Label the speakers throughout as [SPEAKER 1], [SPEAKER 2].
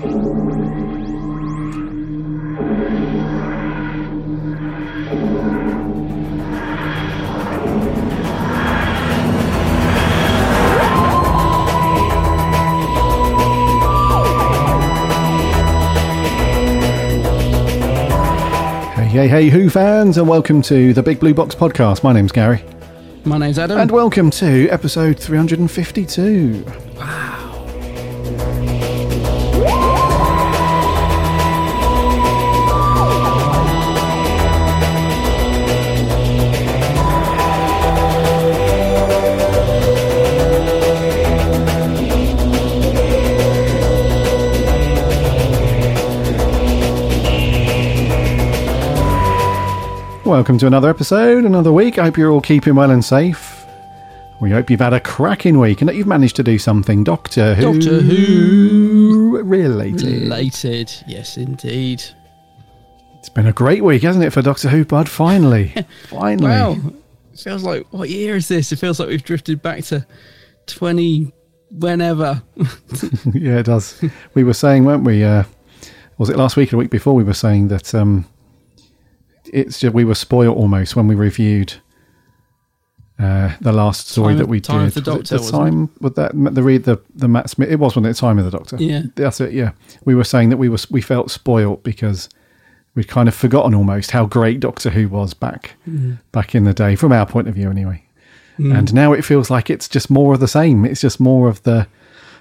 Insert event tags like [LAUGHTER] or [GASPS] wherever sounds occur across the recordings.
[SPEAKER 1] Hey, hey, hey, Who fans, and welcome to the Big Blue Box podcast. My name's Garry,
[SPEAKER 2] My name's Adam.
[SPEAKER 1] and welcome to episode 352. Welcome to another episode, another week. I hope you're all keeping well and safe. We hope you've had a cracking week and that you've managed to do something Doctor Who,
[SPEAKER 2] Doctor Who
[SPEAKER 1] related.
[SPEAKER 2] related. Yes, indeed.
[SPEAKER 1] It's been a great week, hasn't it, for Doctor Who, Bud? Finally. [LAUGHS] Finally.
[SPEAKER 2] Wow. It feels like, what year is this? It feels like we've drifted back to 20 whenever. [LAUGHS] [LAUGHS]
[SPEAKER 1] yeah, it does. We were saying, weren't we? Uh, was it last week or the week before? We were saying that um, it's just, we were spoiled almost when we reviewed uh, the last story
[SPEAKER 2] Time-
[SPEAKER 1] that we
[SPEAKER 2] Time
[SPEAKER 1] did.
[SPEAKER 2] of the
[SPEAKER 1] Was
[SPEAKER 2] Doctor,
[SPEAKER 1] the time with that the read the the Matt Smith. It was when the time of the Doctor.
[SPEAKER 2] Yeah.
[SPEAKER 1] that's it. Yeah, we were saying that we were we felt spoiled because we'd kind of forgotten almost how great Doctor Who was back
[SPEAKER 2] Mm.
[SPEAKER 1] back in the day, from our point of view, anyway. And now it feels like it's just more of the same. It's just more of the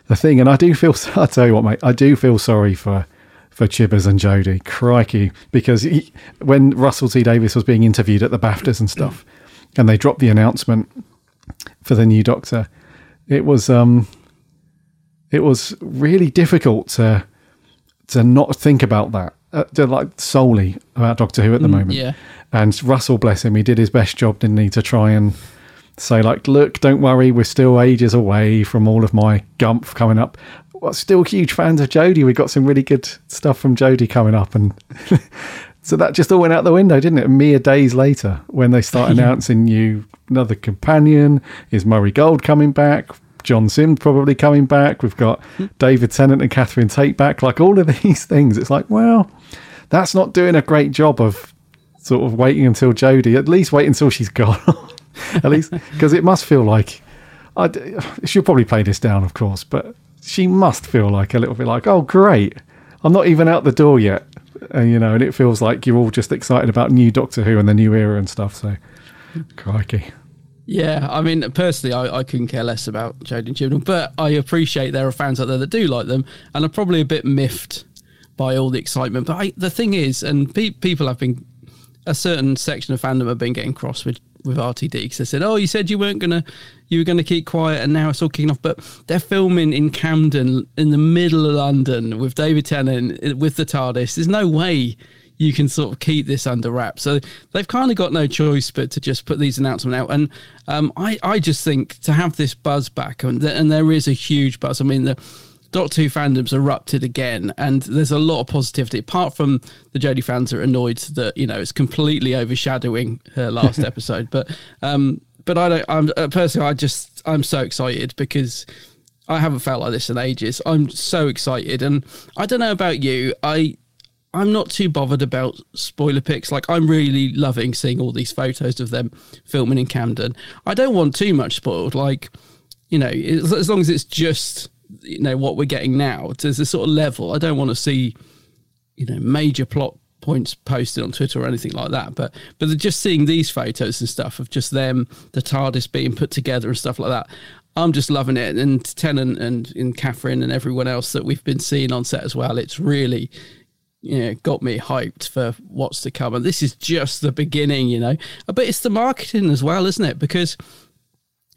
[SPEAKER 1] the thing. And I do feel. [LAUGHS] I tell you what, mate. I do feel sorry for for Chibbers and Jodie. Crikey, because he, when Russell T Davies was being interviewed at the Baftas and stuff, and they dropped the announcement for the new Doctor, it was um, it was really difficult to to not think about that, uh, to like solely about Doctor Who at the moment.
[SPEAKER 2] yeah.
[SPEAKER 1] And Russell, bless him, he did his best job, didn't he, to try and say like, look, don't worry, we're still ages away from all of my Gump coming up. Well, still huge fans of Jodie. We got some really good stuff from Jodie coming up, and [LAUGHS] so that just all went out the window, didn't it? Mere days later, when they start [LAUGHS] announcing you another companion, is Murray Gold coming back? John Simm probably coming back. We've got hmm. David Tennant and Catherine Tate back. Like all of [LAUGHS] these things, it's like, well, that's not doing a great job of sort of waiting until Jodie. At least wait until she's gone. At least because it must feel like I she'll probably play this down, of course, but she must feel like a little bit like, oh, great, I'm not even out the door yet, uh, you know. And it feels like you're all just excited about new Doctor Who and the new era and stuff. So, crikey.
[SPEAKER 2] Yeah, I mean, personally, I, I couldn't care less about Jodie and Chibnall, but I appreciate there are fans out there that do like them and are probably a bit miffed by all the excitement. But I, the thing is, and pe- people have been, a certain section of fandom have been getting cross with, with RTD because they said, oh, you said you weren't to, you were to keep quiet and now it's all kicking off. But they're filming in Camden in the middle of London with David Tennant, with the TARDIS. There's no way you can sort of keep this under wraps. So they've kind of got no choice but to just put these announcements out. And um, I, I just think to have this buzz back, and, th- and there is a huge buzz. I mean, the Doctor Who fandom's erupted again, and there's a lot of positivity. Apart from the Jodie fans are annoyed that you know it's completely overshadowing her last [LAUGHS] episode, but um, but I don't. I'm uh, personally, I just I'm so excited because I haven't felt like this in ages. I'm so excited, and I don't know about you. I I'm not too bothered about spoiler pics. Like I'm really loving seeing all these photos of them filming in Camden. I don't want too much spoiled. Like you know, as long as it's just you know what we're getting now, there's a sort of level. I don't want to see you know major plot points posted on Twitter or anything like that. But but just seeing these photos and stuff of just them, the TARDIS being put together and stuff like that. I'm just loving it, and Tennant and, and Catherine and everyone else that we've been seeing on set as well. It's really, you know, got me hyped for what's to come, and this is just the beginning, you know. But it's the marketing as well, isn't it? Because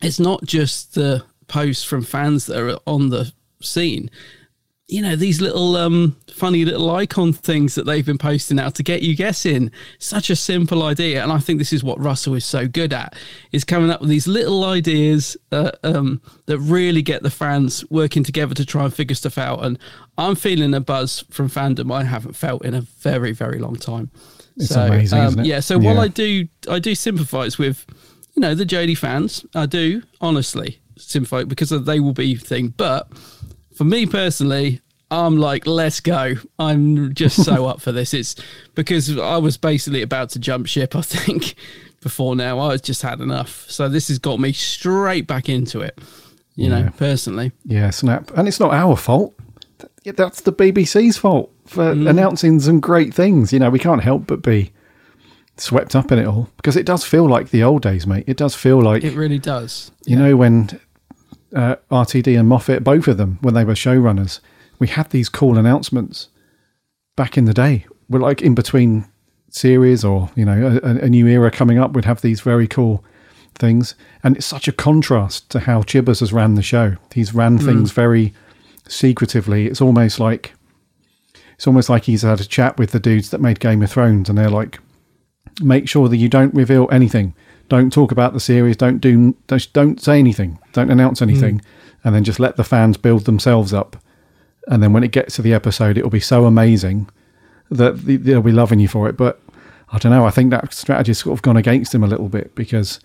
[SPEAKER 2] it's not just the posts from fans that are on the scene. You know these little um funny little icon things that they've been posting out to get you guessing. Such a simple idea. And i think this is what russell is so good at is coming up with these little ideas uh, um that really get the fans working together to try and figure stuff out. And i'm feeling a buzz from fandom i haven't felt in a very very long time.
[SPEAKER 1] It's amazing,
[SPEAKER 2] um,
[SPEAKER 1] isn't it?
[SPEAKER 2] yeah so while i do i do sympathize with you know the jodie fans i do honestly sympathize because they will be thing but for me personally, I'm like, let's go. I'm just so [LAUGHS] up for this. It's because I was basically about to jump ship, I think, [LAUGHS] before now. I just had enough. So this has got me straight back into it, you
[SPEAKER 1] Yeah.
[SPEAKER 2] know, personally.
[SPEAKER 1] Yeah, snap. And it's not our fault. That's the BBC's fault for
[SPEAKER 2] Mm.
[SPEAKER 1] announcing some great things. You know, we can't help but be swept up in it all because it does feel like the old days, mate. It does feel like,
[SPEAKER 2] It really does.
[SPEAKER 1] you know, when uh, RTD and Moffat, both of them, when they were showrunners, we had these cool announcements back in the day. We're like in between series or, you know, a, a new era coming up, we'd have these very cool things. And it's such a contrast to how Chibbers has ran the show. He's ran things very secretively. It's almost like it's almost like he's had a chat with the dudes that made Game of Thrones and they're like, make sure that you don't reveal anything. Don't talk about the series. Don't do. Don't, don't say anything. Don't announce hmm. anything, and then just let the fans build themselves up. And then when it gets to the episode, it will be so amazing that they'll be loving you for it. But I don't know. I think that strategy's sort of gone against him a little bit because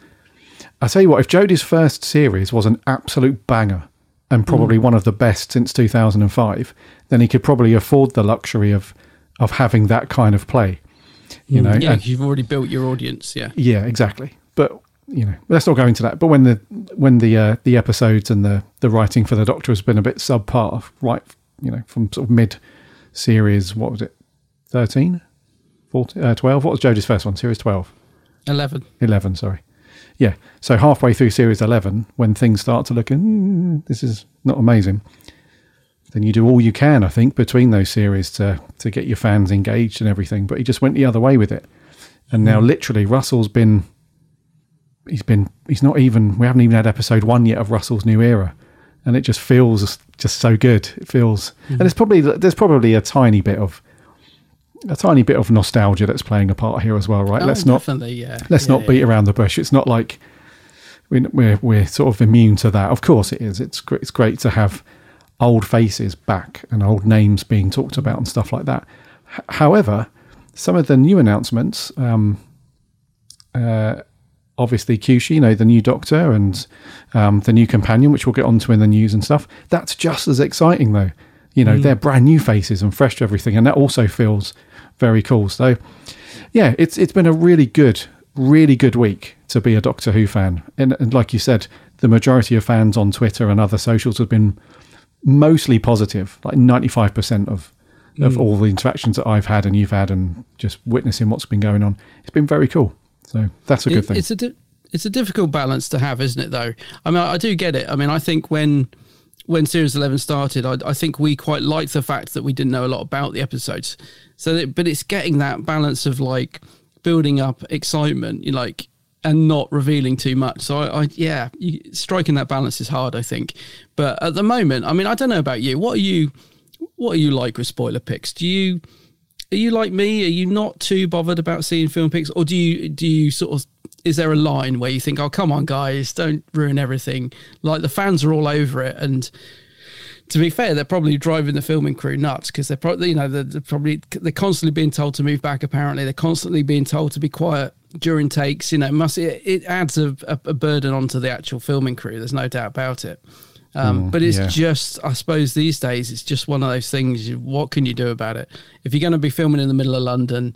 [SPEAKER 1] I tell you what, if Jodie's first series was an absolute banger and probably hmm. one of the best since 2005, then he could probably afford the luxury of of having that kind of play. You hmm. know,
[SPEAKER 2] Yeah,
[SPEAKER 1] and-
[SPEAKER 2] you've already built your audience. Yeah.
[SPEAKER 1] yeah, exactly. But you know, let's not go into that. But when the when the uh, the episodes and the the writing for the Doctor has been a bit subpar, right? You know, from sort of mid series, what was it, 13, 14, uh, 12? What was Jodie's first one? Series 12,
[SPEAKER 2] 11.
[SPEAKER 1] 11, sorry. Yeah. So halfway through series 11, when things start to look, mm, this is not amazing, then you do all you can, I think, between those series to, to get your fans engaged and everything. But he just went the other way with it. And now literally Russell's been, he's been, he's not even, we haven't even had episode one yet of Russell's new era. And it just feels just so good. It feels, and it's probably, there's probably a tiny bit of, a tiny bit of nostalgia that's playing a part here as well, right?
[SPEAKER 2] Oh,
[SPEAKER 1] let's not
[SPEAKER 2] definitely, yeah.
[SPEAKER 1] let's
[SPEAKER 2] Yeah,
[SPEAKER 1] not
[SPEAKER 2] yeah.
[SPEAKER 1] beat around the bush. It's not like we- we're we're sort of immune to that. Of course, it is. It's it's great to have old faces back and old names being talked about and stuff like that. H- however, some of the new announcements, um, uh, obviously know, the new Doctor and um, the new companion, which we'll get onto in the news and stuff. That's just as exciting, though. You know, they're brand new faces and fresh to everything, and that also feels very cool. So, yeah, it's it's been a really good, really good week to be a Doctor Who fan. And, and like you said, the majority of fans on Twitter and other socials have been mostly positive. Like ninety five percent of of all the interactions that I've had and you've had, and just witnessing what's been going on, it's been very cool. So that's a good
[SPEAKER 2] It-
[SPEAKER 1] thing.
[SPEAKER 2] It's a di- it's a difficult balance to have, isn't it? Though I mean, I, I do get it. I mean, I think when when Series Eleven started, I, I think we quite liked the fact that we didn't know a lot about the episodes. So, that, but it's getting that balance of like building up excitement, you like, and not revealing too much. So, I, I yeah, you, striking that balance is hard, I think. But at the moment, I mean, I don't know about you. What are you? What are you like with spoiler picks? Do you are you like me? Are you not too bothered about seeing film pics, or do you do you sort of is there a line where you think, oh come on guys, don't ruin everything? Like the fans are all over it, and to be fair, they're probably driving the filming crew nuts because they're probably you know they're, they're probably they're constantly being told to move back. Apparently, they're constantly being told to be quiet during takes. You know, it must it, it adds a, a burden onto the actual filming crew. There's no doubt about it. Um, but it's
[SPEAKER 1] yeah.
[SPEAKER 2] just, I suppose, these days it's just one of those things. What can you do about it? If you're going to be filming in the middle of London,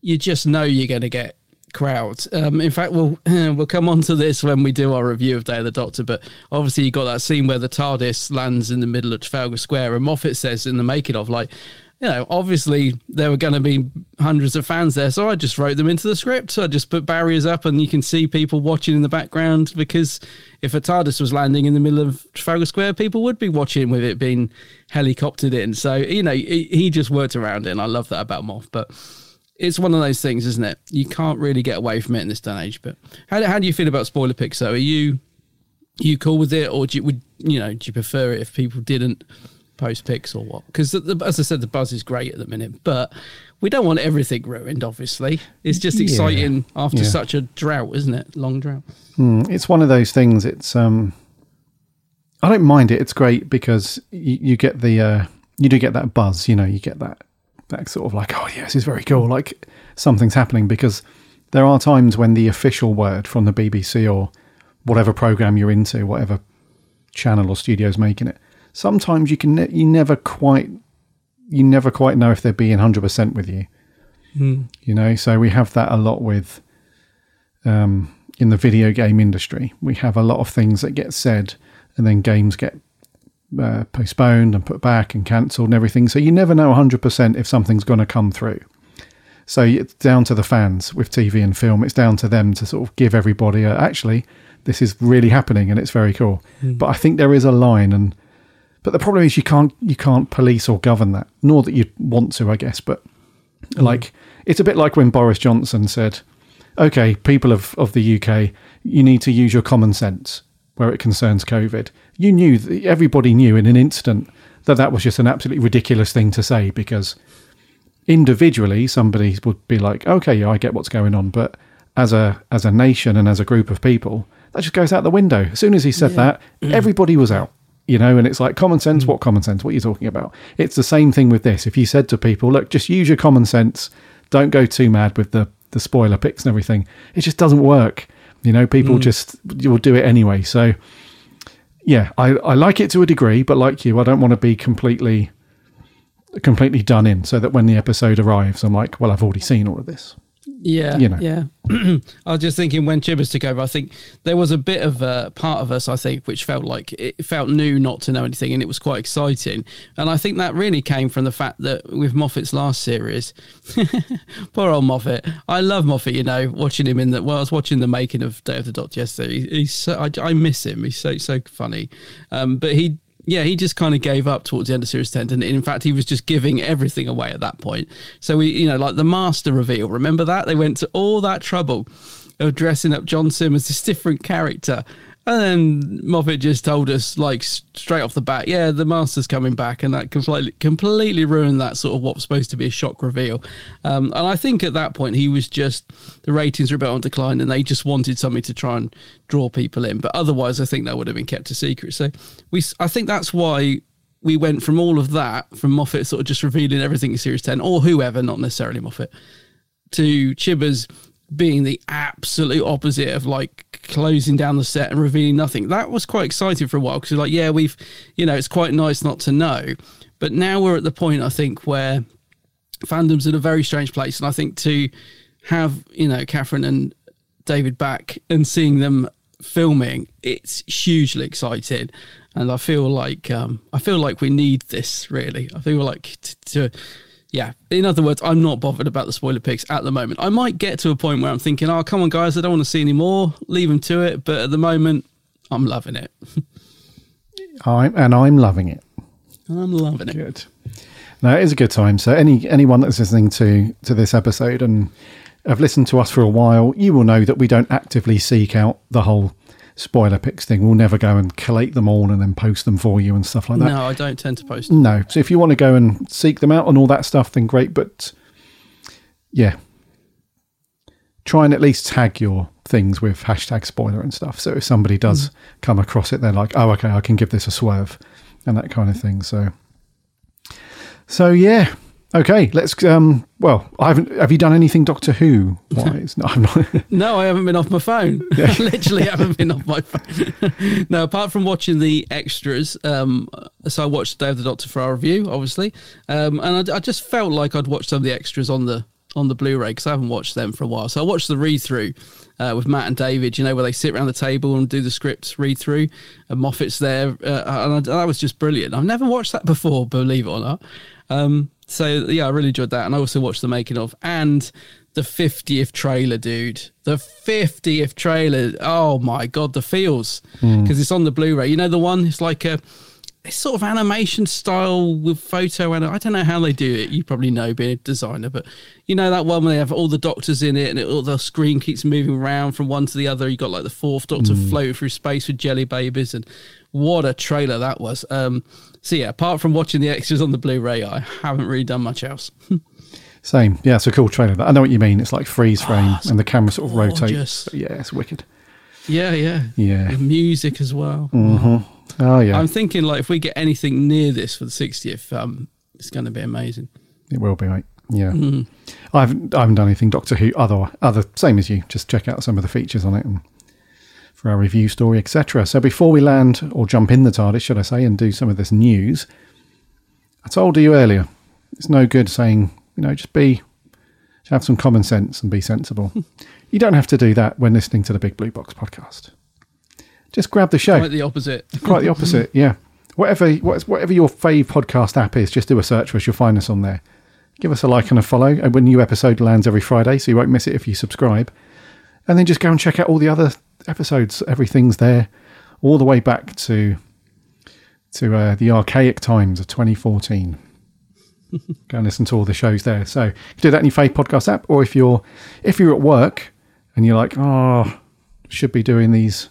[SPEAKER 2] you just know you're going to get crowds. Um, in fact, we'll [CLEARS THROAT] we'll come on to this when we do our review of Day of the Doctor. But obviously, you got that scene where the TARDIS lands in the middle of Trafalgar Square, and Moffat says in the making of, like, you know, obviously there were going to be hundreds of fans there, so I just wrote them into the script. So I just put barriers up, and you can see people watching in the background because if a TARDIS was landing in the middle of Trafalgar Square, people would be watching with it being helicoptered in. So you know, he, just worked around it, and I love that about Moff. But it's one of those things, isn't it? You can't really get away from it in this day and age. But how, do- how do you feel about spoiler picks? though? are you you cool with it, or do you would you know do you prefer it if people didn't post pics or what? Because as I said, the buzz is great at the minute, but we don't want everything ruined. Obviously, it's just
[SPEAKER 1] Yeah.
[SPEAKER 2] exciting after
[SPEAKER 1] Yeah.
[SPEAKER 2] such a drought, isn't it? Long drought.
[SPEAKER 1] Mm, it's one of those things. It's um, I don't mind it. It's great because you, you get the uh, you do get that buzz. You know, you get that that sort of like, oh yeah, this is very cool. Like something's happening because there are times when the official word from the BBC or whatever program you're into, whatever channel or studio's making it, sometimes you can ne- you never quite you never quite know if they're being hundred percent with you.
[SPEAKER 2] Hmm.
[SPEAKER 1] You know, so we have that a lot with um, in the video game industry. We have a lot of things that get said, and then games get uh, postponed and put back and cancelled and everything. So you never know hundred percent if something's going to come through. So it's down to the fans with TV and film. It's down to them to sort of give everybody a, actually this is really happening and it's very cool. But I think there is a line and but the problem is you can't you can't police or govern that, nor that you'd want to, I guess. But mm. like it's a bit like when Boris Johnson said, "Okay, people of of the UK, you need to use your common sense where it concerns COVID." You knew everybody knew in an instant that that was just an absolutely ridiculous thing to say because individually somebody would be like, "Okay, yeah, I get what's going on," but as a as a nation and as a group of people, that just goes out the window. As soon as he said that, mm. everybody was out. You know, and it's like common sense. Hmm. What common sense? What are you talking about? It's the same thing with this. If you said to people, "Look, just use your common sense. Don't go too mad with the the spoiler picks and everything," it just doesn't work. You know, people hmm. just will do it anyway. So, yeah, I, I like it to a degree, but like you, I don't want to be completely completely done in. So that when the episode arrives, I'm like, well, I've already seen all of this.
[SPEAKER 2] Yeah,
[SPEAKER 1] you know.
[SPEAKER 2] yeah. [CLEARS THROAT] I was just thinking when Chibbers took over, I think there was a bit of a part of us, I think, which felt like it felt new not to know anything, and it was quite exciting. And I think that really came from the fact that with Moffat's last series, [LAUGHS] poor old Moffat. I love Moffat, you know, watching him in the. Well, I was watching the making of Day of the Doctor yesterday. He, he's so, I, I miss him. He's so so funny. Um, but he yeah, he just kind of gave up towards the end of series 10. And in fact, he was just giving everything away at that point. So we, you know, like the master reveal, remember that? They went to all that trouble of dressing up John Simm as this different character. And then Moffat just told us, like straight off the bat, yeah, the master's coming back, and that completely completely ruined that sort of what was supposed to be a shock reveal. Um, and I think at that point he was just the ratings were a bit on decline, and they just wanted something to try and draw people in. But otherwise, I think that would have been kept a secret. So we, I think that's why we went from all of that, from Moffat sort of just revealing everything in Series Ten, or whoever, not necessarily Moffat, to Chibbers being the absolute opposite of like closing down the set and revealing nothing. That was quite exciting for a while because like, yeah, we've, you know, it's quite nice not to know. But now we're at the point, I think, where fandom's in a very strange place. And I think to have, you know, Catherine and David back and seeing them filming, it's hugely exciting. And I feel like, um, I feel like we need this really. I feel like t- to, yeah. In other words, I'm not bothered about the spoiler picks at the moment. I might get to a point where I'm thinking, oh, come on, guys, I don't want to see any more. Leave them to it. But at the moment, I'm loving it. [LAUGHS]
[SPEAKER 1] I'm and I'm loving it.
[SPEAKER 2] I'm loving it.
[SPEAKER 1] Good. No, it is a good time. So any anyone that's listening to to this episode and have listened to us for a while, you will know that we don't actively seek out the whole spoiler picks thing. We'll never go and collate them all and then post them for you and stuff like that.
[SPEAKER 2] No, I don't tend to post. Them.
[SPEAKER 1] No. So if you want to go and seek them out and all that stuff, then great. But yeah, try and at least tag your things with hashtag spoiler and stuff. So if somebody does mm. come across it, they're like, oh, okay, I can give this a swerve and that kind of thing. So, so yeah. Okay, let's. Um, well, I haven't. Have you done anything Doctor Who wise? no, I'm not. [LAUGHS]
[SPEAKER 2] No, I haven't been off my phone. [LAUGHS] [LAUGHS] I literally haven't been off my phone. no, apart from watching the extras. Um, so I watched Day of the Doctor for our review, obviously, um, and I, I just felt like I'd watched some of the extras on the on the Blu-ray because I haven't watched them for a while. So I watched the read-through uh, with Matt and David. You know where they sit around the table and do the scripts read-through, and Moffat's there, uh, and I, that was just brilliant. I've never watched that before, believe it or not. Um, so yeah, I really enjoyed that, and I also watched the making of and the 50th trailer, dude. The 50th trailer. Oh my god, the feels because it's on the Blu-ray. You know the one. It's like a it's sort of animation style with photo and I don't know how they do it. You probably know being a designer, but you know that one where they have all the doctors in it and it, all the screen keeps moving around from one to the other. You got like the fourth doctor floating through space with jelly babies and what a trailer that was. Um, so yeah, apart from watching the extras on the Blu-ray, I haven't really done much else. [LAUGHS]
[SPEAKER 1] Same. Yeah, it's a cool trailer. I know what you mean. It's like freeze ah, frame and the camera sort of rotates.
[SPEAKER 2] gorgeous.
[SPEAKER 1] Yeah, it's wicked.
[SPEAKER 2] yeah, yeah,
[SPEAKER 1] Yeah.
[SPEAKER 2] The music as well. Mm-hmm.
[SPEAKER 1] Oh yeah,
[SPEAKER 2] I'm thinking like if we get anything near this for the 60th, um, it's going to be amazing.
[SPEAKER 1] it will be, mate. Yeah, mm-hmm. I haven't I haven't done anything Doctor Who other other same as you. Just check out some of the features on it and for our review story, etc. So before we land or jump in the TARDIS, should I say, and do some of this news, I told you earlier It's no good saying, you know, just be, have some common sense and be sensible. [LAUGHS] you don't have to do that when listening to the Big Blue Box podcast. Just grab the show.
[SPEAKER 2] Quite the opposite. [LAUGHS]
[SPEAKER 1] Quite the opposite, yeah. Whatever, whatever your fave podcast app is, just do a search for us. You'll find us on there. Give us a like and a follow. And when a new episode lands every Friday, so you won't miss it if you subscribe. And then just go and check out all the other episodes. Everything's there, all the way back to to uh, the archaic times of 2014. [LAUGHS] go and listen to all the shows there. So you do that in your fave podcast app, or if you're if you're at work and you're like, oh, should be doing these,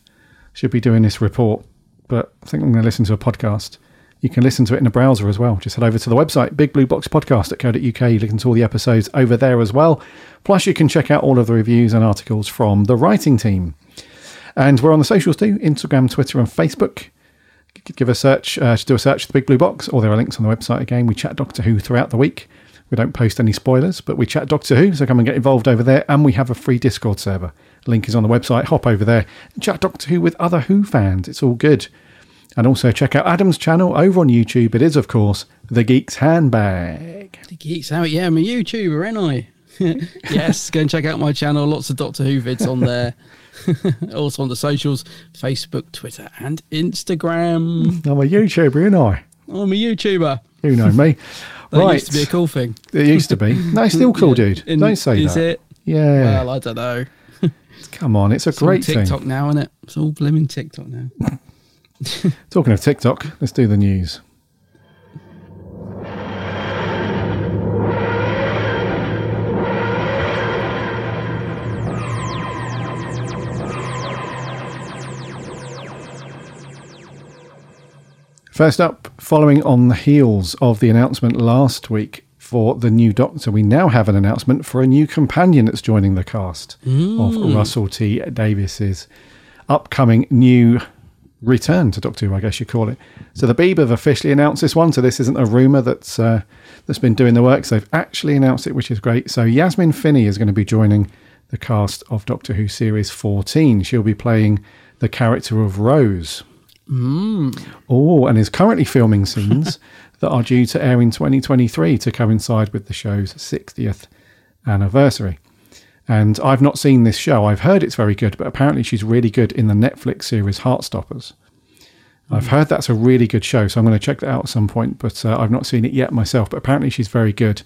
[SPEAKER 1] should be doing this report, but I think I'm going to listen to a podcast. You can listen to it in a browser as well. Just head over to the website, bigblueboxpodcast.co.uk. You listen to all the episodes over there as well. Plus, you can check out all of the reviews and articles from the writing team. And we're on the socials too Instagram, Twitter, and Facebook. Give a search, uh, do a search for the Big Blue Box, or there are links on the website again. We chat Doctor Who throughout the week. We don't post any spoilers, but we chat Doctor Who, so come and get involved over there. And we have a free Discord server. Link is on the website. Hop over there and chat Doctor Who with other Who fans. It's all good. And also check out Adam's channel over on YouTube. It is, of course, The Geek's Handbag.
[SPEAKER 2] The Geek's Out. Yeah, I'm a YouTuber, ain't I? [LAUGHS] yes, go and check out my channel. Lots of Doctor Who vids on there. [LAUGHS] [LAUGHS] also on the socials Facebook, Twitter, and Instagram. [LAUGHS]
[SPEAKER 1] I'm a YouTuber, ain't I?
[SPEAKER 2] I'm a YouTuber.
[SPEAKER 1] You know me. [LAUGHS]
[SPEAKER 2] that
[SPEAKER 1] right.
[SPEAKER 2] used to be a cool thing.
[SPEAKER 1] It used to be. No, it's still cool,
[SPEAKER 2] Yeah.
[SPEAKER 1] dude.
[SPEAKER 2] In-
[SPEAKER 1] Don't say
[SPEAKER 2] is
[SPEAKER 1] that.
[SPEAKER 2] it?
[SPEAKER 1] Yeah.
[SPEAKER 2] Well, I don't know.
[SPEAKER 1] Come on. It's a
[SPEAKER 2] It's all
[SPEAKER 1] great
[SPEAKER 2] TikTok
[SPEAKER 1] thing.
[SPEAKER 2] now, isn't it? It's all blimmin' TikTok now.
[SPEAKER 1] Talking of TikTok, let's do the news. First up, following on the heels of the announcement last week for the new Doctor, we now have an announcement for a new companion that's joining the cast of Russell T Davies's upcoming new return to Doctor Who, I guess you call it. So the Beeb have officially announced this one. So this isn't a rumor that's uh, that's been doing the work. So they've actually announced it, which is great. So Yasmin Finney is going to be joining the cast of Doctor Who series 14. She'll be playing the character of Rose. Oh, and is currently filming scenes [LAUGHS] that are due to air in 2023 to coincide with the show's 60th anniversary. And I've not seen this show. I've heard it's very good, but apparently she's really good in the Netflix series Heartstoppers. I've heard that's a really good show, so I'm going to check that out at some point, but uh, I've not seen it yet myself. But apparently she's very good.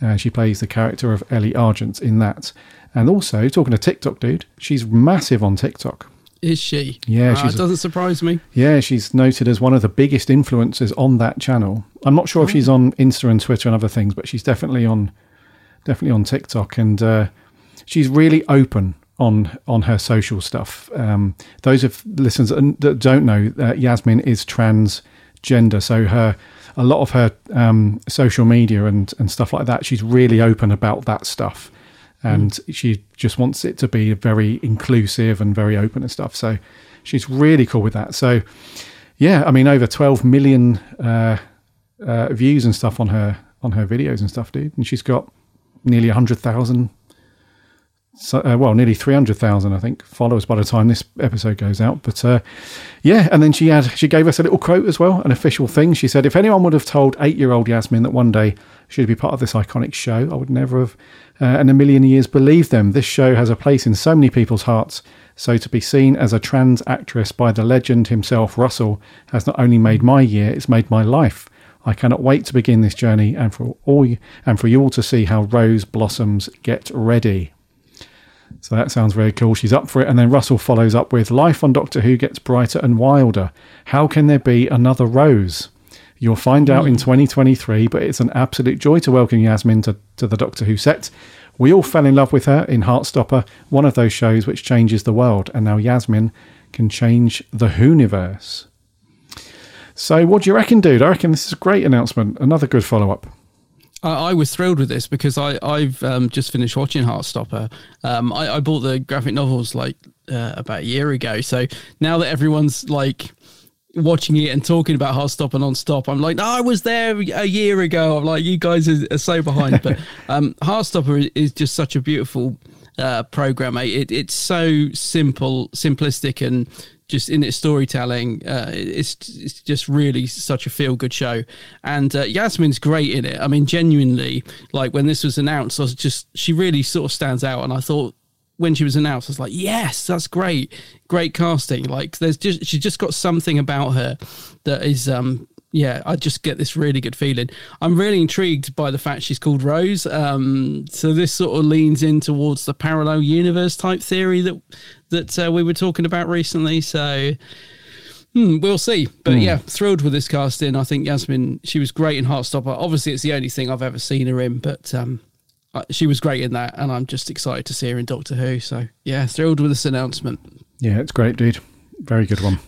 [SPEAKER 1] Uh, she plays the character of Ellie Argent in that. And also, talking to TikTok dude, she's massive on TikTok.
[SPEAKER 2] Is she?
[SPEAKER 1] Yeah,
[SPEAKER 2] Uh, it doesn't surprise me.
[SPEAKER 1] Yeah, she's noted as one of the biggest influencers on that channel. I'm not sure if she's on Insta and Twitter and other things, but she's definitely on definitely on TikTok, and uh, she's really open on on her social stuff. Um, those of listeners that don't know, uh, Yasmin is transgender, so her a lot of her um, social media and and stuff like that, she's really open about that stuff and she just wants it to be very inclusive and very open and stuff. So she's really cool with that. So yeah, I mean over 12 million uh, uh, views and stuff on her on her videos and stuff, dude. And she's got nearly 100,000 so, uh, well, nearly 300,000, I think, followers by the time this episode goes out. But uh, yeah, and then she had she gave us a little quote as well, an official thing. She said, "If anyone would have told eight-year-old Yasmin that one day she'd be part of this iconic show, I would never have, uh, in a million years, believed them. This show has a place in so many people's hearts. So to be seen as a trans actress by the legend himself, Russell, has not only made my year, it's made my life." I cannot wait to begin this journey and for all you, and for you all to see how Rose blossoms. Get ready. So that sounds very cool. She's up for it. And then Russell follows up with Life on Doctor Who gets brighter and wilder. How can there be another Rose? You'll find out in mm. 2023, but it's an absolute joy to welcome Yasmin to, to the Doctor Who set. We all fell in love with her in Heartstopper, one of those shows which changes the world. And now Yasmin can change the Whoniverse. So, what do you reckon, dude? I reckon this is a great announcement. Another good follow up.
[SPEAKER 2] I, I was thrilled with this because I, I've um, just finished watching Heartstopper. Um, I, I bought the graphic novels like uh, about a year ago. So now that everyone's like watching it and talking about Heartstopper non-stop, I'm like, "Oh, I was there a year ago. I'm like, you guys are, are so behind. But [LAUGHS] um, Heartstopper is, just such a beautiful uh, program. It, it's so simple, simplistic, and just in its storytelling, uh, it's it's just really such a feel good show. And uh, Yasmin's great in it. I mean, genuinely, like when this was announced, I was just she really sort of stands out. And I thought when she was announced, I was like, yes, that's great, great casting. Like there's just she's just got something about her that is um yeah, I just get this really good feeling. I'm really intrigued by the fact she's called Rose. Um, so this sort of leans in towards the parallel universe type theory that that uh, we were talking about recently. So hmm, we'll see. But
[SPEAKER 1] Hmm.
[SPEAKER 2] yeah, thrilled with this casting. I think Yasmin, she was great in Heartstopper. Obviously, it's the only thing I've ever seen her in, but um, she was great in that, and I'm just excited to see her in Doctor Who. So yeah, thrilled with this announcement.
[SPEAKER 1] Yeah, it's great, dude. Very good one.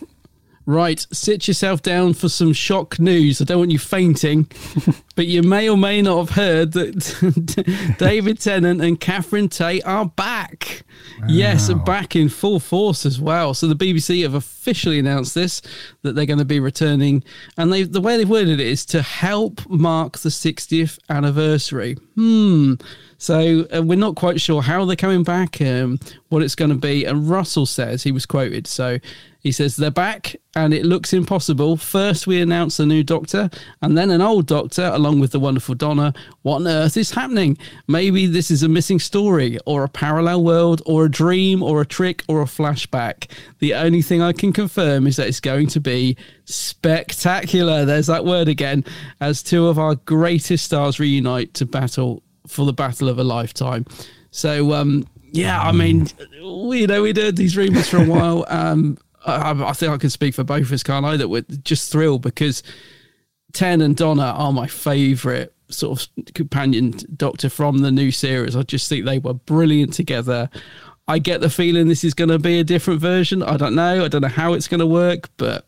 [SPEAKER 2] Right, sit yourself down for some shock news. I don't want you fainting, [LAUGHS] but you may or may not have heard that [LAUGHS] David Tennant and Catherine Tate are back. Yes, back in full force as well. So the BBC have officially announced this that they're going to be returning, and they the way they've worded it is to help mark the 60th anniversary. Hmm. So uh, we're not quite sure how they're coming back, um, what it's going to be. And Russell says he was quoted. So he says they're back, and it looks impossible. First, we announce a new Doctor, and then an old Doctor, along with the wonderful Donna. What on earth is happening? Maybe this is a missing story, or a parallel world, or a dream, or a trick, or a flashback. The only thing I can confirm is that it's going to be spectacular. There's that word again, as two of our greatest stars reunite to battle for the battle of a lifetime. So, um, yeah, I mean, we you know we'd heard these rumors for a while. Um, I, I think I can speak for both of us, can't I? That we're just thrilled because Ten and Donna are my favourite sort of companion doctor from the new series. I just think they were brilliant together. I get the feeling this is going to be a different version. I don't know. I don't know how it's going to work, but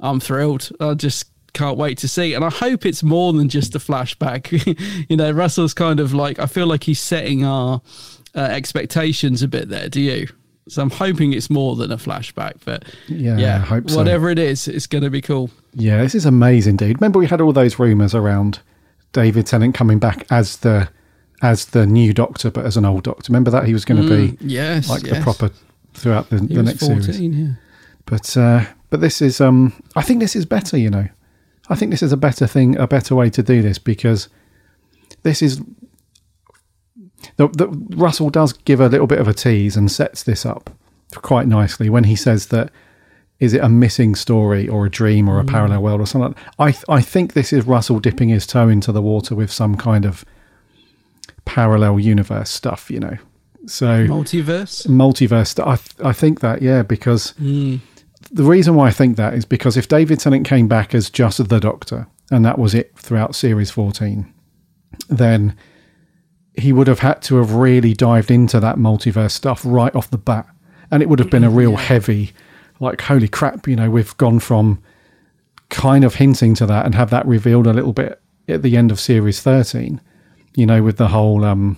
[SPEAKER 2] I'm thrilled. I just can't wait to see. And I hope it's more than just a flashback. [LAUGHS] you know, Russell's kind of like, I feel like he's setting our uh, expectations a bit there. Do you? So I'm hoping it's more than a flashback. But
[SPEAKER 1] Yeah,
[SPEAKER 2] yeah,
[SPEAKER 1] I hope so.
[SPEAKER 2] whatever it is, it's going to be cool.
[SPEAKER 1] Yeah, this is amazing, dude. Remember we had all those rumours around David Tennant coming back as the as the new Doctor, but as an old Doctor. Remember that he was going to be
[SPEAKER 2] Yes,
[SPEAKER 1] like the proper throughout the,
[SPEAKER 2] He
[SPEAKER 1] the next series.
[SPEAKER 2] yeah.
[SPEAKER 1] But uh, but this is um I think this is better, you know. I think this is a better thing, a better way to do this because this is the, the Russell does give a little bit of a tease and sets this up quite nicely when he says that is it a missing story or a dream or a mm. parallel world or something. I I think this is Russell dipping his toe into the water with some kind of parallel universe stuff, you know. So
[SPEAKER 2] Multiverse.
[SPEAKER 1] multiverse. I th- I think that yeah because mm. the reason why I think that is because if David Tennant came back as just the Doctor and that was it throughout series fourteen, then he would have had to have really dived into that multiverse stuff right off the bat, and it would have been a real heavy, like holy crap, you know, we've gone from kind of hinting to that and have that revealed a little bit at the end of series thirteen, you know, with the whole um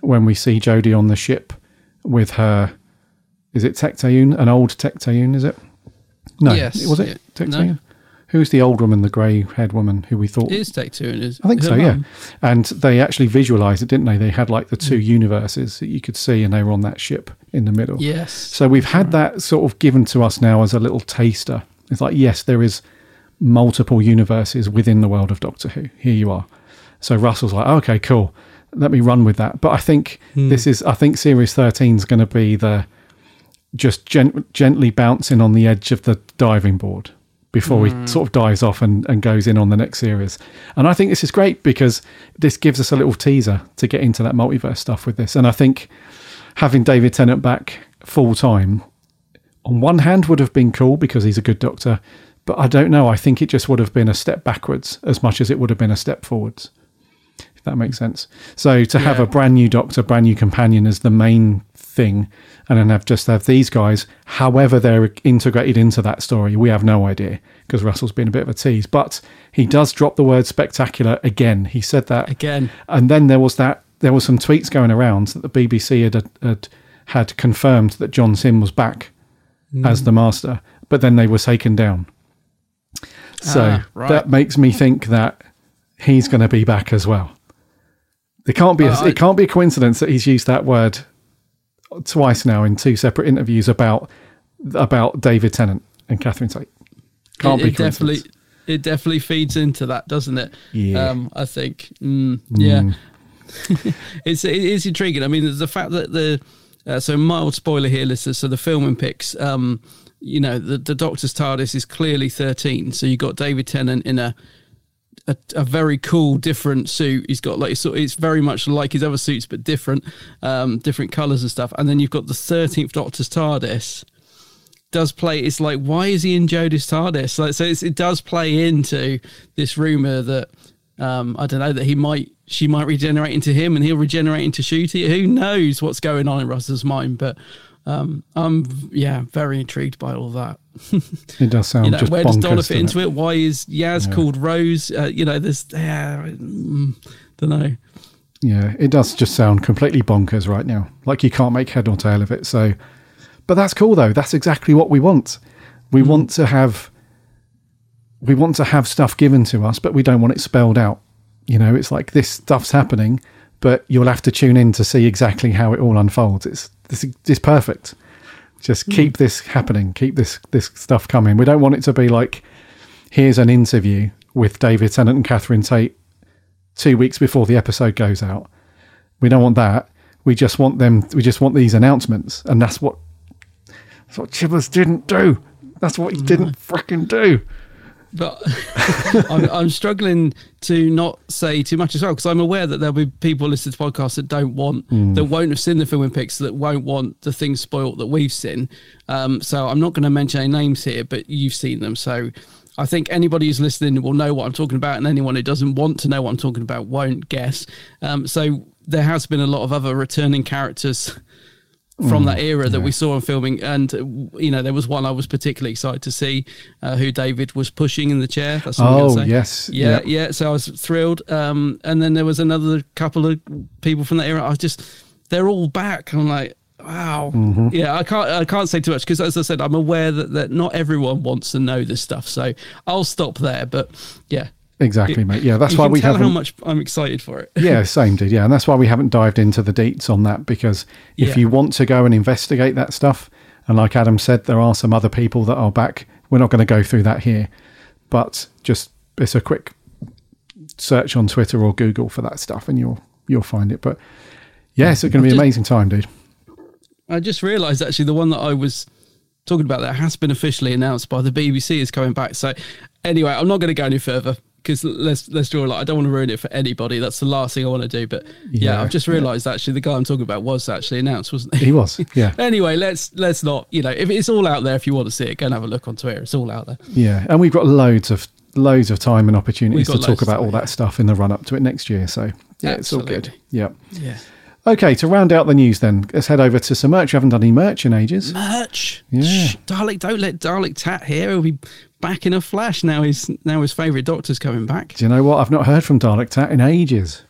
[SPEAKER 1] when we see Jodie on the ship with her is it Tecteun? An old Tecteun, is it? No,
[SPEAKER 2] Yes,
[SPEAKER 1] was it. Tecteun?
[SPEAKER 2] No.
[SPEAKER 1] Who's the old woman, the grey-haired woman who we thought?
[SPEAKER 2] It is Take Two. and is
[SPEAKER 1] I think so, yeah. And they actually visualised it, didn't they? They had like the
[SPEAKER 2] Mm.
[SPEAKER 1] two universes that you could see, and they were on that ship in the middle.
[SPEAKER 2] Yes.
[SPEAKER 1] So we've had that sort of given to us now as a little taster. It's like, yes, there is multiple universes within the world of Doctor Who. Here you are. So Russell's like, okay, cool. Let me run with that. But I think this is, I think Series 13 is going to be the just gen- gently bouncing on the edge of the diving board before he mm. sort of dives off and, and goes in on the next series. And I think this is great because this gives us a little teaser to get into that multiverse stuff with this. And I think having David Tennant back full time, on one hand, would have been cool because he's a good doctor. But I don't know. I think it just would have been a step backwards as much as it would have been a step forwards. If that makes sense. So to have a brand new doctor, brand new companion as the main thing, and then have just have these guys, however they're integrated into that story, we have no idea because Russell's been a bit of a tease. But he does drop the word spectacular again. He said that
[SPEAKER 2] Again.
[SPEAKER 1] and then there was that there was some tweets going around that the BBC had had, had confirmed that John Simm was back as the master, but then they were taken down. So
[SPEAKER 2] Ah, right.
[SPEAKER 1] that makes me think that he's going to be back as well. It can't be a,
[SPEAKER 2] Uh,
[SPEAKER 1] it can't be a coincidence that he's used that word twice now in two separate interviews about about David Tennant and Catherine Tate. Can't
[SPEAKER 2] it,
[SPEAKER 1] be
[SPEAKER 2] it definitely it definitely feeds into that, doesn't it?
[SPEAKER 1] Yeah.
[SPEAKER 2] Um, I think. Mm, yeah. [LAUGHS] it's it is intriguing. I mean, the fact that the uh, so mild spoiler here, listeners. So the filming picks, um, you know, the the Doctor's TARDIS is clearly thirteen. So you've got David Tennant in a. A, a very cool, different suit. He's got like so it's very much like his other suits, but different, um, different colors and stuff. And then you've got the thirteenth Doctor's TARDIS, does play. It's like, why is he in Jodie's TARDIS? Like, so it does play into this rumor that um, I don't know that he might, she might regenerate into him, and he'll regenerate into Shooty. Who knows what's going on in Russell's mind? But um, I'm yeah, very intrigued by all that. [LAUGHS]
[SPEAKER 1] It does sound
[SPEAKER 2] You know,
[SPEAKER 1] just
[SPEAKER 2] where does
[SPEAKER 1] bonkers,
[SPEAKER 2] Donna fit into
[SPEAKER 1] it?
[SPEAKER 2] it? Why is Yaz called Rose? Uh, you know, there's yeah, mm, don't know.
[SPEAKER 1] Yeah, it does just sound completely bonkers right now. Like you can't make head or tail of it. So, but that's cool though. That's exactly what we want. We
[SPEAKER 2] Hmm.
[SPEAKER 1] want to have, we want to have stuff given to us, but we don't want it spelled out. You know, it's like this stuff's happening, but you'll have to tune in to see exactly how it all unfolds. It's this it's perfect. Just hmm. keep this happening. Keep this this stuff coming. We don't want it to be like, here's an interview with David Tennant and Catherine Tate two weeks before the episode goes out. We don't want that. We just want them. We just want these announcements, and that's what that's what Chibbles didn't do. That's what he didn't mm. fricking do.
[SPEAKER 2] But [LAUGHS] I'm, I'm struggling to not say too much as well because I'm aware that there'll be people listening to podcasts that don't want that won't have seen the filming pics that won't want the things spoilt that we've seen. Um, so I'm not going to mention any names here, but you've seen them, so. I think anybody who's listening will know what I'm talking about, and anyone who doesn't want to know what I'm talking about won't guess. Um, so there has been a lot of other returning characters from that era that we saw in filming. And, uh, you know, there was one I was particularly excited to see uh, who David was pushing in the chair. That's what I'm
[SPEAKER 1] Oh
[SPEAKER 2] say.
[SPEAKER 1] yes,
[SPEAKER 2] Yeah,
[SPEAKER 1] yeah.
[SPEAKER 2] yeah. So I was thrilled. Um, and then there was another couple of people from that era. I was just, they're all back. I'm like, wow.
[SPEAKER 1] Mm-hmm.
[SPEAKER 2] Yeah, I can't, I can't say too much because, as I said, I'm aware that, that not everyone wants to know this stuff. So I'll stop there. But yeah,
[SPEAKER 1] Exactly, mate. Yeah, that's why we
[SPEAKER 2] tell
[SPEAKER 1] haven't.
[SPEAKER 2] Tell how much I'm excited for it.
[SPEAKER 1] yeah, [LAUGHS] same, dude. Yeah, and that's why we haven't dived into the deets on that because if
[SPEAKER 2] Yeah.
[SPEAKER 1] you want to go and investigate that stuff, and like Adam said, there are some other people that are back. We're not going to go through that here, but just it's a quick search on Twitter or Google for that stuff, and you'll you'll find it. But yeah, it's going to be an amazing time, dude.
[SPEAKER 2] I just realised actually the one that I was talking about that has been officially announced by the BBC is coming back. So anyway, I'm not going to go any further because let's let's draw a line. I don't want to ruin it for anybody. That's the last thing I want to do. But yeah,
[SPEAKER 1] Yeah,
[SPEAKER 2] I've just realised actually the guy I'm talking about was actually announced, wasn't he?
[SPEAKER 1] He was, yeah, [LAUGHS]
[SPEAKER 2] anyway, let's let's not you know if it's all out there. If you want to see it, go and have a look on Twitter. It's all out there.
[SPEAKER 1] yeah, and we've got loads of loads of time and opportunities to talk about all that stuff in the run up to it next year. So yeah, it's all good.
[SPEAKER 2] Absolutely.
[SPEAKER 1] Yeah.
[SPEAKER 2] Yeah.
[SPEAKER 1] Okay, to round out the news, then let's head over to some merch. We haven't done any merch in ages.
[SPEAKER 2] Merch.
[SPEAKER 1] Yeah.
[SPEAKER 2] Shh, Dalek, don't let Dalek Tat here. He'll be back in a flash now. His now his favourite doctor's coming back.
[SPEAKER 1] Do you know what? I've not heard from Dalek Tat in ages.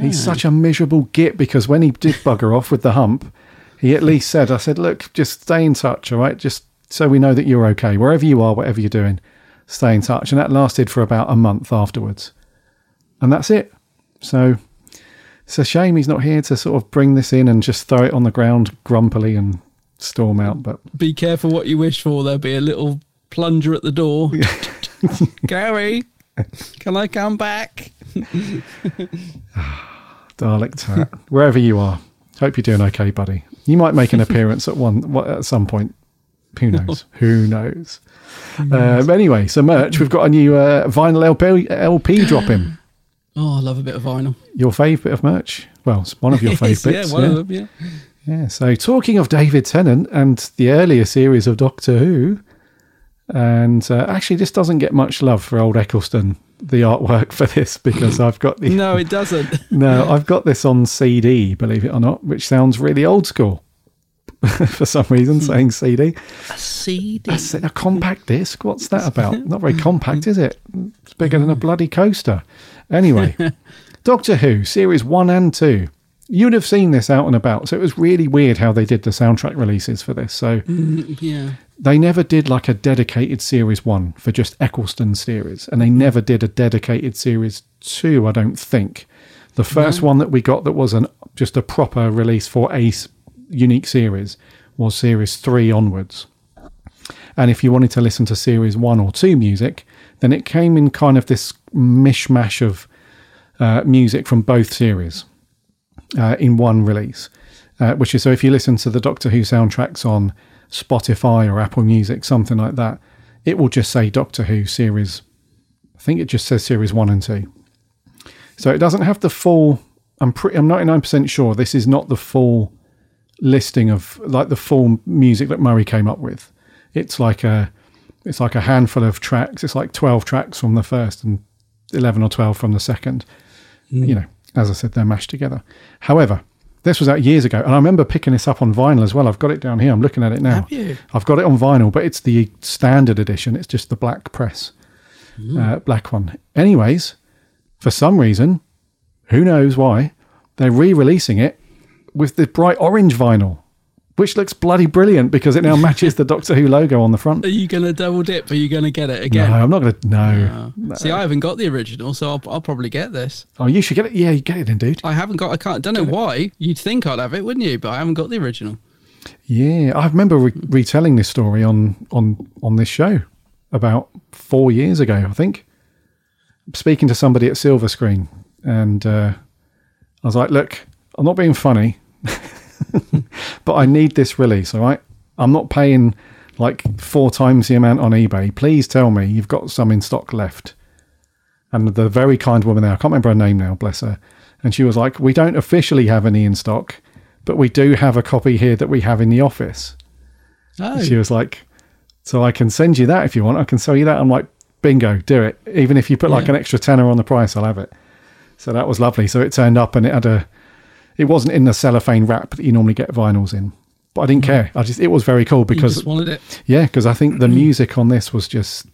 [SPEAKER 1] He's such a miserable git because when he did bugger off with the hump, he at least said, I said, look, just stay in touch, all right? Just so we know that you're okay. Wherever you are, whatever you're doing, stay in touch. And that lasted for about a month afterwards. And that's it. So it's a shame he's not here to sort of bring this in and just throw it on the ground grumpily and storm out. But
[SPEAKER 2] Be careful what you wish for. There'll be a little plunger at the door. [LAUGHS] [LAUGHS] Garry, can I come back? [SIGHS]
[SPEAKER 1] Dalek Tat, wherever you are, hope you're doing okay, buddy. You might make an appearance at one at some point. Who knows? [LAUGHS] Who knows? Um, anyway, so merch. We've got a new uh, vinyl LP, LP dropping. [GASPS]
[SPEAKER 2] Oh, I love a bit of vinyl.
[SPEAKER 1] Your fave bit of merch? Well, it's one of your fave
[SPEAKER 2] yeah,
[SPEAKER 1] bits.
[SPEAKER 2] one
[SPEAKER 1] yeah.
[SPEAKER 2] of them. Yeah.
[SPEAKER 1] Yeah, So, talking of David Tennant and the earlier series of Doctor Who, and uh, actually, this doesn't get much love for old Eccleston, the artwork for this, because I've got the [LAUGHS]
[SPEAKER 2] No, it doesn't. [LAUGHS]
[SPEAKER 1] No, I've got this on CD, believe it or not, which sounds really old school [LAUGHS] for some reason, saying CD.
[SPEAKER 2] A CD.
[SPEAKER 1] It, a compact disc. What's that about? Not very compact, is it? It's bigger than a bloody coaster. Anyway, Doctor Who, series one and two. You'd have seen this out and about. So it was really weird how they did the soundtrack releases for this. So
[SPEAKER 2] Yeah.
[SPEAKER 1] they never did like a dedicated series one for just Eccleston series, and they never did a dedicated series two. I don't think. The first one that we got that was an just a proper release for a unique series was series three onwards. And if you wanted to listen to series one or two music, then it came in kind of this mishmash of uh, music from both series uh, in one release. Uh, which is so if you listen to the Doctor Who soundtracks on Spotify or Apple Music, something like that, it will just say Doctor Who series. I think it just says series one and two. So it doesn't have the full. I'm pretty. I'm 99 percent sure this is not the full listing of like the full music that Murray came up with. It's like a. It's like a handful of tracks. It's like 12 tracks from the first and 11 or 12 from the second. Mm. You know, as I said, they're mashed together. However, this was out years ago, and I remember picking this up on vinyl as well. I've got it down here. I'm looking at it now.
[SPEAKER 2] Have you?
[SPEAKER 1] I've got it on vinyl, but it's the standard edition. It's just the black press, mm. uh, black one. Anyways, for some reason, who knows why, they're re-releasing it with the bright orange vinyl which looks bloody brilliant because it now matches the Doctor Who logo on the front.
[SPEAKER 2] Are you going to double dip? Are you going to get it again?
[SPEAKER 1] No, I'm not going to. No.
[SPEAKER 2] no. See, I haven't got the original, so I'll, I'll, probably get this.
[SPEAKER 1] Oh, you should get it. Yeah, you get it then, dude.
[SPEAKER 2] I haven't got. I can't. Don't know why. You'd think I'd have it, wouldn't you? But I haven't got the original.
[SPEAKER 1] Yeah, I remember re- retelling this story on on on this show about four years ago. I think speaking to somebody at Silva Screen, and uh, I was like, "Look, I'm not being funny." [LAUGHS] [LAUGHS] but I need this release, all right? I'm not paying like four times the amount on eBay. Please tell me you've got some in stock left. And the very kind woman there, I can't remember her name now, bless her. And she was like, We don't officially have any in stock, but we do have a copy here that we have in the office. Oh. She was like, So I can send you that if you want. I can sell you that. I'm like, Bingo, do it. Even if you put like an extra tenner on the price, I'll have it. So that was lovely. So it turned up and it had a it wasn't in the cellophane wrap that you normally get vinyls in. But I didn't care. I just it was very cool because
[SPEAKER 2] wanted it.
[SPEAKER 1] Yeah, because I think the [CLEARS THROAT] music on this was just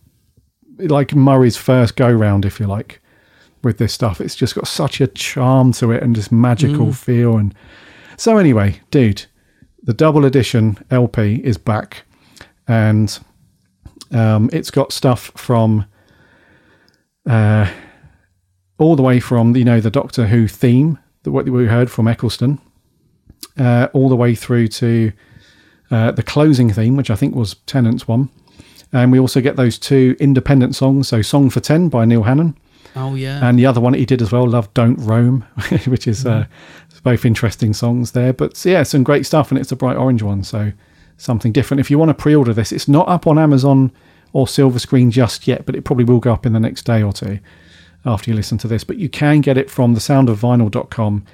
[SPEAKER 1] like Murray's first go round, if you like, with this stuff. It's just got such a charm to it and just magical mm. feel. And so anyway, dude, the double edition LP is back, and um, it's got stuff from. Uh, all the way from you know the Doctor Who theme the, what we heard from Eccleston, uh, all the way through to uh, the closing theme, which I think was Tennant's one. And we also get those two independent songs. So, Song for Ten by Neil Hannon.
[SPEAKER 2] Oh, yeah.
[SPEAKER 1] And the other one he did as well, Love Don't Roam, [LAUGHS] which is uh, both interesting songs there. But yeah, some great stuff. And it's a bright orange one. So, something different. If you want to pre order this, it's not up on Amazon or Silva Screen just yet, but it probably will go up in the next day or two after you listen to this. But you can get it from thesoundofvinyl.com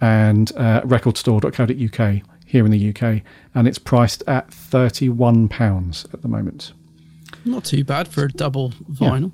[SPEAKER 1] and uh, recordstore.co.uk here in the UK, and it's priced at £31 at the moment.
[SPEAKER 2] Not too bad for a double vinyl.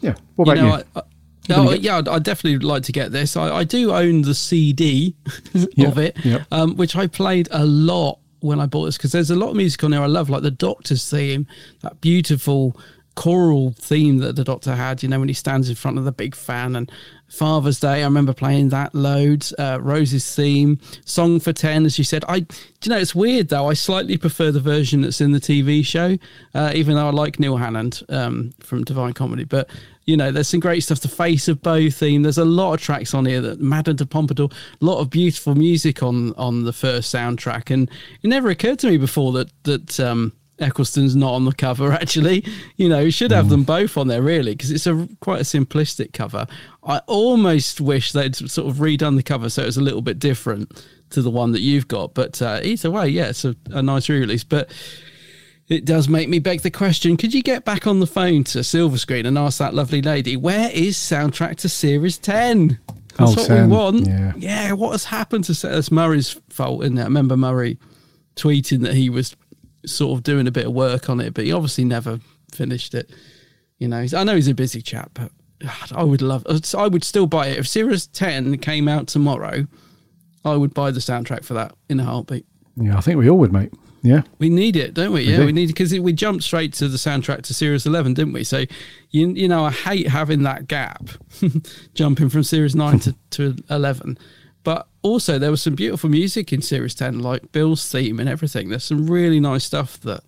[SPEAKER 1] Yeah. yeah. What about you? Know, you? I, I,
[SPEAKER 2] no, yeah, I'd, I'd, definitely like to get this. I, I do own the CD [LAUGHS] of it, um, which I played a lot when I bought this because there's a lot of music on there I love, like the Doctor's theme, that beautiful choral theme that the Doctor had, you know, when he stands in front of the big fan and Father's Day, I remember playing that loads. Uh, Rose's theme, Song for Ten, as you said. I, you know, it's weird though. I slightly prefer the version that's in the TV show, uh, even though I like Neil Hannon um, from Divine Comedy. But you know, there's some great stuff. The Face of Boe theme. There's a lot of tracks on here. That Madame de Pompadour. A lot of beautiful music on on the first soundtrack, and it never occurred to me before that that. Um, Eccleston's not on the cover. [LAUGHS] Actually, you know, you should have mm. them both on there really because it's a quite a simplistic cover. I almost wish they'd sort of redone the cover so it was a little bit different to the one that you've got. But uh, either way, yeah, it's a, a nice re-release. But it does make me beg the question: Could you get back on the phone to Silva Screen and ask that lovely lady where is soundtrack to Series Ten? That's oh, what Sam, we want. Yeah. yeah, what has happened to? That's Murray's fault, isn't it? I remember Murray tweeting that he was sort of doing a bit of work on it, but he obviously never finished it. You know, I know he's a busy chap, but God, I would love. I would still buy it if Series Ten came out tomorrow. I would buy the soundtrack for that in a heartbeat.
[SPEAKER 1] Yeah, I think we all would, mate. Yeah,
[SPEAKER 2] we need it, don't we? we yeah, do. we need it because we jumped straight to the soundtrack to Series Eleven, didn't we? So, you you know, I hate having that gap, [LAUGHS] jumping from Series Nine to to Eleven. But also, there was some beautiful music in Series 10, like Bill's theme and everything. There's some really nice stuff that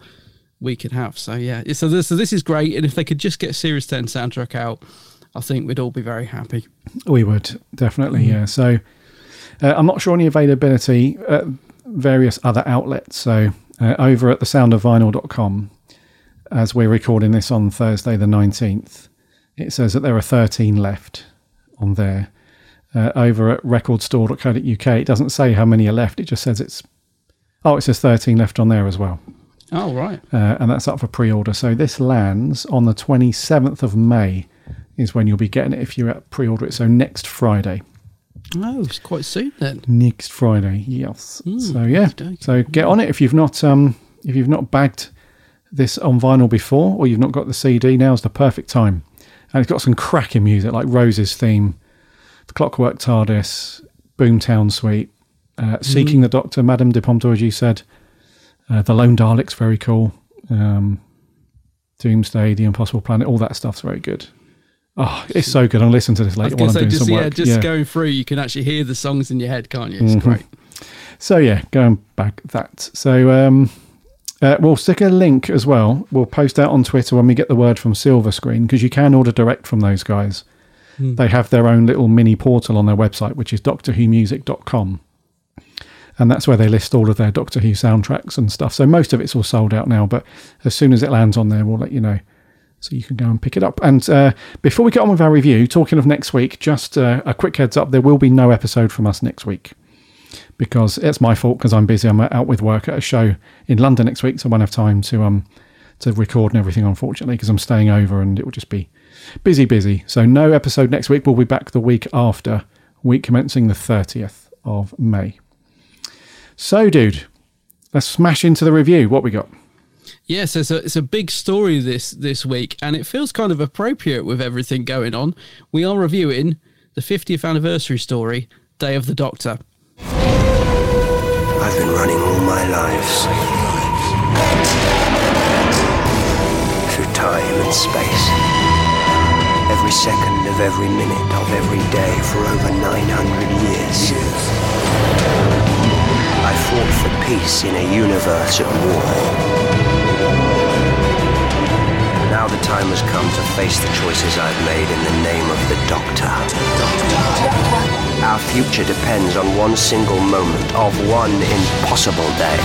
[SPEAKER 2] we could have. So, yeah. So this, so this is great. And if they could just get Series 10 soundtrack out, I think we'd all be very happy.
[SPEAKER 1] We would, definitely, yeah. So, uh, I'm not sure on the availability. Uh, various other outlets. So uh, over at thesoundofvinyl.com, as we're recording this on Thursday the 19th, it says that there are 13 left on there. Uh, over at recordstore.co.uk, it doesn't say how many are left. It just says it's, oh, it says 13 left on there as well.
[SPEAKER 2] Oh, right.
[SPEAKER 1] Uh, and that's up for pre order. So this lands on the 27th of May, is when you'll be getting it if you pre order it. So next Friday.
[SPEAKER 2] Oh, it's quite soon then.
[SPEAKER 1] Next Friday, yes.
[SPEAKER 2] Mm,
[SPEAKER 1] so yeah, so get on it if you've not um if you've not bagged this on vinyl before or you've not got the CD. Now's the perfect time, and it's got some cracking music like Rose's theme, the Clockwork TARDIS, Boomtown Suite, uh, Seeking the Doctor, Madame de Pompadour, as you said, uh, the Lone Daleks, very cool. Um, Doomsday, The Impossible Planet, all that stuff's very good. Oh, it's so good. I'll listen to this later while I'm doing
[SPEAKER 2] just,
[SPEAKER 1] some
[SPEAKER 2] yeah,
[SPEAKER 1] work.
[SPEAKER 2] just going through, you can actually hear the songs in your head, can't you? It's
[SPEAKER 1] Mhm.
[SPEAKER 2] great.
[SPEAKER 1] So yeah, going back that. So um, uh, we'll stick a link as well. We'll post out on Twitter when we get the word from Silva Screen because you can order direct from those guys. They have their own little mini portal on their website, which is DoctorWhoMusic.com. And that's where they list all of their Doctor Who soundtracks and stuff. So most of it's all sold out now, but as soon as it lands on there, we'll let you know. So you can go and pick it up. And uh, before we get on with our review, talking of next week, just uh, a quick heads up there will be no episode from us next week because it's my fault because I'm busy. I'm out with work at a show in London next week, so I won't have time to um to record and everything, unfortunately, because I'm staying over and it will just be busy, busy. So no episode next week. We'll be back the week after, week commencing the 30th of May. So, dude, let's smash into the review. What we got?
[SPEAKER 2] Yes, it's a it's a big story this this week, and it feels kind of appropriate with everything going on. We are reviewing the 50th anniversary story, Day of the Doctor.
[SPEAKER 3] I've been running all my life. Through time and space. Every second of every minute of every day for over 900 years. I fought for peace in a universe at war. Now the time has come to face the choices I've made in the name of the Doctor. Our future depends on one single moment of one impossible day.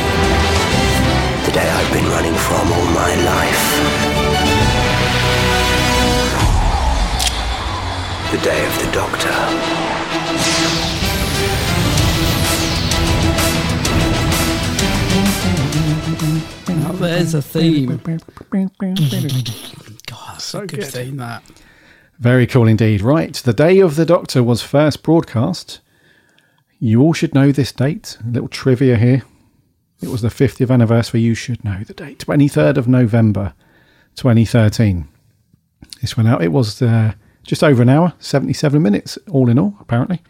[SPEAKER 3] The day I've been running from all my life. The day of the Doctor.
[SPEAKER 2] Now there's a theme. [LAUGHS] God, that's
[SPEAKER 1] So
[SPEAKER 2] a good,
[SPEAKER 1] good.
[SPEAKER 2] theme. That
[SPEAKER 1] Very cool indeed. Right, the day of the Doctor was first broadcast. You all should know this date. A little trivia here. It was the 50th anniversary. You should know the date. 23rd of November, 2013. This went out. It was uh, just over an hour, 77 minutes, all in all, apparently.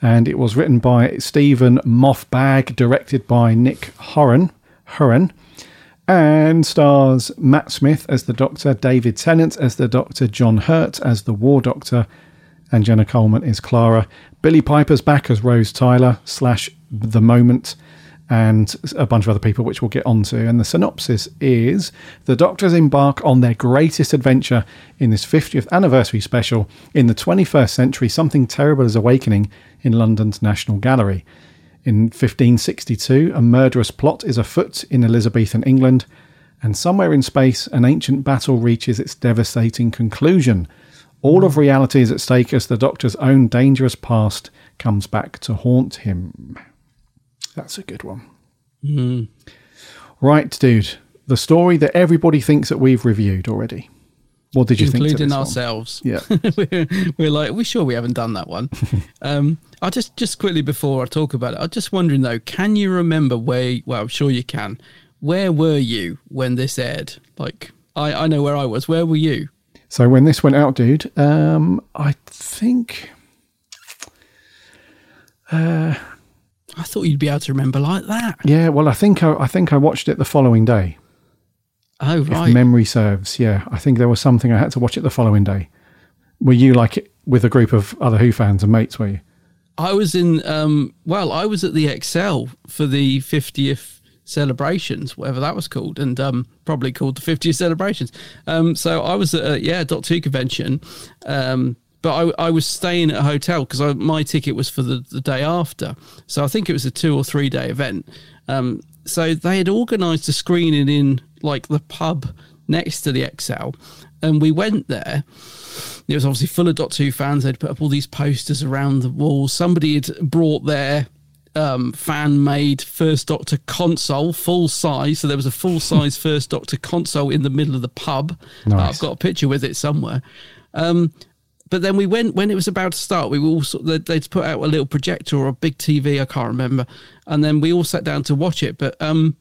[SPEAKER 1] And it was written by Steven Moffat, directed by Nick Hurran, Hurran and stars Matt Smith as the Doctor, David Tennant as the Doctor, John Hurt as the War Doctor, and Jenna Coleman is Clara. Billie Piper's back as Rose Tyler slash The Moment, and a bunch of other people, which we'll get onto. And the synopsis is the Doctors embark on their greatest adventure in this 50th anniversary special. In the 21st century, something terrible is awakening in London's National Gallery. In 1562, a murderous plot is afoot in Elizabethan England, and somewhere in space, an ancient battle reaches its devastating conclusion. All of reality is at stake as the Doctor's own dangerous past comes back to haunt him. That's a good one. Right, dude. The story that everybody thinks that we've reviewed already. What did you think? to
[SPEAKER 2] including
[SPEAKER 1] this one?
[SPEAKER 2] ourselves.
[SPEAKER 1] Yeah. [LAUGHS]
[SPEAKER 2] we're, we're like, we're sure we haven't done that one. [LAUGHS] um, I just, just quickly before I talk about it, I'm just wondering though, can you remember where? Well, I'm sure you can. Where were you when this aired? Like, I, I know where I was. Where were you?
[SPEAKER 1] So when this went out, dude, um, I think
[SPEAKER 2] I thought you'd be able to remember like that.
[SPEAKER 1] yeah. Well, I think I, I think I watched it the following day.
[SPEAKER 2] Oh right, if
[SPEAKER 1] memory serves. Yeah, I think there was something I had to watch it the following day. Were you like with a group of other Who fans and mates? Were you?
[SPEAKER 2] I was in. Um, well, I was at the ExCeL for the 50th celebrations, whatever that was called, and um, probably called the 50th celebrations. Um, so I was at a, yeah dot two convention, um, but I, I was staying at a hotel because my ticket was for the, the day after. So I think it was a two or three day event. Um, so they had organised a screening in like the pub next to the ExCeL, and we went there. It was obviously full of Doctor Who fans. They'd put up all these posters around the walls. Somebody had brought their um, fan made First Doctor console, full size. So there was a full [LAUGHS] size First Doctor console in the middle of the pub.
[SPEAKER 1] Nice.
[SPEAKER 2] I've got a picture with it somewhere. Um, but then we went when it was about to start. We all of, they'd put out a little projector or a big TV. I can't remember. And then we all sat down to watch it. But um,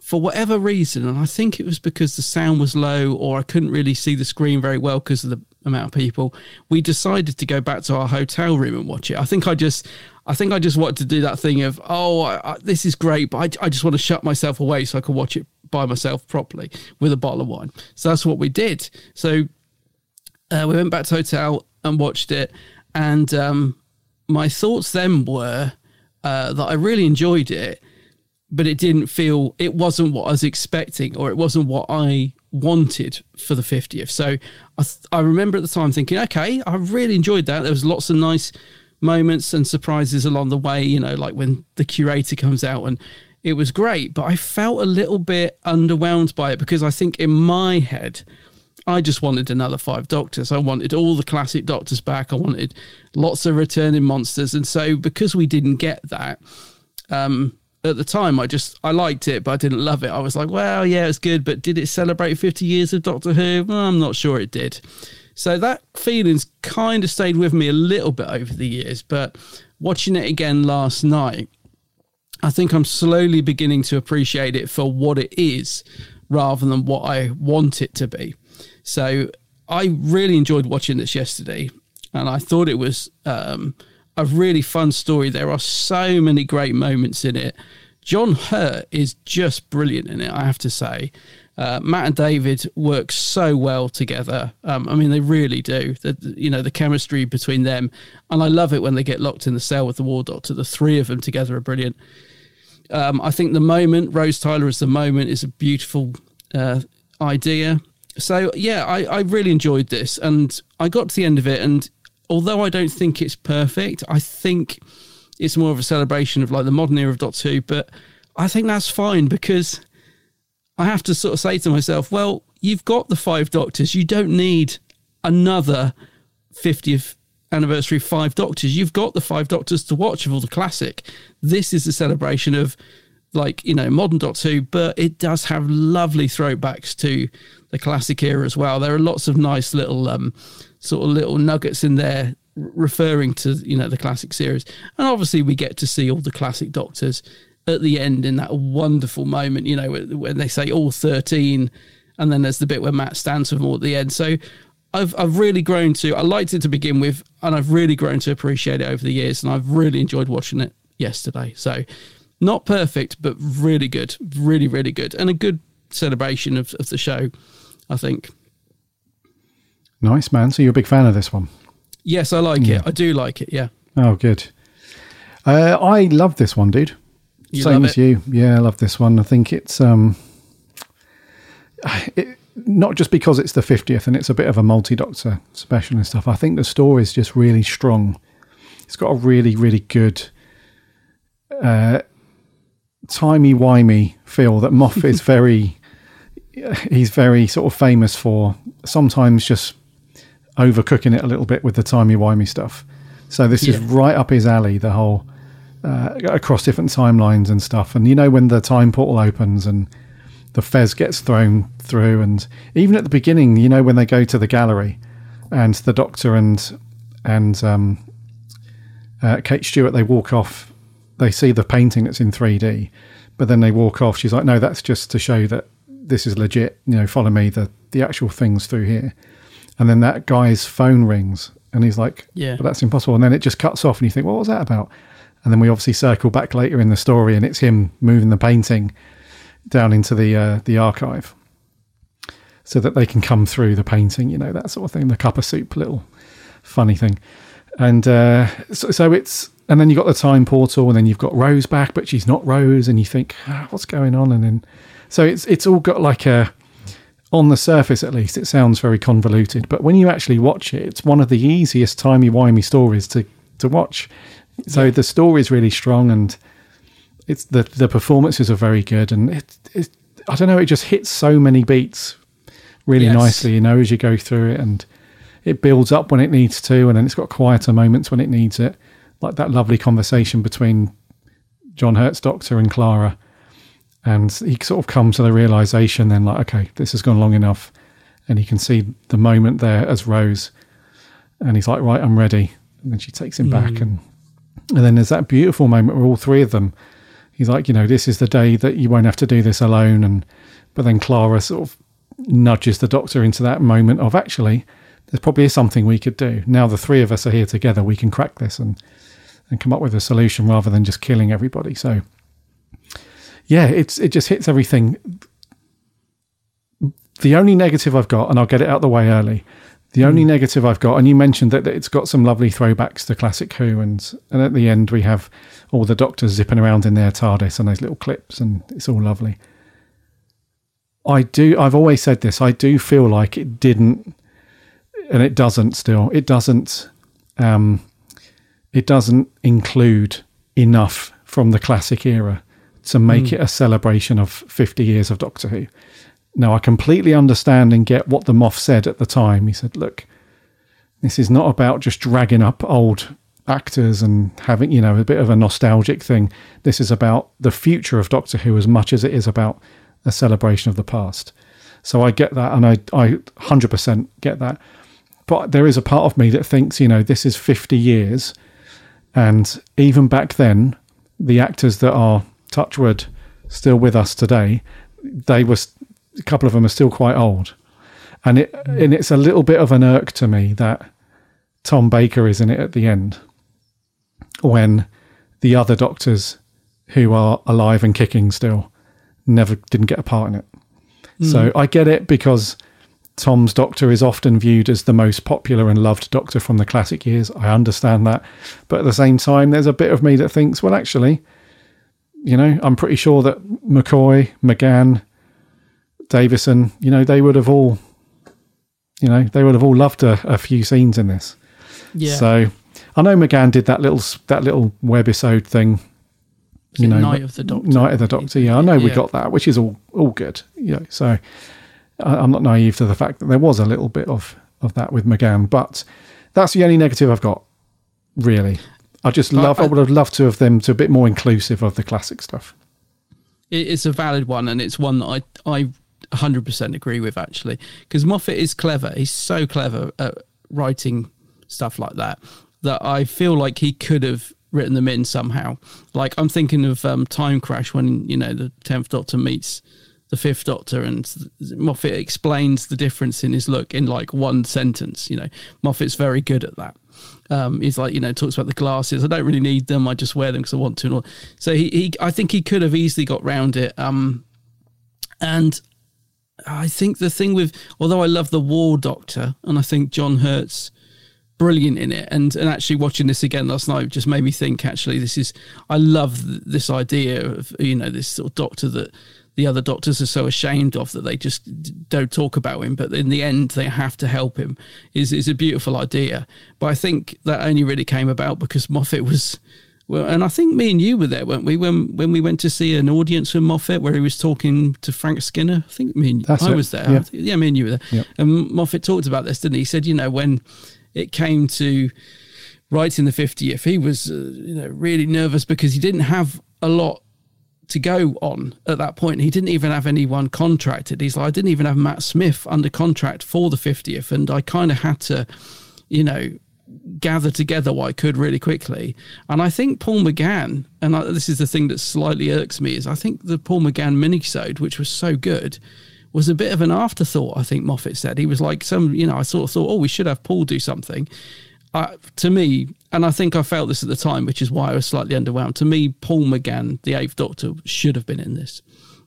[SPEAKER 2] for whatever reason, and I think it was because the sound was low or I couldn't really see the screen very well because of the amount of people, we decided to go back to our hotel room and watch it. I think I just, I think I just wanted to do that thing of, oh, I, I, this is great, but I, I just want to shut myself away so I can watch it by myself properly with a bottle of wine. So that's what we did. So uh, we went back to hotel and watched it, and um, my thoughts then were uh, that I really enjoyed it, but it didn't feel it wasn't what I was expecting, or it wasn't what I wanted for the 50th. So I, th- I remember at the time thinking, okay, I really enjoyed that. There was lots of nice moments and surprises along the way, you know, like when the curator comes out and it was great, but I felt a little bit underwhelmed by it because I think in my head, I just wanted another five doctors. I wanted all the classic doctors back. I wanted lots of returning monsters. And so because we didn't get that, um, at the time I just I liked it, but I didn't love it. I was like, well, yeah, it's good, but did it celebrate 50 years of Doctor Who? Well, I'm not sure it did. So that feeling's kind of stayed with me a little bit over the years, but watching it again last night, I think I'm slowly beginning to appreciate it for what it is rather than what I want it to be. So I really enjoyed watching this yesterday, and I thought it was um, a really fun story. There are so many great moments in it. John Hurt is just brilliant in it, I have to say. Uh, Matt and David work so well together. Um, I mean, they really do. The, you know, the chemistry between them, and I love it when they get locked in the cell with the War Doctor. The three of them together are brilliant. Um, I think the moment Rose Tyler is the moment is a beautiful uh, idea. So yeah, I, I really enjoyed this, and I got to the end of it, and although I don't think it's perfect, I think it's more of a celebration of like the modern era of Doctor Who. But I think that's fine because I have to sort of say to myself, well, you've got the five Doctors. You don't need another 50th anniversary Five Doctors. You've got the Five Doctors to watch of all the classic. This is a celebration of like you know modern Doctor Who, but it does have lovely throwbacks to the classic era as well. There are lots of nice little um, sort of little nuggets in there referring to you know the classic series, and obviously we get to see all the classic Doctors at the end in that wonderful moment. You know when they say all thirteen, and then there's the bit where Matt stands for them all at the end. So. I've I've really grown to I liked it to begin with, and I've really grown to appreciate it over the years, and I've really enjoyed watching it yesterday. So, not perfect, but really good, really really good, and a good celebration of, of the show. I think.
[SPEAKER 1] Nice, man. So you're a big fan of this one?
[SPEAKER 2] Yes, I like
[SPEAKER 1] Yeah.
[SPEAKER 2] it. I do like it. Yeah.
[SPEAKER 1] Oh, good. Uh, I love this one, dude.
[SPEAKER 2] You
[SPEAKER 1] Same
[SPEAKER 2] love
[SPEAKER 1] as
[SPEAKER 2] it?
[SPEAKER 1] you. Yeah, I love this one. I think it's um, [SIGHS] it, not just because it's the 50th and it's a bit of a multi doctor special and stuff. I think the story is just really strong. It's got a really, really good uh, timey wimey feel that Moff is [LAUGHS] very, he's very sort of famous for sometimes just overcooking it a little bit with the timey wimey stuff. So this is right up his alley. The whole uh, across different timelines and stuff. And you know when the time portal opens and the Fez gets thrown through, and even at the beginning, you know when they go to the gallery, and the Doctor and and um, uh, Kate Stewart they walk off. They see the painting that's in 3D, but then they walk off. She's like, "No, that's just to show that this is legit. You know, follow me. The the actual things through here." And then that guy's phone rings, and he's like,
[SPEAKER 2] Yeah.
[SPEAKER 1] but that's impossible." And then it just cuts off, and you think, "What was that about?" And then we obviously circle back later in the story, and it's him moving the painting down into the uh, the archive, so that they can come through the painting. You know that sort of thing. The cup of soup little funny thing, and uh, so, so it's and then you've got the time portal, and then you've got Rose back, but she's not Rose, and you think, ah, what's going on? And then so it's it's all got like a on the surface at least, it sounds very convoluted. But when you actually watch it, it's one of the easiest timey wimey stories to to watch. So the story is really strong, and it's the the performances are very good, and it, it I don't know, it just hits so many beats really
[SPEAKER 2] Yes.
[SPEAKER 1] nicely, you know, as you go through it, and it builds up when it needs to, and then it's got quieter moments when it needs it, like that lovely conversation between John Hurt's doctor and Clara, and he sort of comes to the realization then, like, okay, this has gone long enough, and he can see the moment there as Rose, and he's like, right, I'm ready, and then she takes him back, mm. and and then there's that beautiful moment where all three of them, he's like, you know, this is the day that you won't have to do this alone, and but then Clara sort of nudges the doctor into that moment of actually, there's probably something we could do. Now the three of us are here together, we can crack this. And and come up with a solution rather than just killing everybody. So yeah, it's it just hits everything. The only negative I've got, and I'll get it out the way early. The only negative I've got, and you mentioned that, that it's got some lovely throwbacks to classic Who, and and at the end we have all the doctors zipping around in their TARDIS and those little clips, and it's all lovely. I do. I've always said this. I do feel like it didn't, and it doesn't. Still, it doesn't. Um, it doesn't include enough from the classic era to make hmm. it a celebration of 50 years of Doctor Who. Now, I completely understand and get what the Moff said at the time. He said, look, this is not about just dragging up old actors and having, you know, a bit of a nostalgic thing. This is about the future of Doctor Who as much as it is about a celebration of the past. So I get that, and I, I 100% get that. But there is a part of me that thinks, you know, this is 50 years. And even back then, the actors that are Touchwood still with us today, they were a couple of them are still quite old, and it mm. and it's a little bit of an irk to me that Tom Baker is in it at the end when the other doctors who are alive and kicking still never didn't get a part in it. So mm. I get it because Tom's Doctor is often viewed as the most popular and loved Doctor from the classic years. I understand that. But at the same time, there's a bit of me that thinks, well, actually, you know, I'm pretty sure that McCoy, McGann, Davison, you know, they would have all, you know, they would have all loved a, a few scenes in this.
[SPEAKER 2] Yeah.
[SPEAKER 1] So I know McGann did that little that little webisode thing.
[SPEAKER 2] You know, Night of the Doctor?
[SPEAKER 1] Night of the Doctor. Yeah, I know we got that, which is all all good. Yeah. so I'm not naive to the fact that there was a little bit of of that with McGann, but that's the only negative I've got. Really, I just love. I,
[SPEAKER 2] I-
[SPEAKER 1] would have loved to have them to a bit more inclusive of the classic stuff.
[SPEAKER 2] It's a valid one, and it's one that I I 100% agree with actually, because Moffat is clever. He's so clever at writing stuff like that that I feel like he could have written them in somehow. Like I'm thinking of um, Time Crash when you know the tenth Doctor meets the fifth Doctor, and Moffat explains the difference in his look in like one sentence. You know, Moffat's very good at that. Um, he's like, you know, talks about the glasses. I don't really need them. I just wear them because I want to. So he, he, I think he could have easily got round it. Um, and I think the thing with, although I love the War Doctor, and I think John Hurt's brilliant in it, and and actually watching this again last night just made me think. Actually, this is I love th- this idea of you know this sort of Doctor that the other doctors are so ashamed of that they just don't talk about him, but in the end they have to help him. is is a beautiful idea, but I think that only really came about because Moffat was. Well, and I think me and you were there, weren't we? When when we went to see an audience with Moffat, where he was talking to Frank Skinner. I think me and
[SPEAKER 1] That's
[SPEAKER 2] I
[SPEAKER 1] it,
[SPEAKER 2] was there.
[SPEAKER 1] yeah.
[SPEAKER 2] Think- yeah, me and you were there.
[SPEAKER 1] Yep.
[SPEAKER 2] And Moffat talked about this, didn't he? He said, you know, when it came to writing the 50th, he was, uh, you know, really nervous because he didn't have a lot to go on at that point. He didn't even have anyone contracted. He's like, I didn't even have Matt Smith under contract for the 50th. And I kind of had to, you know, gather together what I could really quickly. And I think Paul McGann, and I, this is the thing that slightly irks me, is I think the Paul McGann minisode, which was so good, was a bit of an afterthought. I think Moffat said he was like some, you know, I sort of thought, oh, we should have Paul do something. Uh, to me, and I think I felt this at the time, which is why I was slightly underwhelmed. To me, Paul McGann, the Eighth Doctor, should have been in this.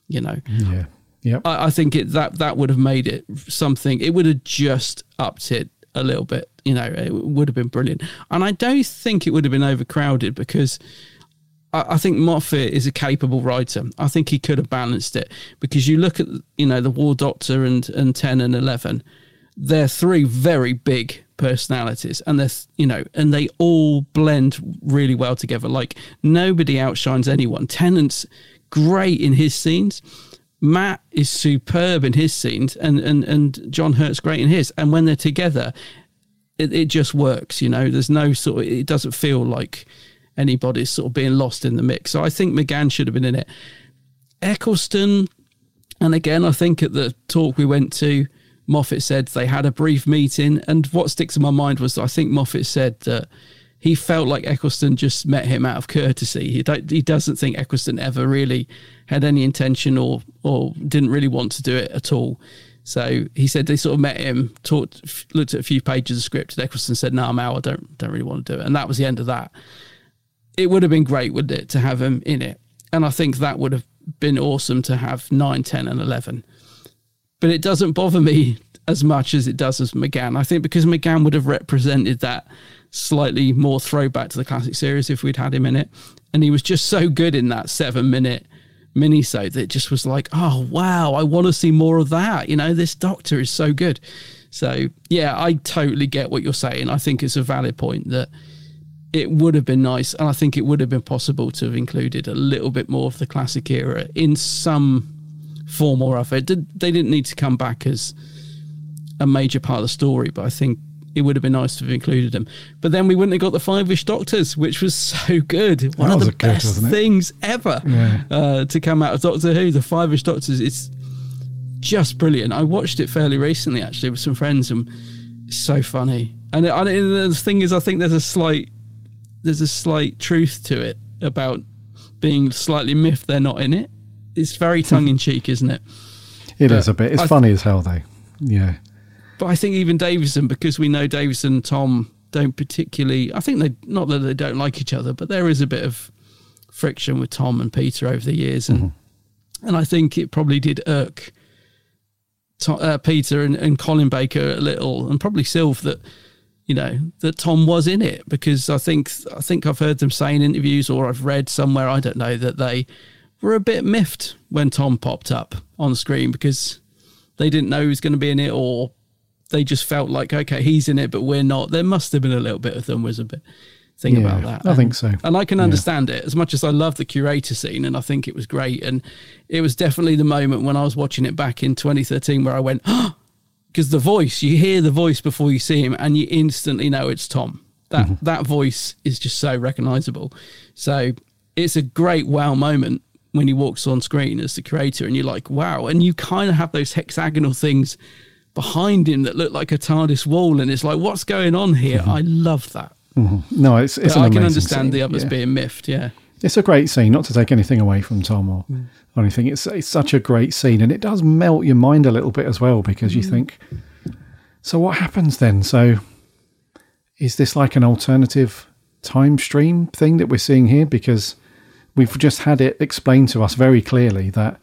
[SPEAKER 2] You know,
[SPEAKER 1] Yeah. Yep.
[SPEAKER 2] I, I think it that that would have made it something. It would have just upped it a little bit. You know, it would have been brilliant. And I don't think it would have been overcrowded because I, I think Moffat is a capable writer. I think he could have balanced it because you look at you know the War Doctor and and ten and eleven, they're three very big personalities and they're you know and they all blend really well together. Like nobody outshines anyone. Tennant's great in his scenes. Matt is superb in his scenes and and and john hurt's great in his. And when they're together it, it just works you know? There's no sort of it doesn't feel like anybody's sort of being lost in the mix. So i think mcgann should have been in it. Eccleston and again i think at the talk we went to Moffat said they had a brief meeting, and what sticks in my mind was I think Moffat said that he felt like Eccleston just met him out of courtesy. He he doesn't think Eccleston ever really had any intention or or didn't really want to do it at all. So he said they sort of met him, talked, looked at a few pages of script, and Eccleston said, "No, I'm out. I don't don't really want to do it." And that was the end of that. It would have been great, wouldn't it, to have him in it? And I think that would have been awesome to have 9, 10, and 11 but it doesn't bother me as much as it does as McGann. I think because McGann would have represented that slightly more throwback to the classic series if we'd had him in it. And he was just so good in that seven minute mini so that just was like, oh wow, I want to see more of that. You know, this doctor is so good. So yeah, I totally get what you're saying. I think it's a valid point that it would have been nice, and I think it would have been possible to have included a little bit more of the classic era in some form or other. Did, they didn't need to come back as a major part of the story, but I think it would have been nice to have included them. But then we wouldn't have got the Five-ish Doctors, which was [LAUGHS] so good. One of the good, best things ever yeah. uh, to come out of Doctor Who. The Five-ish Doctors, is just brilliant. I watched it fairly recently, actually, with some friends, and it's so funny. And, and the thing is, I think there's a slight there's a slight truth to it about being slightly miffed they're not in it it's very tongue in cheek, isn't it?
[SPEAKER 1] It but is a bit. It's I, funny as hell, though. Yeah.
[SPEAKER 2] But I think even Davison, because we know Davison and Tom don't particularly. I think they not that they don't like each other, but there is a bit of friction with Tom and Peter over the years, and mm-hmm. and I think it probably did irk Tom, uh, Peter and, and Colin Baker a little, and probably Sylve that you know that Tom was in it because I think I think I've heard them say in interviews or I've read somewhere I don't know that they were a bit miffed when Tom popped up on screen because they didn't know he was going to be in it or they just felt like, okay, he's in it, but we're not. There must have been a little bit of them was a bit thing yeah, about that.
[SPEAKER 1] I and, think so.
[SPEAKER 2] And I can understand yeah. it as much as I love the curator scene and I think it was great. And it was definitely the moment when I was watching it back in 2013 where I went, because the voice, you hear the voice before you see him and you instantly know it's Tom. That, mm-hmm. that voice is just so recognizable. So it's a great wow moment when he walks on screen as the curator, and you're like, wow. And you kind of have those hexagonal things behind him that look like a TARDIS wall, and it's like, what's going on here? Mm-hmm. I love that.
[SPEAKER 1] Mm-hmm. No, it's, it's
[SPEAKER 2] I can understand scene. the others yeah. being miffed. Yeah,
[SPEAKER 1] it's a great scene. Not to take anything away from Tom or, mm. or anything, it's it's such a great scene, and it does melt your mind a little bit as well because you mm. think, so what happens then? So is this like an alternative time stream thing that we're seeing here? Because we've just had it explained to us very clearly that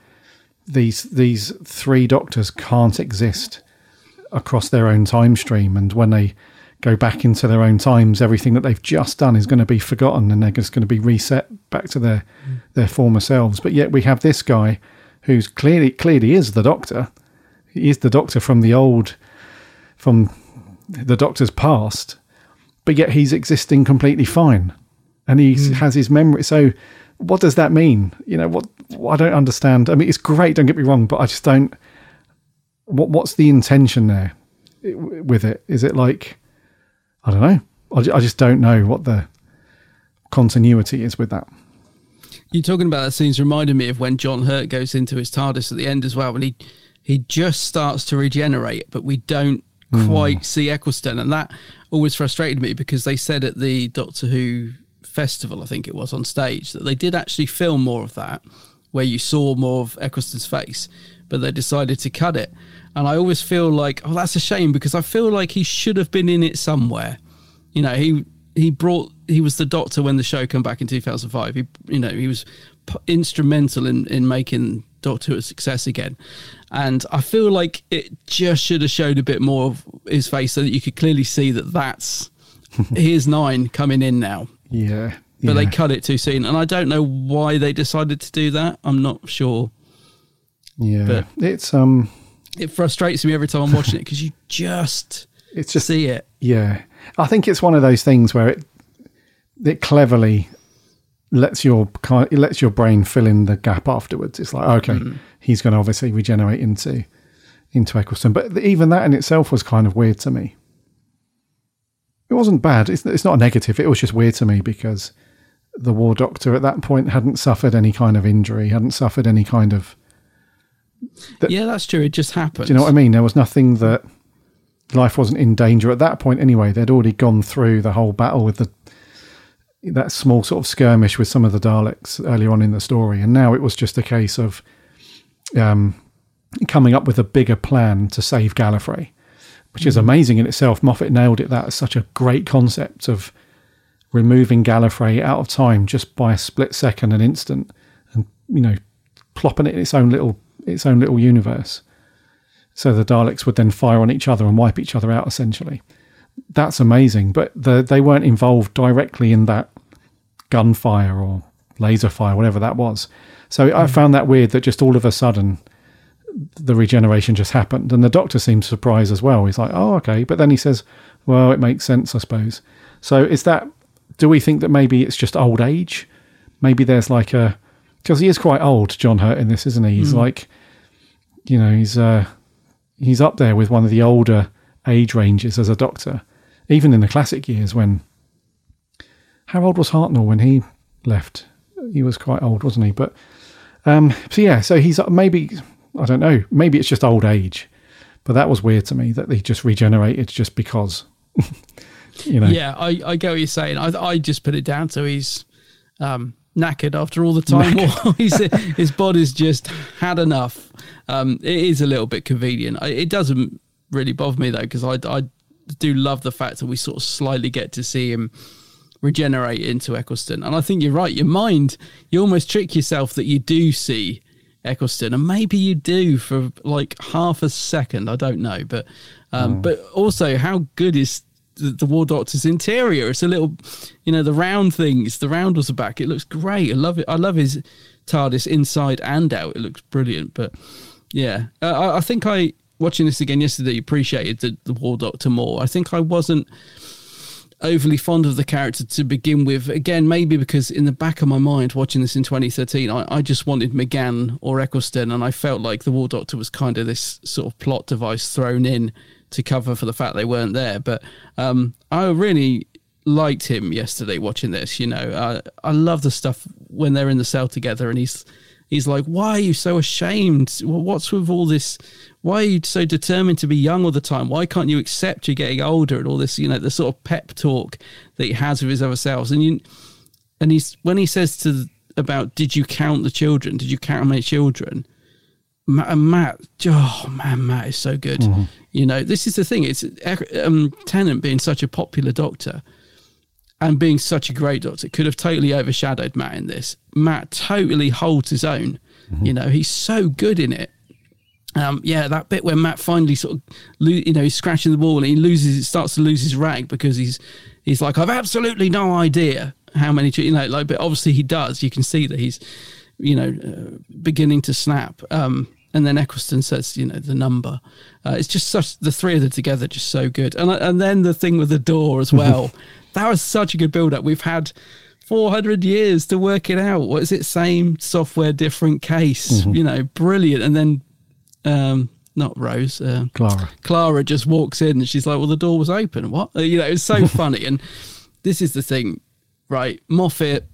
[SPEAKER 1] these these three doctors can't exist across their own time stream and when they go back into their own times everything that they've just done is going to be forgotten and they're just going to be reset back to their mm. their former selves but yet we have this guy who's clearly clearly is the doctor he is the doctor from the old from the doctor's past but yet he's existing completely fine and he mm. has his memory so what does that mean? You know, what I don't understand. I mean, it's great. Don't get me wrong, but I just don't. What What's the intention there with it? Is it like I don't know. I, I just don't know what the continuity is with that.
[SPEAKER 2] You talking about that scene's reminded me of when John Hurt goes into his TARDIS at the end as well, when he he just starts to regenerate, but we don't hmm. quite mm. see Eccleston, and that always frustrated me because they said at the Doctor Who festival, I think it was on stage, that they did actually film more of that, where you saw more of Eccleston's face, but they decided to cut it. And I always feel like, oh, that's a shame because I feel like he should have been in it somewhere. You know, he he brought he was the doctor when the show came back in 2005. He you know he was p- instrumental in in making Doctor a success again. And I feel like it just should have showed a bit more of his face so that you could clearly see that that's [LAUGHS] here's nine coming in now
[SPEAKER 1] yeah.
[SPEAKER 2] but they cut it too soon, and I don't know why they decided to do that. I'm not sure.
[SPEAKER 1] Yeah,
[SPEAKER 2] But-
[SPEAKER 1] it's um,
[SPEAKER 2] It frustrates me every time I'm watching it because you just [LAUGHS]
[SPEAKER 1] it's just
[SPEAKER 2] see it.
[SPEAKER 1] yeah. I think it's one of those things where it it cleverly lets your it lets your brain fill in the gap afterwards. It's like okay, he's going to obviously regenerate into into Eccleston, but even that in itself was kind of weird to me. It wasn't bad. It's it's not a negative. It was just weird to me because the War Doctor at that point hadn't suffered any kind of injury, hadn't suffered any kind of That-
[SPEAKER 2] yeah, that's true. It just happened.
[SPEAKER 1] Do you know what I mean? There was nothing that life wasn't in danger at that point anyway. They'd already gone through the whole battle with the that small sort of skirmish with some of the Daleks earlier on in the story, and now it was just a case of um, coming up with a bigger plan to save Gallifrey, which is hmm. amazing in itself. Moffat nailed it. That as such a great concept of removing Gallifrey out of time just by a split second, an instant, and you know, plopping it in its own little its own little universe. So the Daleks would then fire on each other and wipe each other out. Essentially, that's amazing. But the, they weren't involved directly in that gunfire or laser fire, whatever that was. So I hmm. found that weird that just all of a sudden the regeneration just happened, and the Doctor seems surprised as well. He's like, "Oh, okay," but then he says, "Well, it makes sense, I suppose." So is that? Do we think that maybe it's just old age? Maybe there's like a because he is quite old, John Hurt, in this, isn't he? He's like, you know, he's uh, he's up there with one of the older age ranges as a doctor, even in the classic years when. How old was Hartnell when he left? He was quite old, wasn't he? But um, so yeah, so he's maybe I don't know, maybe it's just old age, but that was weird to me that they just regenerated just because. [LAUGHS] you know,
[SPEAKER 2] Yeah, I, I get what you're saying. I I just put it down to he's um, knackered after all the time war. [LAUGHS] He's, his body's just had enough. Um, it is a little bit convenient. I, it doesn't really bother me though because I I do love the fact that we sort of slightly get to see him regenerate into Eccleston. And I think you're right. Your mind, you almost trick yourself that you do see Eccleston, and maybe you do for like half a second. I don't know, but um, but also how good is the, the War Doctor's interior? It's a little, you know, the round things. The roundels are back. It looks great. I love it. I love his TARDIS inside and out. It looks brilliant. But yeah, uh, I, I think I watching this again yesterday appreciated the, the War Doctor more. I think I wasn't overly fond of the character to begin with. Again, maybe because in the back of my mind, watching this in 2013, I, I just wanted McGann or Eccleston, and I felt like the War Doctor was kind of this sort of plot device thrown in to cover for the fact they weren't there. But um, I really liked him yesterday watching this. You know, I, I love the stuff when they're in the cell together, and he's he's like, "Why are you so ashamed? What's with all this? Why are you so determined to be young all the time? Why can't you accept you're getting older and all this? You know, the sort of pep talk that he has with his other selves, and you, and he's when he says to about, did you count the children? Did you count how many children? Matt, uh, Matt, oh man, Matt is so good. Mm-hmm. You know, this is the thing. It's eh, um, Tennant being such a popular doctor and being such a great doctor could have totally overshadowed Matt in this. Matt totally holds his own. Mm-hmm. You know, he's so good in it. Um, yeah, that bit where Matt finally sort of, lo- you know, he's scratching the wall and he loses, it starts to lose his rag because he's, he's like, I've absolutely no idea how many, you know, like, but obviously he does. You can see that he's, you know, uh, beginning to snap. Um, and then Eccleston says, you know, the number. Uh, it's just such the three of them together, just so good. And and then the thing with the door as well. [LAUGHS] that was such a good build up. We've had 400 years to work it out. What is it? Same software, different case. You know, brilliant. And then, um, not Rose, uh,
[SPEAKER 1] Clara.
[SPEAKER 2] Clara just walks in and she's like, "Well, the door was open." What? Uh, You know, it's so [LAUGHS] funny. And this is the thing, right? Moffat.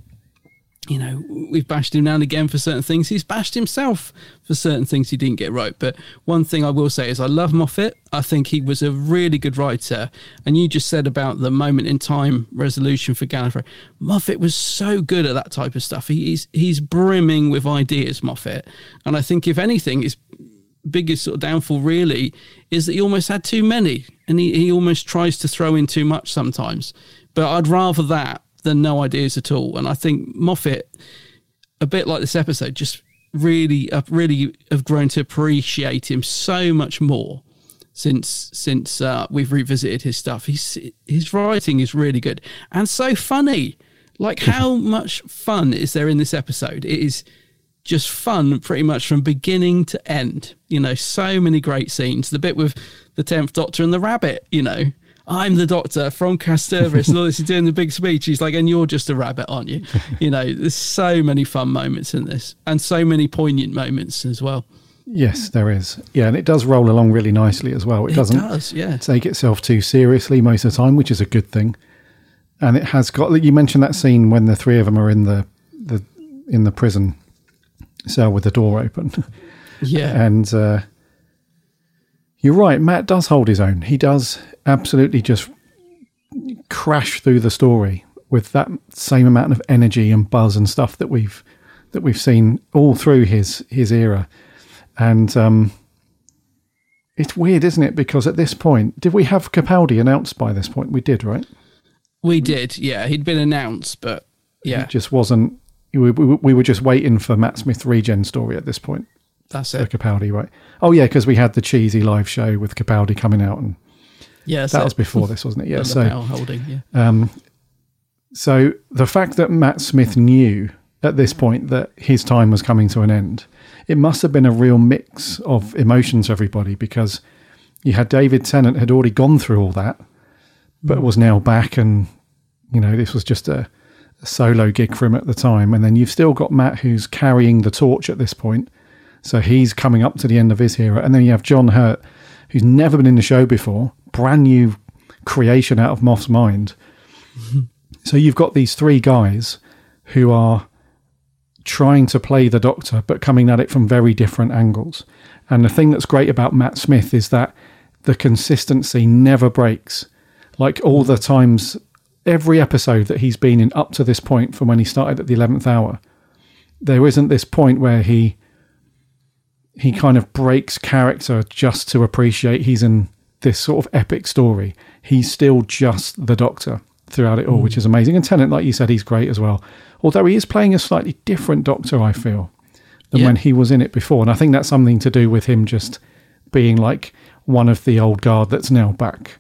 [SPEAKER 2] You know, we've bashed him now and again for certain things. He's bashed himself for certain things he didn't get right. But one thing I will say is I love Moffat. I think he was a really good writer. And you just said about the moment in time resolution for Gallifrey. Moffat was so good at that type of stuff. He, he's he's brimming with ideas, Moffat. And I think if anything, his biggest sort of downfall really is that he almost had too many and he, he almost tries to throw in too much sometimes. But I'd rather that than no ideas at all. And I think Moffat, a bit like this episode, just really, uh, really have grown to appreciate him so much more since since uh, we've revisited his stuff. He's his writing is really good and so funny. Like, [LAUGHS] how much fun is there in this episode? It is just fun pretty much from beginning to end. You know, so many great scenes. The bit with the 10th Doctor and the rabbit, you know. I'm the doctor from Kasterborous. and all this, he's doing the big speech. He's like, and you're just a rabbit, aren't you? [LAUGHS] You know, there's so many fun moments in this and so many poignant moments as well.
[SPEAKER 1] Yes, there is. Yeah, and it does roll along really nicely as well. It,
[SPEAKER 2] It
[SPEAKER 1] doesn't
[SPEAKER 2] does, yeah.
[SPEAKER 1] take itself too seriously most of the time, which is a good thing. And it has got. You mentioned that scene when the three of them are in the the in the prison cell with the door open, [LAUGHS]
[SPEAKER 2] Yeah.
[SPEAKER 1] and uh, you're right. Matt does hold his own. He does absolutely just crash through the story with that same amount of energy and buzz and stuff that we've that we've seen all through his his era. And um, it's weird, isn't it? Because at this point, did we have Capaldi announced by this point? We did, right?
[SPEAKER 2] we did, yeah. He'd been announced, but yeah,
[SPEAKER 1] It just wasn't. We, we, we were just waiting for Matt Smith regen story at this point
[SPEAKER 2] that's
[SPEAKER 1] for
[SPEAKER 2] it.
[SPEAKER 1] Capaldi, right? Oh yeah, because we had the cheesy live show with Capaldi coming out, and
[SPEAKER 2] Yeah,
[SPEAKER 1] that was before this, wasn't it? Yeah. So
[SPEAKER 2] holding, yeah.
[SPEAKER 1] Um, so the fact that Matt Smith knew at this point that his time was coming to an end, it must have been a real mix of emotions for everybody because you had David Tennant had already gone through all that, but mm. was now back and you know, this was just a solo gig for him at the time. And then you've still got Matt who's carrying the torch at this point. So he's coming up to the end of his era. And then you have John Hurt, who's never been in the show before, brand new creation out of Moff's mind. [LAUGHS] So you've got these three guys who are trying to play the Doctor, but coming at it from very different angles. And the thing that's great about Matt Smith is that the consistency never breaks. Like all the times, every episode that he's been in up to this point, from when he started at the eleventh hour, there isn't this point where he he kind of breaks character just to appreciate he's in this sort of epic story. He's still just the Doctor throughout it all, which hmm. is amazing. And Tennant, like you said, he's great as well. Although he is playing a slightly different Doctor, I feel, than
[SPEAKER 2] Yeah.
[SPEAKER 1] when he was in it before. And I think that's something to do with him just being like one of the old guard that's now back.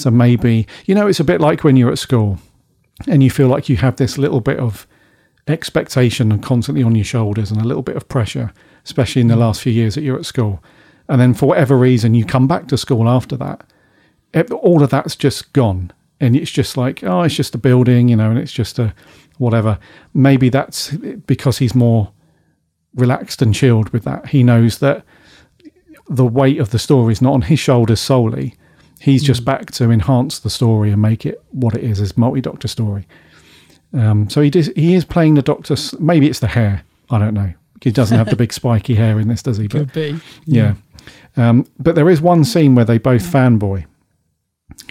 [SPEAKER 1] So maybe, you know, it's a bit like when you're at school and you feel like you have this little bit of expectation and constantly on your shoulders and a little bit of pressure, especially in the last few years that you're at school. And then for whatever reason, you come back to school after that. It, all of that's just gone. And it's just like, oh, it's just a building, you know, and it's just a whatever. Maybe that's because he's more relaxed and chilled with that. He knows that the weight of the story is not on his shoulders solely. He's just back to enhance the story and make it what it is, his multi-doctor story. Um, so he does, he is playing the doctor. Maybe it's the hair. I don't know. He doesn't have the big [LAUGHS] spiky hair in this, does he? But
[SPEAKER 2] Could be.
[SPEAKER 1] yeah. Um, but there is one scene where they both fanboy.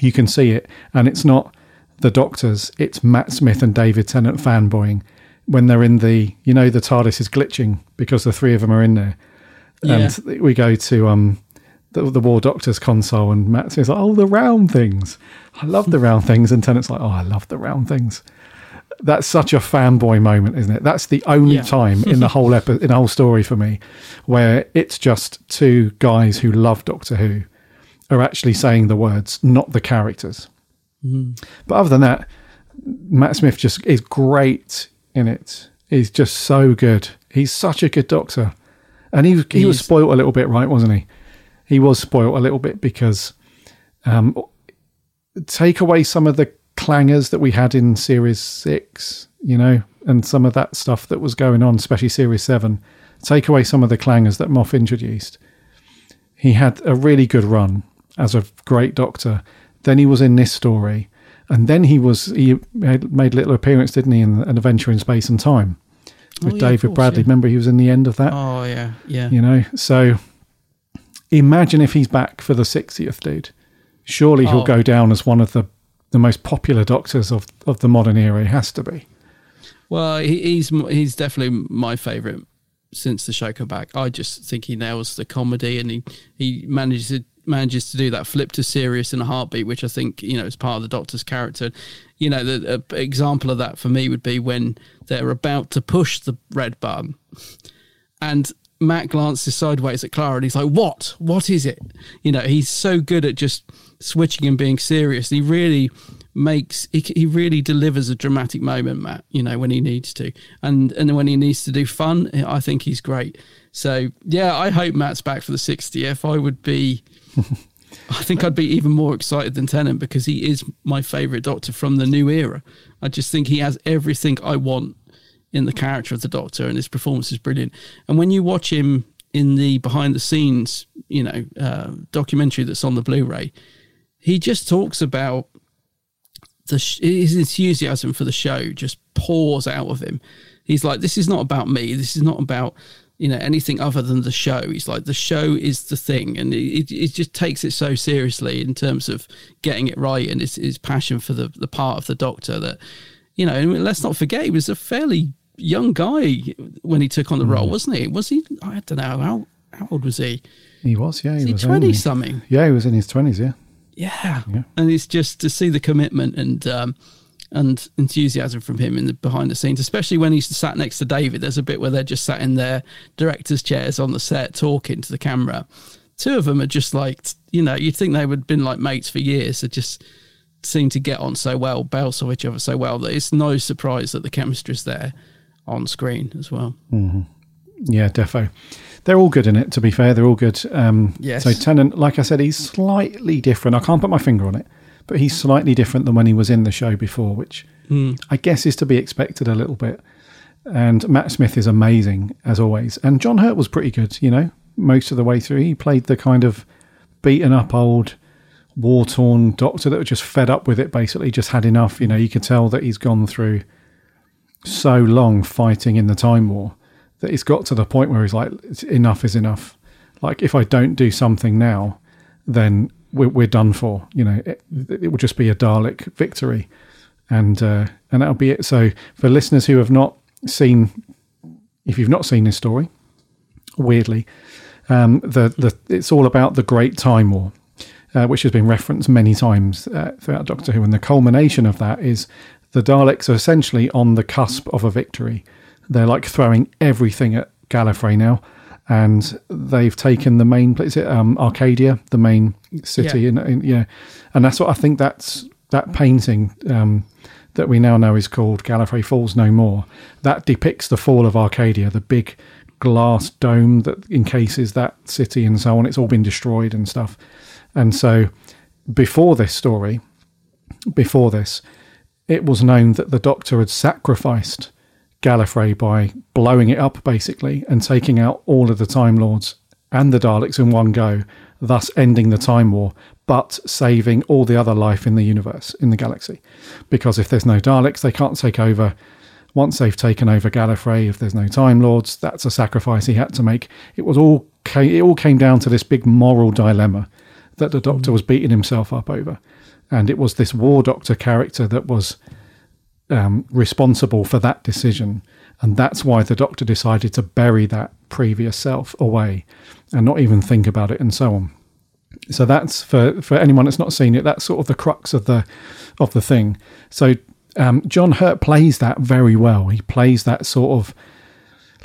[SPEAKER 1] You can see it, and it's not the doctors. It's Matt Smith and David Tennant fanboying when they're in the. You know, the TARDIS is glitching because the three of them are in there, and we go to um the, the War Doctor's console, and Matt says, "Oh, the round things. I love the round things," and Tennant's like, "Oh, I love the round things." That's such a fanboy moment, isn't it? That's the only
[SPEAKER 2] Yeah.
[SPEAKER 1] time in the [LAUGHS] whole epi- in the whole story for me where it's just two guys who love Doctor Who are actually saying the words, not the characters. Mm-hmm. But other than that, Matt Smith just is great in it. He's just so good. He's such a good Doctor, and he he,
[SPEAKER 2] He
[SPEAKER 1] was spoilt a little bit, right? Wasn't he? He was spoilt a little bit because um, take away some of the clangers that we had in Series Six, you know, and some of that stuff that was going on, especially Series Seven. Take away some of the clangers that Moff introduced. He had a really good run as a great Doctor. Then he was in this story, and then he was he made a little appearance, didn't he, in an adventure in space and time with
[SPEAKER 2] Oh, yeah,
[SPEAKER 1] David
[SPEAKER 2] course,
[SPEAKER 1] Bradley.
[SPEAKER 2] yeah.
[SPEAKER 1] Remember, he was in the end of that
[SPEAKER 2] Oh yeah, yeah.
[SPEAKER 1] you know so imagine if he's back for the 60th dude surely he'll
[SPEAKER 2] Oh.
[SPEAKER 1] go down as one of the the most popular doctors of of the modern era he has to be
[SPEAKER 2] Well, he, he's he's definitely my favourite since the show come back. I just think he nails the comedy, and he he manages to manages to do that flip to serious in a heartbeat, which I think you know is part of the Doctor's character. You know, the a example of that for me would be when they're about to push the red button, and Matt glances sideways at Clara, and he's like, "What? What is it?" You know, he's so good at just switching and being serious. He really makes he, he really delivers a dramatic moment, Matt. You know when he needs to, and and when he needs to do fun, I think he's great. So yeah, I hope Matt's back for the 60th. I would be. [LAUGHS] I think I'd be even more excited than Tennant because he is my favourite Doctor from the new era. I just think he has everything I want in the character of the Doctor, and his performance is brilliant. And when you watch him in the behind the scenes, you know, uh, documentary that's on the Blu-ray, he just talks about the sh- his enthusiasm for the show just pours out of him. He's like, "This is not about me. This is not about." You know anything other than the show? He's like the show is the thing, and it, it just takes it so seriously in terms of getting it right, and his, his passion for the the part of the Doctor that you know. And let's not forget, he was a fairly young guy when he took on the role,
[SPEAKER 1] Hmm.
[SPEAKER 2] wasn't he? Was he? I don't know how how old was he?
[SPEAKER 1] He was, yeah. He
[SPEAKER 2] Was
[SPEAKER 1] was
[SPEAKER 2] twenty
[SPEAKER 1] only-
[SPEAKER 2] something?
[SPEAKER 1] Yeah, he was in his twenties. Yeah,
[SPEAKER 2] Yeah.
[SPEAKER 1] Yeah.
[SPEAKER 2] and it's just to see the commitment and um, and enthusiasm from him in the behind the scenes, especially when he's sat next to David. There's a bit where they're just sat in their directors' chairs on the set talking to the camera. Two of them are just like you know you'd think they would have been like mates for years. They just seem to get on so well, bounce off each other so well that it's no surprise that the chemistry's there on screen as well.
[SPEAKER 1] yeah, defo. They're all good in it. To be fair, they're all good. Um,
[SPEAKER 2] Yes.
[SPEAKER 1] So Tennant, like I said, he's slightly different. I can't put my finger on it, but he's slightly different than when he was in the show before, which I guess is to be expected a little bit. And Matt Smith is amazing as always, and John Hurt was pretty good. You know, most of the way through, he played the kind of beaten up old war torn doctor that was just fed up with it. Basically, just had enough. You know, you could tell that he's gone through so long fighting in the time war that it's got to the point where he's like, enough is enough. Like, if I don't do something now, then we're, we're done for. You know, it, it will just be a Dalek victory, and uh, and that'll be it. So, for listeners who have not seen, if you've not seen this story, weirdly, um, the the it's all about the Great Time War, uh, which has been referenced many times uh, throughout Doctor Who, and the culmination of that is the Daleks are essentially on the cusp of a victory. They're like throwing everything at Gallifrey now, and they've taken the main place, um, Arcadia, the main city,
[SPEAKER 2] Yeah.
[SPEAKER 1] in, in yeah, and that's what I think that's that painting. Um, that we now know is called Gallifrey Falls No More. That depicts the fall of Arcadia, the big glass dome that encases that city and so on. It's all been destroyed and stuff. And so, before this story, before this, it was known that the Doctor had sacrificed Gallifrey by blowing it up, basically, and taking out all of the Time Lords and the Daleks in one go, thus ending the Time War, but saving all the other life in the universe, in the galaxy. Because if there's no Daleks, they can't take over. Once they've taken over Gallifrey, if there's no Time Lords, that's a sacrifice he had to make. It was all it all came down to this big moral dilemma that the Doctor mm. was beating himself up over, and it was this War Doctor character that was um, responsible for that decision. And that's why the doctor decided to bury that previous self away and not even think about it and so on. So that's for, for anyone that's not seen it, that's sort of the crux of the of the thing. So um, John Hurt plays that very well. He plays that sort of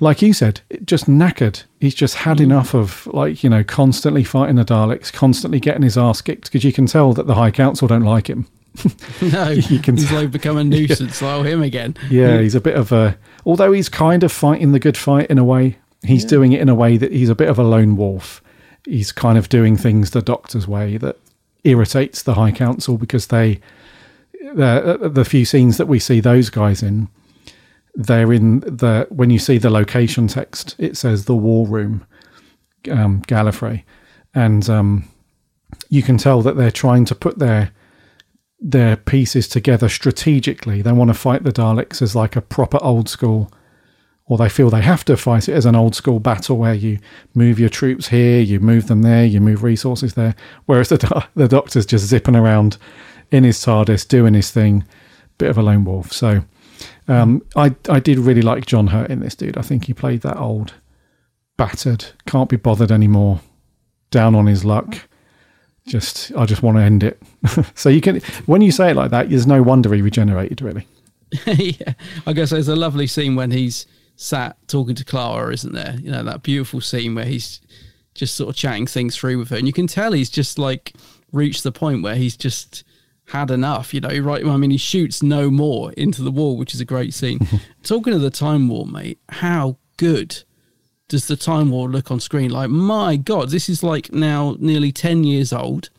[SPEAKER 1] like you said, it just knackered. He's just had hmm. enough of like, you know, constantly fighting the Daleks, constantly getting his ass kicked because you can tell that the High Council don't like him. [LAUGHS] [LAUGHS]
[SPEAKER 2] No,
[SPEAKER 1] You can
[SPEAKER 2] he's like become a [LAUGHS] nuisance. like, oh, him again.
[SPEAKER 1] Yeah, hmm. he's a bit of a. Although he's kind of fighting the good fight in a way, he's doing it in a way that he's a bit of a lone wolf. He's kind of doing things the Doctor's way that irritates the High Council because they, the uh, the few scenes that we see those guys in, they're in the when you see the location text, it says the War Room, um, Gallifrey, and um, you can tell that they're trying to put their their pieces together strategically. They want to fight the Daleks as like a proper old school, or they feel they have to fight it as an old school battle where you move your troops here, you move them there, you move resources there. Whereas the the Doctor's just zipping around in his TARDIS doing his thing, bit of a lone wolf. So um, I I did really like John Hurt in this dude. I think he played that old, battered, can't be bothered anymore, down on his luck just I just want to end it. [LAUGHS] so you can when you say it like that, there's no wonder he regenerated really. [LAUGHS]
[SPEAKER 2] yeah, I guess there's a lovely scene when he's sat talking to Clara, isn't there? You know that beautiful scene where he's just sort of chatting things through with her, and you can tell he's just like reached the point where he's just had enough. You know, right? I mean, he shoots no more into the wall, which is a great scene. [LAUGHS] Talking of the Time War, mate, how good does the Time War look on screen? Like, my God, this is like now nearly 10 years old.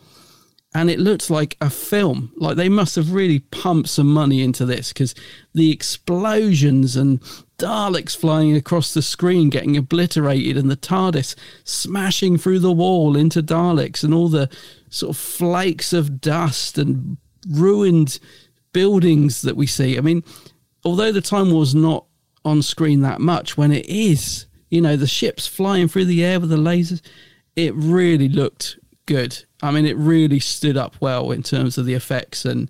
[SPEAKER 2] And it looks like a film. Like they must have really pumped some money into this because the explosions and Daleks flying across the screen, getting obliterated, and the TARDIS smashing through the wall into Daleks, and all the sort of flakes of dust and ruined buildings that we see. I mean, although the Time War's not on screen that much, when it is, you know, the ships flying through the air with the lasers, it really looked good. I mean, it really stood up well in terms of the effects and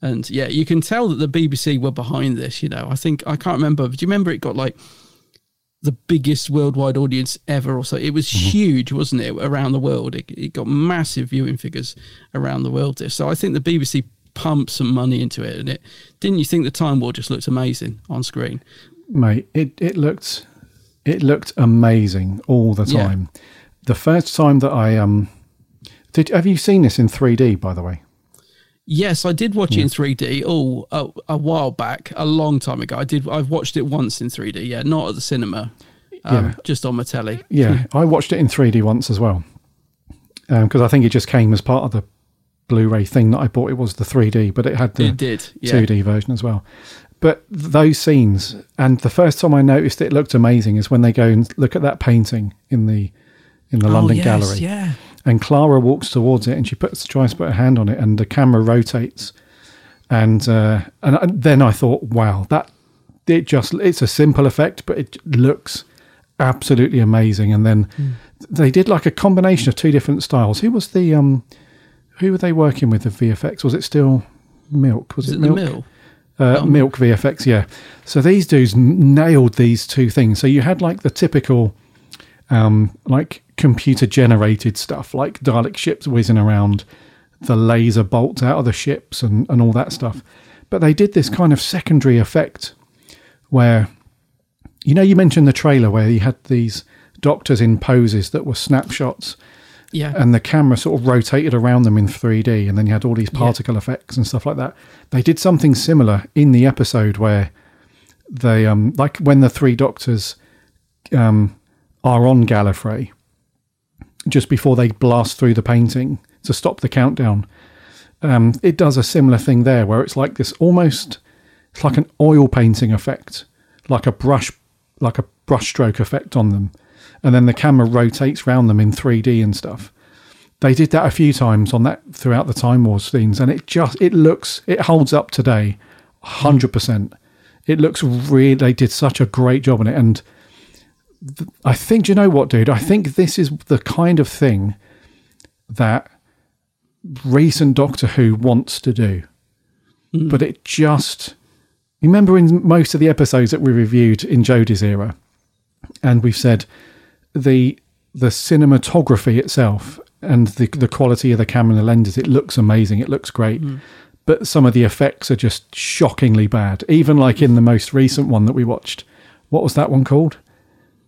[SPEAKER 2] and yeah, you can tell that the BBC were behind this. You know, I think I can't remember. Do you remember it got like the biggest worldwide audience ever, or so? It was mm-hmm. huge, wasn't it, around the world? It, it got massive viewing figures around the world. So I think the BBC pumped some money into it, and it didn't. You think the Time War just looked amazing on screen,
[SPEAKER 1] mate? It it looked it looked amazing all the time. Yeah. The first time that I um did have you seen this in 3D by the way?
[SPEAKER 2] Yes, I did watch yeah. it in 3D. Oh, a, a, while back, a long time ago. I did. I've watched it once in 3D. Yeah, not at the cinema. Um, yeah. just on my telly.
[SPEAKER 1] Yeah, [LAUGHS] I watched it in 3D once as well, because um, I think it just came as part of the Blu-ray thing that I bought. It was the 3D, but it had the
[SPEAKER 2] it did,
[SPEAKER 1] yeah. 2D version as well. But those scenes, and the first time I noticed it looked amazing is when they go and look at that painting in the in the oh, London
[SPEAKER 2] yes,
[SPEAKER 1] Gallery.
[SPEAKER 2] Yeah
[SPEAKER 1] and Clara walks towards it and she puts tries to put her hand on it and the camera rotates and uh, and then I thought wow that it just it's a simple effect but it looks absolutely amazing and then mm. they did like a combination of two different styles who was the um who were they working with the VFX was it still Milk was,
[SPEAKER 2] it,
[SPEAKER 1] it Milk
[SPEAKER 2] Mill?
[SPEAKER 1] Uh, um, Milk VFX, yeah. So these dudes nailed these two things. So you had like the typical, um, like computer generated stuff like Dalek ships whizzing around, the laser bolts out of the ships, and, and all that stuff. But they did this kind of secondary effect where, you know, you mentioned the trailer where you had these doctors in poses that were snapshots.
[SPEAKER 2] Yeah.
[SPEAKER 1] And the camera sort of rotated around them in 3D, and then you had all these particle yeah. effects and stuff like that. They did something similar in the episode where they, um, like when the three doctors um, are on Gallifrey, just before they blast through the painting to stop the countdown. Um, it does a similar thing there, where it's like this almost, it's like an oil painting effect, like a brush, like a brushstroke effect on them, and then the camera rotates around them in 3D and stuff. They did that a few times on that throughout the Time Wars scenes, and it just it looks it holds up today, hundred percent. It looks really. They did such a great job on it, and I think, you know what, dude? I think this is the kind of thing that recent Doctor Who wants to do. Mm. But it just. Remember in most of the episodes that we reviewed in Jodie's era, and we've said the the cinematography itself and the the quality of the camera and the lenses, it looks amazing. It looks great. Mm. But some of the effects are just shockingly bad. Even like in the most recent one that we watched. What was that one called?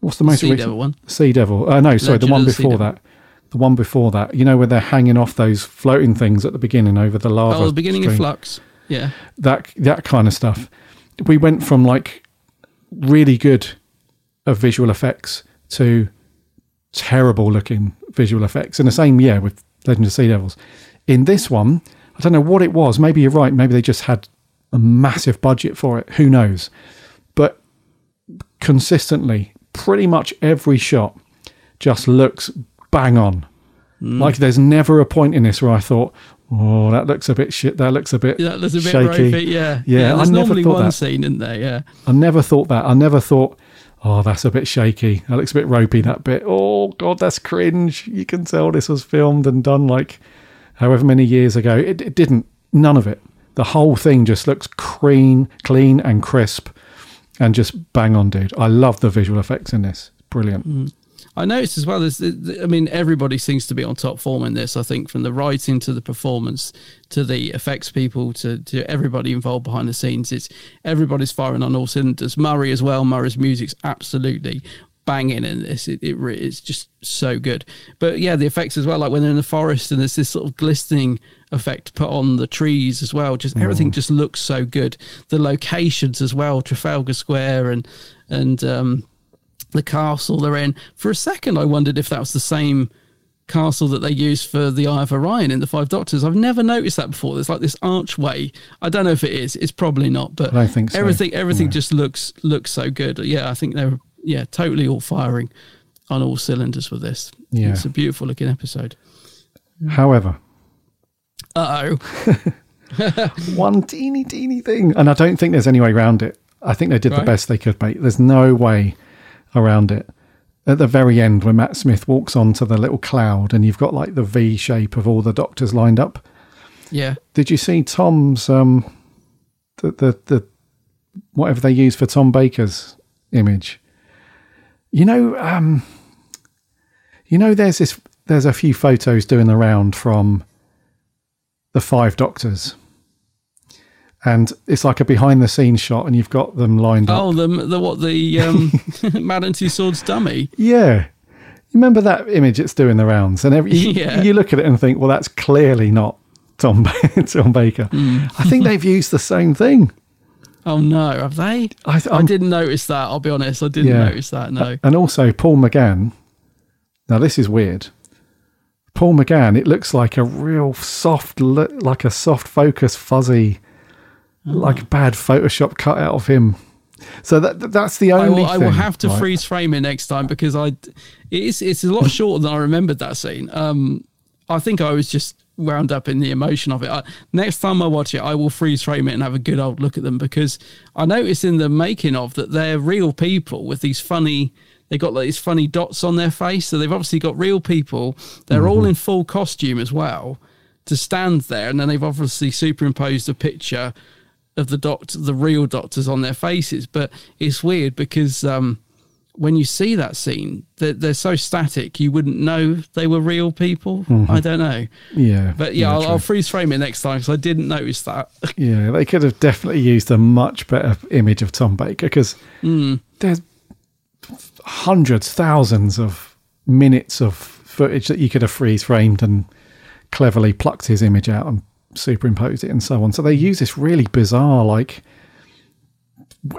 [SPEAKER 1] What's the most
[SPEAKER 2] sea
[SPEAKER 1] recent
[SPEAKER 2] Devil one?
[SPEAKER 1] Sea Devil. Uh, no, sorry, Legend the one before that. The one before that. You know where they're hanging off those floating things at the beginning over the lava.
[SPEAKER 2] Oh, the beginning
[SPEAKER 1] stream.
[SPEAKER 2] of Flux. Yeah.
[SPEAKER 1] That that kind of stuff. We went from like really good of visual effects to terrible looking visual effects in the same year with Legend of Sea Devils. In this one, I don't know what it was. Maybe you're right. Maybe they just had a massive budget for it. Who knows? But consistently, pretty much every shot just looks bang on. Mm. Like there's never a point in this where I thought, oh, that looks a bit shit. That looks a bit
[SPEAKER 2] that looks a bit
[SPEAKER 1] shaky.
[SPEAKER 2] Ropey, yeah,
[SPEAKER 1] yeah.
[SPEAKER 2] yeah
[SPEAKER 1] I never
[SPEAKER 2] normally
[SPEAKER 1] thought
[SPEAKER 2] one
[SPEAKER 1] that.
[SPEAKER 2] scene, isn't there? Yeah.
[SPEAKER 1] I never thought that. I never thought, oh, that's a bit shaky. That looks a bit ropey. That bit. Oh God, that's cringe. You can tell this was filmed and done like however many years ago. It, it didn't. None of it. The whole thing just looks clean, clean and crisp, and just bang on, dude. I love the visual effects in this brilliant. Mm.
[SPEAKER 2] I noticed as well. There's, I mean, everybody seems to be on top form in this. I think from the writing to the performance to the effects people to, to everybody involved behind the scenes, it's everybody's firing on all cylinders. Murray as well. Murray's music's absolutely banging in this. It, it re- it's just so good. But yeah, the effects as well, like when they're in the forest and there's this sort of glistening effect put on the trees as well. Just everything just looks so good. The locations as well, Trafalgar Square and and um, the castle they're in. For a second, I wondered if that was the same castle that they used for the Eye of Orion in the Five Doctors. I've never noticed that before. There's like this archway. I don't know if it is. It's probably not, but
[SPEAKER 1] I think so.
[SPEAKER 2] everything everything just looks looks so good. Yeah, I think they're yeah totally all firing on all cylinders with this.
[SPEAKER 1] Yeah.
[SPEAKER 2] It's a beautiful looking episode.
[SPEAKER 1] However,
[SPEAKER 2] Uh oh. [LAUGHS]
[SPEAKER 1] one teeny teeny thing, and I don't think there's any way around it. I think they did the best they could make. There's no way around it. At the very end, when Matt Smith walks onto the little cloud, and you've got like the V shape of all the doctors lined up.
[SPEAKER 2] Yeah.
[SPEAKER 1] Did you see Tom's um the the, the whatever they use for Tom Baker's image? You know, um you know there's this there's a few photos doing the round from the five doctors. And it's like a behind the scenes shot and you've got them lined up.
[SPEAKER 2] Oh, the the what the um, [LAUGHS] [LAUGHS] Madame Tussauds dummy.
[SPEAKER 1] Yeah. You remember that image it's doing the rounds and every you, [LAUGHS]
[SPEAKER 2] Yeah.
[SPEAKER 1] you look at it and think, well that's clearly not Tom Tom Baker.
[SPEAKER 2] Hmm.
[SPEAKER 1] I think they've used the same thing.
[SPEAKER 2] Oh no, have they?
[SPEAKER 1] I,
[SPEAKER 2] I
[SPEAKER 1] I'm-
[SPEAKER 2] didn't notice that. I'll be honest. I didn't
[SPEAKER 1] Yeah.
[SPEAKER 2] notice that. No.
[SPEAKER 1] And also Paul McGann. Now this is weird. Paul McGann, it looks like a real soft, li- like a soft focus, fuzzy, like a bad Photoshop cut out of him. So that that's the
[SPEAKER 2] I
[SPEAKER 1] only.
[SPEAKER 2] will, I will have to
[SPEAKER 1] right?
[SPEAKER 2] freeze frame it next time because I, it's it's a lot shorter than I remembered that scene. Um, I think I was just wound up in the emotion of it. I, next time I watch it, I will freeze frame it and have a good old look at them because I noticed in the making of that they're real people with these funny. They got like these funny dots on their face, so they've obviously got real people. They're all in full costume as well to stand there, and then they've obviously superimposed a picture of the doctor, the real doctors on their faces. But it's weird because um, when you see that scene, they're, they're so static, you wouldn't know they were real people. I don't know,
[SPEAKER 1] Yeah,
[SPEAKER 2] but yeah, I'll. I'll freeze frame it next time because I didn't notice that. [LAUGHS]
[SPEAKER 1] Yeah, they could have definitely used a much better image of Tom Baker because
[SPEAKER 2] Hmm.
[SPEAKER 1] there's hundreds, thousands of minutes of footage that you could have freeze framed and cleverly plucked his image out and superimposed it and so on. So they use this really bizarre, like,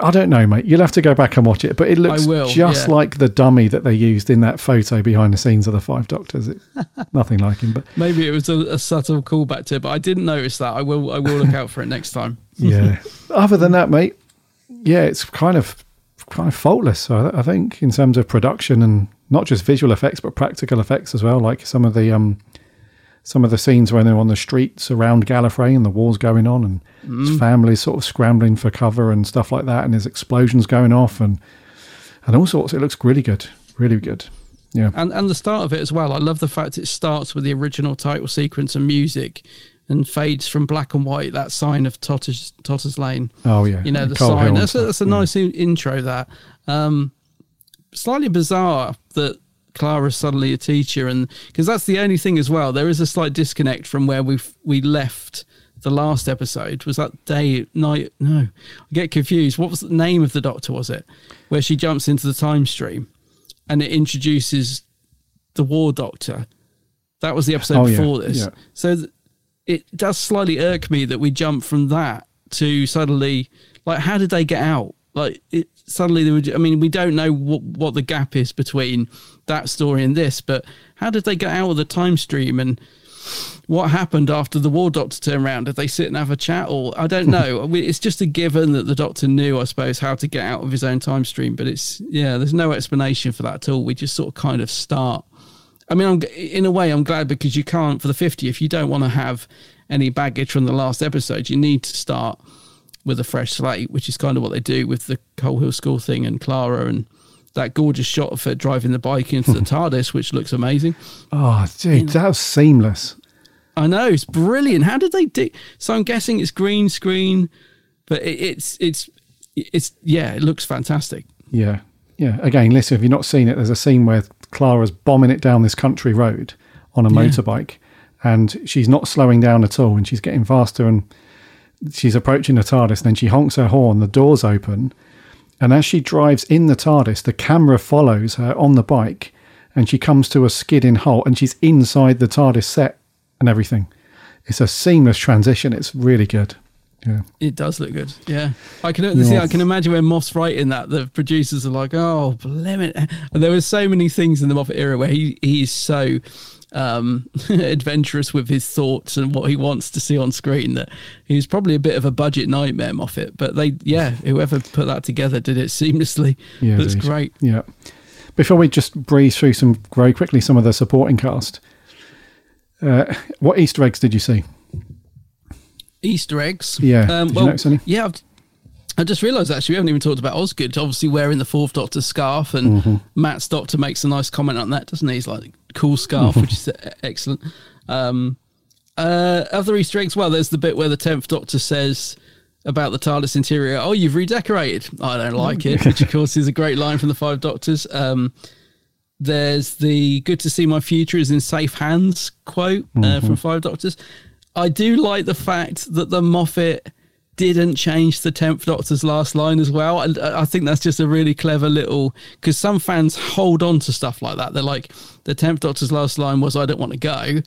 [SPEAKER 1] I don't know, mate. You'll have to go back and watch it, but it looks
[SPEAKER 2] will,
[SPEAKER 1] just
[SPEAKER 2] yeah.
[SPEAKER 1] like the dummy that they used in that photo behind the scenes of the Five Doctors. It, [LAUGHS] nothing like him, but
[SPEAKER 2] Maybe it was a, a subtle callback to it, but I didn't notice that. I will, I will look out for it next time. [LAUGHS]
[SPEAKER 1] yeah. Other than that, mate, yeah, it's kind of kind of faultless. I, I think in terms of production and not just visual effects but practical effects as well. Like some of the um some of the scenes when they're on the streets around Gallifrey and the war's going on and his family's sort of scrambling for cover and stuff like that, and there's explosions going off and and all sorts. It looks really good, really good. Yeah,
[SPEAKER 2] and and the start of it as well. I love the fact it starts with the original title sequence and music, and fades from black and white. That sign of Totters Totters Lane.
[SPEAKER 1] oh yeah,
[SPEAKER 2] You know the
[SPEAKER 1] Hill
[SPEAKER 2] sign. That's a, that's a nice in- intro. That um, slightly bizarre that Clara's suddenly a teacher, and because that's the only thing as well. There is a slight disconnect from where we we left the last episode. Was that day night? No, I get confused. What was the name of the Doctor? Was it where she jumps into the time stream, and it introduces the War Doctor? That was the episode
[SPEAKER 1] Oh, yeah,
[SPEAKER 2] before this.
[SPEAKER 1] yeah.
[SPEAKER 2] So th- it does slightly irk me that we jump from that to suddenly like how did they get out? Like it suddenly they would. I mean, we don't know what what the gap is between that story and this, but how did they get out of the time stream and what happened after the war doctor turned around? Did they sit and have a chat, or I don't [LAUGHS] know? It's just a given that the doctor knew, I suppose, how to get out of his own time stream. But it's yeah, there's no explanation for that at all. We just sort of kind of start. I mean, I'm, in a way, I'm glad because you can't for the 50. If you don't want to have any baggage from the last episode, you need to start with a fresh slate, which is kind of what they do with the Coal Hill School thing and Clara and that gorgeous shot of her driving the bike into the [LAUGHS] TARDIS, which looks amazing.
[SPEAKER 1] Oh, dude, that was seamless.
[SPEAKER 2] I know it's brilliant. How did they do? So I'm guessing it's green screen, but it, it's it's it's yeah, it looks fantastic.
[SPEAKER 1] Yeah. Yeah. Again, listen, if you've not seen it, there's a scene where Clara's bombing it down this country road on a
[SPEAKER 2] Yeah.
[SPEAKER 1] motorbike and she's not slowing down at all and she's getting faster and she's approaching the TARDIS and then she honks her horn, the doors open And as she drives in the TARDIS, the camera follows her on the bike and she comes to a skidding halt and she's inside the TARDIS set and everything. It's a seamless transition. It's really good. Yeah.
[SPEAKER 2] It does look good. Yeah. I can see, I can imagine when Moff's writing that, the producers are like, oh, blimey. And there were so many things in the Moffat era where he, he is so um, [LAUGHS] adventurous with his thoughts and what he wants to see on screen that he's probably a bit of a budget nightmare, Moffat. But they, yeah, whoever put that together did it seamlessly. Yeah. That's great.
[SPEAKER 1] Yeah. Before we just breeze through some very quickly some of the supporting cast, uh, what Easter eggs did you see?
[SPEAKER 2] Easter eggs.
[SPEAKER 1] Yeah. Um, well,
[SPEAKER 2] yeah. I've, I just realised actually we haven't even talked about Osgood. Obviously wearing the Fourth Doctor scarf, and mm-hmm. Matt's Doctor makes a nice comment on that, doesn't he? He's like cool scarf, which is [LAUGHS] excellent. Um, uh, other Easter eggs. Well, there's the bit where the Tenth Doctor says about the TARDIS interior. Oh, you've redecorated. I don't like it, which of [LAUGHS] course is a great line from the Five Doctors. Um, there's the "Good to see my future is in safe hands" quote uh, mm-hmm. from Five Doctors. I do like the fact that the Moffat didn't change the 10th Doctor's last line as well. And I think that's just a really clever little because some fans hold on to stuff like that. They're like, the 10th Doctor's last line was, I don't want to go.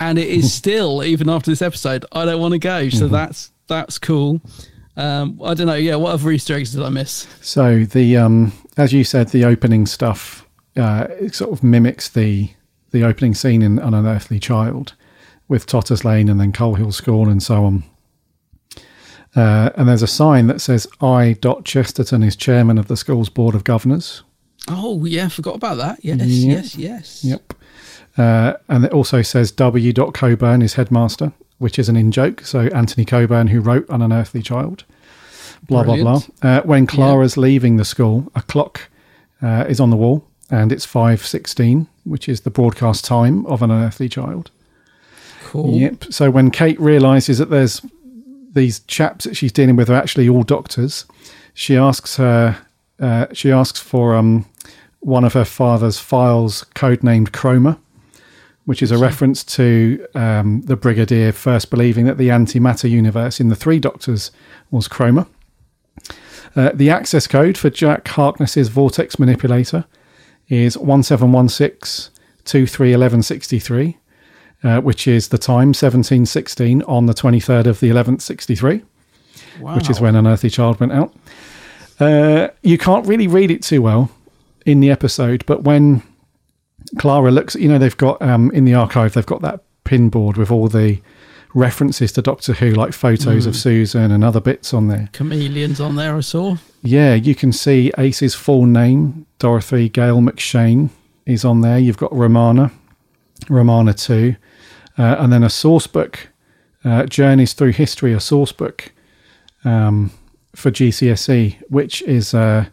[SPEAKER 2] And it is [LAUGHS] still, even after this episode, I don't want to go. So mm-hmm. that's that's cool. Um, I don't know. Yeah, what other Easter eggs did I miss?
[SPEAKER 1] So the um, as you said, the opening stuff uh, it sort of mimics the the opening scene in An Unearthly Child with Totters Lane and then Coal Hill School and so on. Uh, and there's a sign that says I. Dot Chesterton is chairman of the school's board of governors.
[SPEAKER 2] Oh yeah, forgot about that. Yes, yep. yes, yes.
[SPEAKER 1] Yep. Uh, and it also says W. Dot Coburn is headmaster, which is an in joke. So Anthony Coburn, who wrote An Unearthly Child. Blah Brilliant. blah blah. Uh, when Clara's yeah. leaving the school, a clock uh, is on the wall, and it's five sixteen, which is the broadcast time of An Unearthly Child.
[SPEAKER 2] Cool.
[SPEAKER 1] Yep. So when Kate realizes that there's these chaps that she's dealing with are actually all doctors, she asks her, uh, she asks for um, one of her father's files, codenamed Cromer, which is a reference to um, the Brigadier first believing that the antimatter universe in the Three Doctors was Cromer. Uh, the access code for Jack Harkness's vortex manipulator is 1716 231163 uh, which is the time 1716 on the 23rd of the 11th 63 wow. which is when unearthly child went out. Uh, you can't really read it too well in the episode but when clara looks you know they've got um, in the archive they've got that pin board with all the references to doctor who like photos mm. of susan and other bits on there.
[SPEAKER 2] Chameleons on there i saw.
[SPEAKER 1] Yeah you can see ace's full name. Dorothy gale mcshane is on there. You've got romana romana 2 uh, and then a source book, uh, Journeys Through History, a source book um, for GCSE, which is uh,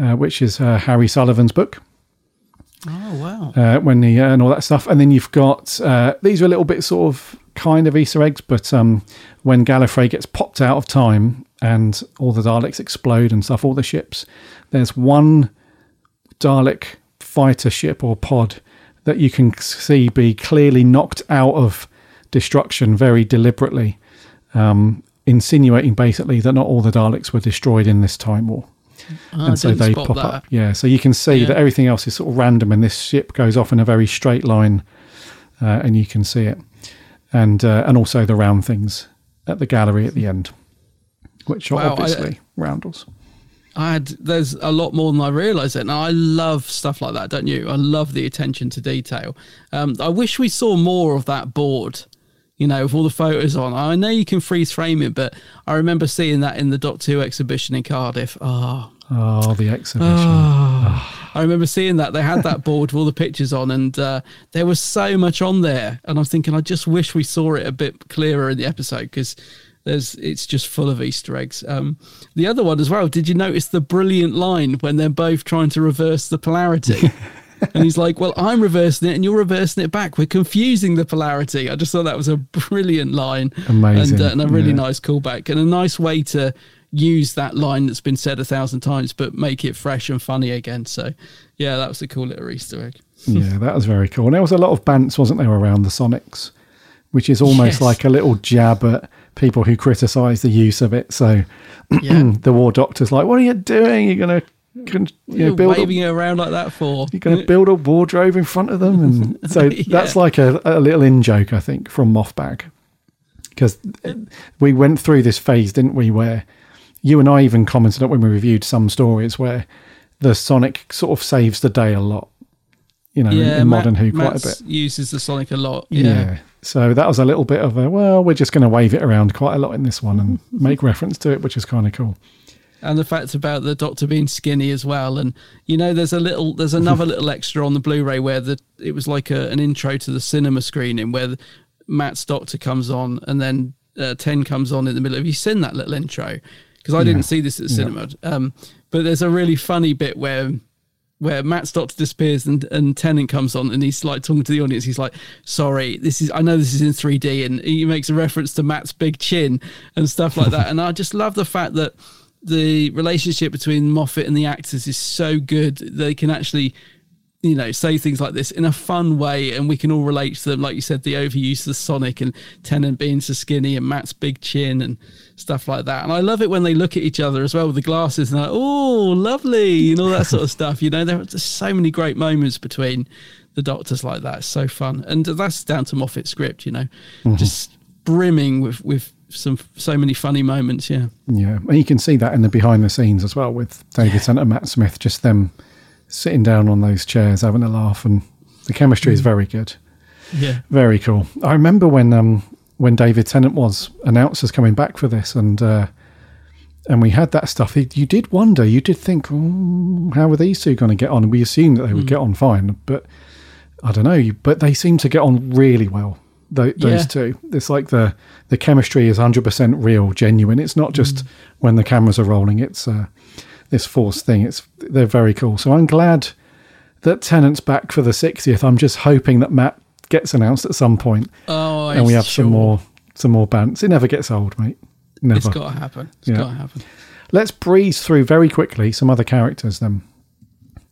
[SPEAKER 1] uh, which is uh, Harry Sullivan's book.
[SPEAKER 2] Oh wow!
[SPEAKER 1] Uh, when he and all that stuff, and then you've got these are a little bit sort of kind of Easter eggs, but um, when Gallifrey gets popped out of time and all the Daleks explode and stuff, all the ships, there's one Dalek fighter ship or pod that you can see be clearly knocked out of destruction very deliberately, um, insinuating basically that not all the Daleks were destroyed in this time war.
[SPEAKER 2] Oh, and so they pop that. up.
[SPEAKER 1] Yeah, so you can see yeah. that everything else is sort of random, and this ship goes off in a very straight line, uh, and you can see it, and uh, and also the round things at the gallery at the end, which are wow, obviously I, roundels.
[SPEAKER 2] I had there's a lot more than I realised. It. And I love stuff like that, don't you? I love the attention to detail. Um, I wish we saw more of that board. You know, with all the photos on. I know you can freeze frame it, but I remember seeing that in the Dot Two exhibition in Cardiff. Oh,
[SPEAKER 1] oh, the exhibition. Oh.
[SPEAKER 2] I remember seeing that they had that [LAUGHS] board with all the pictures on, and uh, there was so much on there. And I was thinking, I just wish we saw it a bit clearer in the episode because there's it's just full of Easter eggs. Um, the other one as well. Did you notice the brilliant line when they're both trying to reverse the polarity? [LAUGHS] and he's like, "Well, I'm reversing it, and you're reversing it back. We're confusing the polarity." I just thought that was a brilliant line,
[SPEAKER 1] amazing,
[SPEAKER 2] and, uh, and a really yeah. nice callback, and a nice way to use that line that's been said a thousand times, but make it fresh and funny again. So, yeah, that was a cool little Easter egg. [LAUGHS]
[SPEAKER 1] yeah, that was very cool. And there was a lot of bants, wasn't there, around the Sonics which is almost
[SPEAKER 2] Yes.
[SPEAKER 1] like a little jab at people who criticise the use of it. So [CLEARS THROAT]
[SPEAKER 2] Yeah.
[SPEAKER 1] the War Doctor's like, "What are you doing? You're going to you know,
[SPEAKER 2] You're
[SPEAKER 1] build a
[SPEAKER 2] waving it around like that for.
[SPEAKER 1] you're going to build a wardrobe in front of them, and [LAUGHS] so that's like a, a little in joke, I think, from Mothbag, because we went through this phase, didn't we, where you and I even commented on when we reviewed some stories where the Sonic sort of saves the day a lot, you know, in, in
[SPEAKER 2] Matt-
[SPEAKER 1] modern Who quite
[SPEAKER 2] Matt's
[SPEAKER 1] a bit.
[SPEAKER 2] Uses the Sonic a lot.
[SPEAKER 1] Yeah.
[SPEAKER 2] Yeah.
[SPEAKER 1] So that was a little bit of a well, we're just going to wave it around quite a lot in this one and [LAUGHS] make reference to it, which is kind of cool.
[SPEAKER 2] and the fact about the doctor being skinny as well and you know there's a little there's another [LAUGHS] little extra on the blu-ray where the it was like a, an intro to the cinema screening where the, matt's doctor comes on and then uh, 10 comes on in the middle have you seen that little intro because i didn't see this at the cinema um, but there's a really funny bit where where Matt's doctor disappears and, and Tennant comes on and he's like talking to the audience. He's like, "Sorry, this is I know this is in 3D," and he makes a reference to Matt's big chin and stuff like that. [LAUGHS] and I just love the fact that the relationship between Moffat and the actors is so good. They can actually, you know, say things like this in a fun way, and we can all relate to them. Like you said, the overuse of the Sonic and Tennant being so skinny and Matt's big chin and stuff like that. And I love it when they look at each other as well with the glasses and they're like, "Oh, lovely," and all that sort of stuff. You know, there are just so many great moments between the doctors like that. It's so fun, and that's down to Moffat's script. You know, mm-hmm. just brimming with with some so many funny moments. Yeah.
[SPEAKER 1] Yeah, and you can see that in the behind the scenes as well with David Tennant and Matt Smith, just them sitting down on those chairs having a laugh, and the chemistry is very good,
[SPEAKER 2] Yeah.
[SPEAKER 1] very cool. I remember when um when David Tennant was announced as coming back for this, and uh, and we had that stuff. You you did wonder, you did think, oh, how are these two going to get on? And we assumed that they would get on fine, but I don't know. But they seem to get on really well. Tho- those
[SPEAKER 2] Yeah.
[SPEAKER 1] two. It's like the the chemistry is hundred percent real, genuine. It's not just when the cameras are rolling. It's uh, this force thing. It's they're very cool. So I'm glad that Tennant's back for the 60th. I'm just hoping that Matt gets announced at some point
[SPEAKER 2] Oh,
[SPEAKER 1] and we have
[SPEAKER 2] sure.
[SPEAKER 1] some more some more bands. It never gets old, mate. Never.
[SPEAKER 2] It's got to happen. It's
[SPEAKER 1] Yeah.
[SPEAKER 2] got to happen.
[SPEAKER 1] Let's breeze through very quickly some other characters then.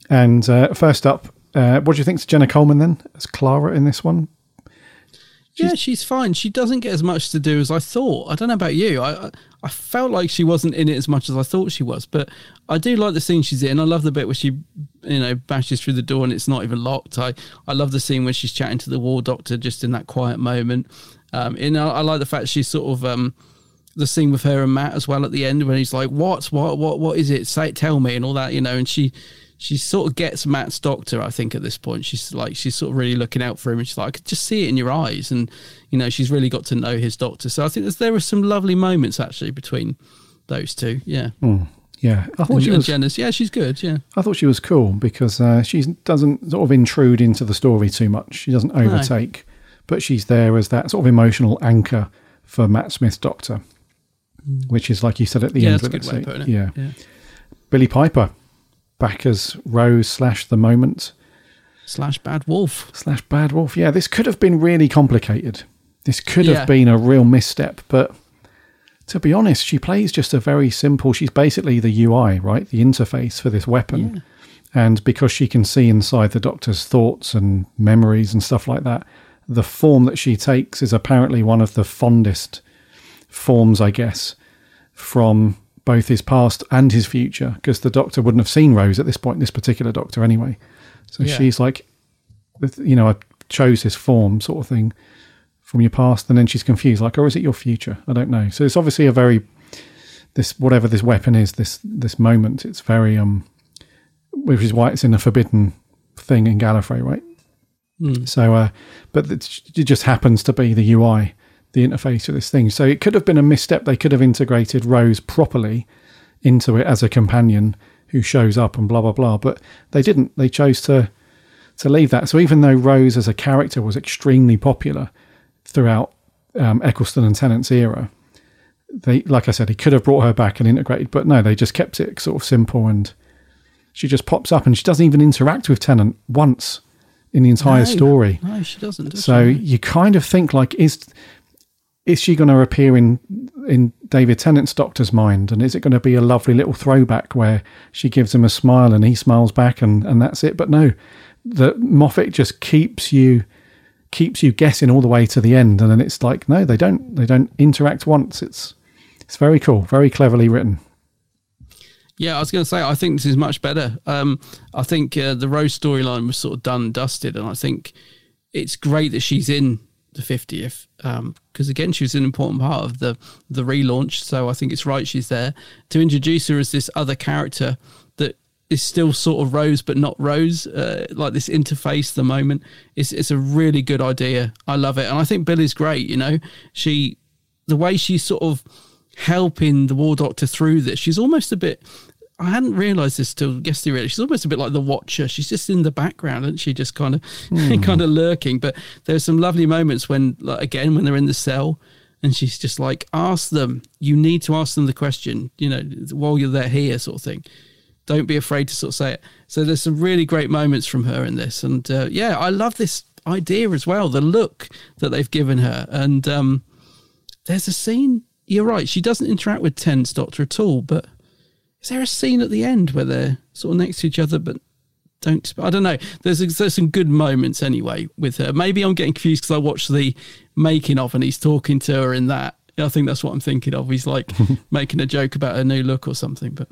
[SPEAKER 1] And uh, first up, uh, what do you think to Jenna Coleman then as Clara in this one?
[SPEAKER 2] Yeah, she's fine. She doesn't get as much to do as I thought. I don't know about you. I I- I felt like she wasn't in it as much as I thought she was, but I do like the scene she's in. I love the bit where she, you know, bashes through the door and it's not even locked. I I love the scene when she's chatting to the war doctor just in that quiet moment. Um, and I, I like the fact she's sort of um, the scene with her and Matt as well at the end when he's like, "What? What? What? What is it? Say, it, tell me," and all that, you know. And she, she sort of gets Matt's doctor. I think at this point, she's like, she's sort of really looking out for him, and she's like, "I could just see it in your eyes," and you know, she's really got to know his doctor. So I think there were some lovely moments actually between those two. Yeah,
[SPEAKER 1] Yeah, I thought
[SPEAKER 2] and,
[SPEAKER 1] she was.
[SPEAKER 2] Jenna's, yeah, she's good. Yeah,
[SPEAKER 1] I thought she was cool because uh, she doesn't sort of intrude into the story too much. She doesn't overtake, but she's there as that sort of emotional anchor for Matt Smith's Doctor, which is like you said at the
[SPEAKER 2] yeah,
[SPEAKER 1] end.
[SPEAKER 2] that's a
[SPEAKER 1] of
[SPEAKER 2] good way of putting it.
[SPEAKER 1] Yeah,
[SPEAKER 2] yeah.
[SPEAKER 1] Billie Piper back as Rose slash the moment
[SPEAKER 2] Slash Bad Wolf.
[SPEAKER 1] slash Bad Wolf. Yeah, this could have been really complicated. This could
[SPEAKER 2] Yeah.
[SPEAKER 1] have been a real misstep, but to be honest, she plays just a very simple. She's basically the UI, right? The interface for this weapon. And because she can see inside the doctor's thoughts and memories and stuff like that, the form that she takes is apparently one of the fondest forms, I guess, from both his past and his future. Because the doctor wouldn't have seen Rose at this point, this particular doctor anyway. So
[SPEAKER 2] Yeah.
[SPEAKER 1] she's like, you know, I chose this form sort of thing from your past, and then she's confused, like, or is it your future? I don't know. So it's obviously a very this whatever this weapon is, this this moment. It's very um, which is why it's in a forbidden thing in Gallifrey, right? So, uh, but it just happens to be the UI, the interface of this thing. So it could have been a misstep. They could have integrated Rose properly into it as a companion who shows up and blah blah blah. But they didn't. They chose to to leave that. So even though Rose as a character was extremely popular throughout um, Eccleston and Tennant's era, they, like I said, he could have brought her back and integrated, but no, they just kept it sort of simple. And she just pops up and she doesn't even interact with Tennant once in the entire
[SPEAKER 2] No.
[SPEAKER 1] story.
[SPEAKER 2] No, she doesn't. Does
[SPEAKER 1] So
[SPEAKER 2] she?
[SPEAKER 1] you kind of think like, is is she going to appear in in David Tennant's Doctor's mind, and is it going to be a lovely little throwback where she gives him a smile and he smiles back, and and that's it? But no, the Moffat just keeps you keeps you guessing all the way to the end, and then it's like, no, they don't. They don't interact once. It's it's very cool, very cleverly written.
[SPEAKER 2] Yeah, I was going to say, I think this is much better. Um, I think uh, the Rose storyline was sort of done dusted, and I think it's great that she's in the 50th because um, again she was an important part of the the relaunch so i think it's right she's there to introduce her as this other character that is still sort of rose but not rose uh, like this interface the moment. It's, it's a really good idea. I love it. And i think billie's great you know? She the way she's sort of helping the war doctor through this she's almost a bit I hadn't realised this till yesterday. Really, she's almost a bit like the Watcher. She's just in the background, and she just kind of, [LAUGHS] mm. kind of lurking. But there's some lovely moments when, like, again, when they're in the cell, and she's just like, "Ask them. You need to ask them the question. You know, while you're there, here, sort of thing. Don't be afraid to sort of say it." So there's some really great moments from her in this, and uh, yeah, I love this idea as well. The look that they've given her, and um, there's a scene. You're right. She doesn't interact with Ten's Doctor at all, but is there a scene at the end where they're sort of next to each other but don't? I don't know. There's, there's some good moments anyway with her. Maybe I'm getting confused because I watched the making of and he's talking to her in that. I think that's what I'm thinking of. He's like [LAUGHS] making a joke about her new look or something, but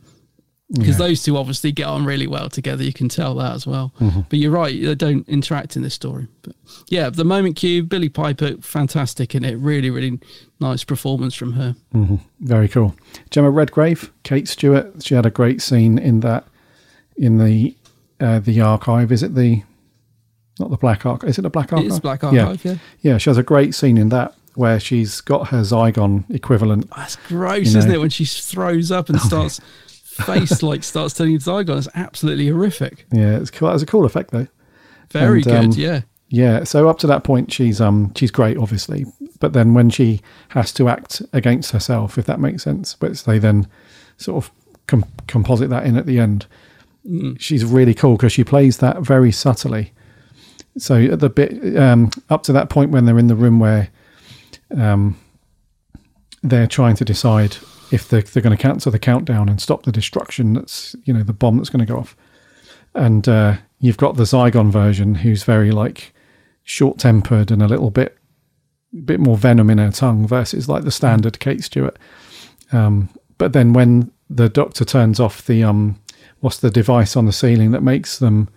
[SPEAKER 2] because yeah. those two obviously get on really well together. You can tell that as well. Mm-hmm. But you're right; they don't interact in this story. But yeah, the moment cube, Billie Piper, fantastic in it. Really, really nice performance from her.
[SPEAKER 1] Mm-hmm. Very cool. Jemma Redgrave, Kate Stewart. She had a great scene in that in the uh, the archive. Is it the not the Black Archive? Is it the Black Archive?
[SPEAKER 2] It's Black Archive. Yeah. yeah,
[SPEAKER 1] yeah. She has a great scene in that where she's got her Zygon equivalent.
[SPEAKER 2] That's gross, you know. isn't it? When she throws up and [LAUGHS] oh, starts face like starts turning into Zygon. It's absolutely horrific.
[SPEAKER 1] Yeah, it's cool. It's a cool effect though.
[SPEAKER 2] Very and, good. Um, yeah.
[SPEAKER 1] Yeah. So up to that point, she's um she's great, obviously. But then when she has to act against herself, if that makes sense, which they then sort of com- composite that in at the end, mm. she's really cool because she plays that very subtly. So at the bit um, up to that point when they're in the room where um, they're trying to decide if they're, they're going to cancel the countdown and stop the destruction that's you know the bomb that's going to go off. And uh, you've got the zygon version who's very like short tempered and a little bit bit more venom in her tongue versus like the standard kate stewart. Um, but then when the doctor turns off the um what's the device on the ceiling that makes them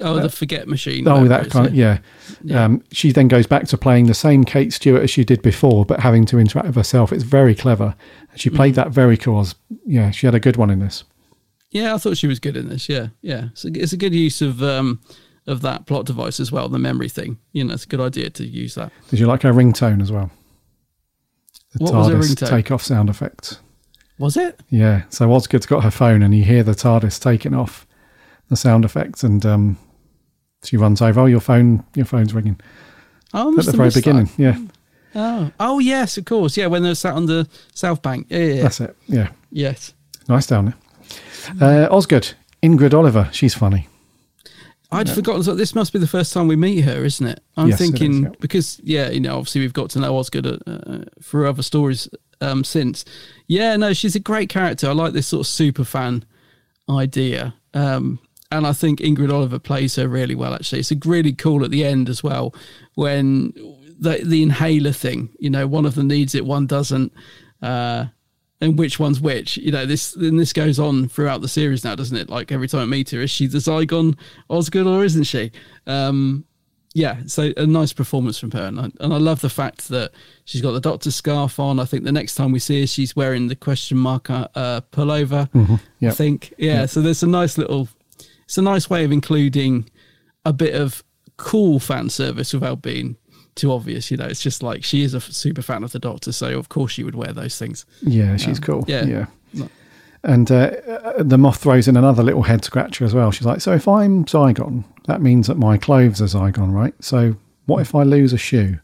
[SPEAKER 2] Oh, uh, the forget machine.
[SPEAKER 1] Oh, that kind of yeah. yeah. Um, she then goes back to playing the same Kate Stewart as she did before, but having to interact with herself. It's very clever. She played mm. that very cool. Yeah, she had a good one in this.
[SPEAKER 2] Yeah, I thought she was good in this. Yeah, yeah. It's a, it's a good use of um, of that plot device as well, the memory thing. You know, it's a good idea to use that.
[SPEAKER 1] Did you like her ringtone as well? The what TARDIS was takeoff sound effect.
[SPEAKER 2] Was it?
[SPEAKER 1] Yeah. So Osgood's got her phone, and you hear the TARDIS taking off the sound effects, and um, she runs over. Oh, your phone, your phone's ringing.
[SPEAKER 2] Oh,
[SPEAKER 1] at the very beginning. That. Yeah.
[SPEAKER 2] Oh, oh yes, of course. Yeah, when they're sat on the south bank. Yeah, yeah, yeah.
[SPEAKER 1] That's it. Yeah.
[SPEAKER 2] Yes.
[SPEAKER 1] Nice down there. Uh, Osgood, Ingrid Oliver. She's funny.
[SPEAKER 2] I'd yeah. forgotten. So this must be the first time we meet her, isn't it? I'm yes, thinking is, yeah. because yeah, you know, obviously we've got to know Osgood uh, uh, through other stories um, since. Yeah, no, she's a great character. I like this sort of super fan idea. Um, and I think Ingrid Oliver plays her really well. Actually, it's a really cool at the end as well when the the inhaler thing. You know, one of them needs it, one doesn't, uh, and which one's which. You know, this and this goes on throughout the series now, doesn't it? Like every time I meet her, is she the Zygon Osgood or isn't she? Um, yeah, so a nice performance from her, and I, and I love the fact that she's got the doctor's scarf on. I think the next time we see her, she's wearing the question mark uh, pullover. Mm-hmm. Yep. I think, yeah, yep. So there's a nice little it's a nice way of including a bit of cool fan service without being too obvious. You know, it's just like she is a super fan of the Doctor, so of course she would wear those things.
[SPEAKER 1] Yeah, she's um, cool. Yeah, yeah. And uh, the Moff throws in another little head scratcher as well. She's like, "So if I'm Zygon, that means that my clothes are Zygon, right? So what if I lose a shoe?"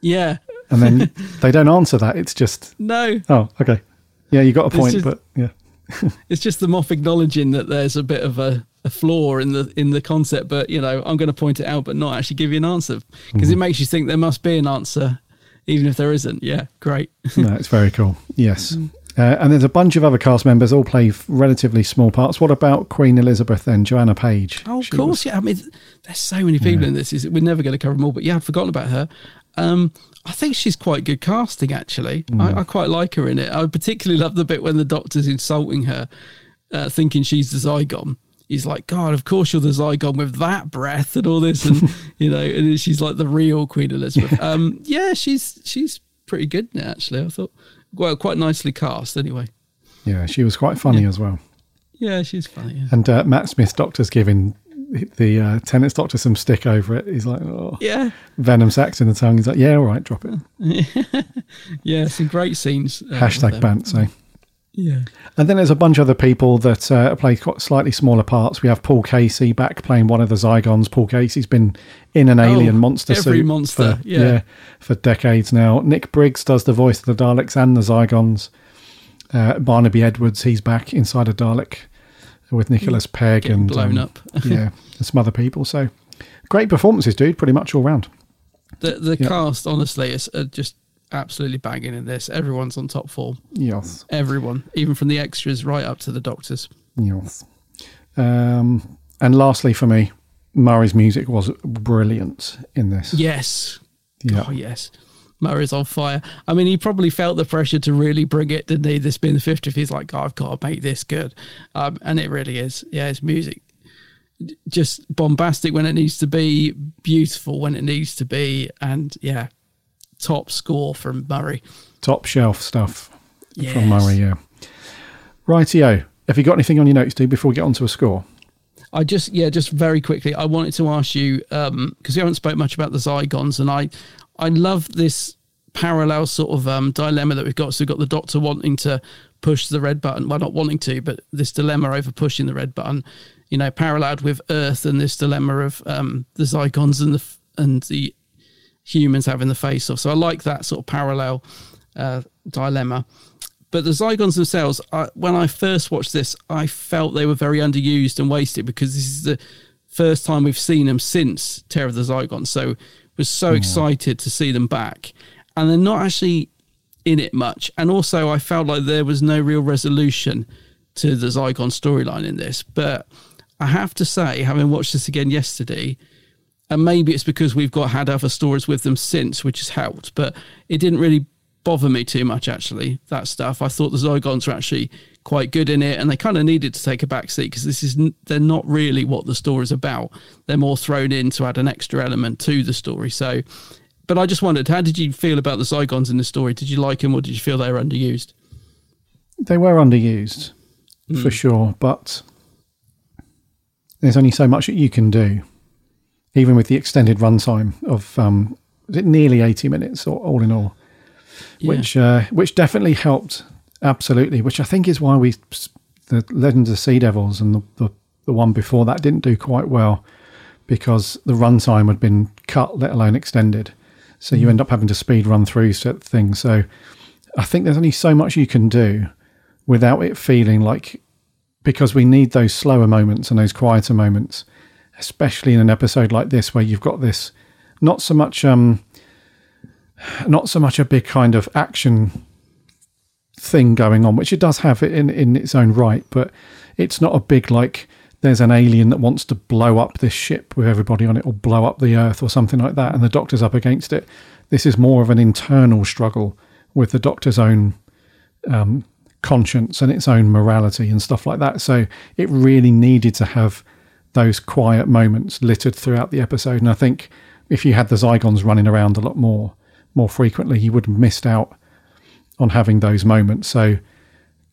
[SPEAKER 2] Yeah.
[SPEAKER 1] And then [LAUGHS] they don't answer that. It's just
[SPEAKER 2] no.
[SPEAKER 1] Oh, okay. Yeah, you got a point, just, but yeah. [LAUGHS]
[SPEAKER 2] it's just the Moff acknowledging that there's a bit of a a flaw in the in the concept, but you know, I'm going to point it out, but not actually give you an answer because mm. it makes you think there must be an answer, even if there isn't. Yeah, great. [LAUGHS]
[SPEAKER 1] no, it's very cool. Yes. Uh, and there's a bunch of other cast members all play relatively small parts. What about Queen Elizabeth then? Joanna Page.
[SPEAKER 2] Oh, of course,
[SPEAKER 1] was-
[SPEAKER 2] yeah. I mean, there's so many people in this. Is we're never going to cover them all, but yeah, I'd forgotten about her. Um, I think she's quite good casting, actually.
[SPEAKER 1] Mm.
[SPEAKER 2] I, I quite like her in it. I particularly love the bit when the doctor's insulting her, uh, thinking she's the Zygon. He's like, God, of course you're the Zygon with that breath and all this, and [LAUGHS] you know, and then she's like the real Queen Elizabeth. Um, yeah, she's she's pretty good it, actually. I thought, well, quite nicely cast, anyway.
[SPEAKER 1] Yeah, she was quite funny as well.
[SPEAKER 2] Yeah, she's funny. Yeah.
[SPEAKER 1] And uh, Matt Smith, Doctor's giving the uh, Tennant's Doctor some stick over it. He's like, oh.
[SPEAKER 2] yeah,
[SPEAKER 1] Venom sacks in the tongue. He's like, yeah, all right, drop it. [LAUGHS]
[SPEAKER 2] yeah, some great scenes. uh,
[SPEAKER 1] Hashtag
[SPEAKER 2] them.
[SPEAKER 1] bant.
[SPEAKER 2] Yeah.
[SPEAKER 1] And then there's a bunch of other people that uh, play slightly smaller parts. We have Paul Kasey back playing one of the Zygons. Paul Kasey's been in an alien monster
[SPEAKER 2] Oh, every
[SPEAKER 1] suit
[SPEAKER 2] monster,
[SPEAKER 1] for,
[SPEAKER 2] yeah.
[SPEAKER 1] for decades now. Nick Briggs does the voice of the Daleks and the Zygons. Uh, Barnaby Edwards, he's back inside a Dalek with Nicholas Pegg
[SPEAKER 2] Getting
[SPEAKER 1] and
[SPEAKER 2] blown
[SPEAKER 1] um,
[SPEAKER 2] up. [LAUGHS]
[SPEAKER 1] yeah, and some other people. So great performances, dude. Pretty much all round.
[SPEAKER 2] The the
[SPEAKER 1] Yeah.
[SPEAKER 2] cast, honestly, is uh, just absolutely banging in this. Everyone's on top form.
[SPEAKER 1] Yes,
[SPEAKER 2] Everyone, even from the extras right up to the doctors.
[SPEAKER 1] yes. Um, and lastly, for me, Murray's music was brilliant in this.
[SPEAKER 2] Yes.
[SPEAKER 1] Yeah.
[SPEAKER 2] Oh, yes. Murray's on fire. I mean, he probably felt the pressure to really bring it, didn't he? This being the 50th, he's like, oh, I've got to make this good. Um, and it really is. Yeah, his music. Just bombastic when it needs to be, beautiful when it needs to be. And yeah, top score from Murray.
[SPEAKER 1] top shelf stuff
[SPEAKER 2] Yes.
[SPEAKER 1] from Murray. Yeah. Rightio. Have you got anything on your notes, dude? Before we get onto a score,
[SPEAKER 2] I just yeah, just very quickly, I wanted to ask you because we haven't spoke much about the Zygons, and I I love this parallel sort of um, dilemma that we've got. So we've got the Doctor wanting to push the red button, well, not wanting to, but this dilemma over pushing the red button, you know, paralleled with Earth and this dilemma of um, the Zygons and the and the humans having the face off. So I like that sort of parallel uh, dilemma. But the Zygons themselves, I, when I first watched this, I felt they were very underused and wasted because this is the first time we've seen them since Terror of the Zygons. So was so excited to see them back, and they're not actually in it much. And also, I felt like there was no real resolution to the Zygon storyline in this. But I have to say, having watched this again yesterday, and maybe it's because we've got had other stories with them since, which has helped. But it didn't really bother me too much actually. That stuff. I thought the Zygons were actually quite good in it, and they kind of needed to take a back seat because this is they're not really what the story's about. They're more thrown in to add an extra element to the story. So, but I just wondered, how did you feel about the Zygons in the story? Did you like them, or did you feel they were underused?
[SPEAKER 1] they were underused for hmm. sure, but there's only so much that you can do, even with the extended runtime of um, is it nearly 80 minutes or all in all.
[SPEAKER 2] Yeah.
[SPEAKER 1] which uh, which definitely helped absolutely. Which I think is why we the Legends of Sea Devils and the, the the one before that didn't do quite well because the runtime had been cut, let alone extended. So you end up having to speed run through certain things. So I think there's only so much you can do without it feeling like because we need those slower moments and those quieter moments, especially in an episode like this where you've got this not so much um not so much a big kind of action thing going on, which it does have in in its own right, but it's not a big like there's an alien that wants to blow up this ship with everybody on it or blow up the earth or something like that and the doctor's up against it. This is more of an internal struggle with the doctor's own um, conscience and its own morality and stuff like that. So it really needed to have those quiet moments littered throughout the episode. And I think if you had the Zygons running around a lot more, more frequently, you would have missed out on having those moments. So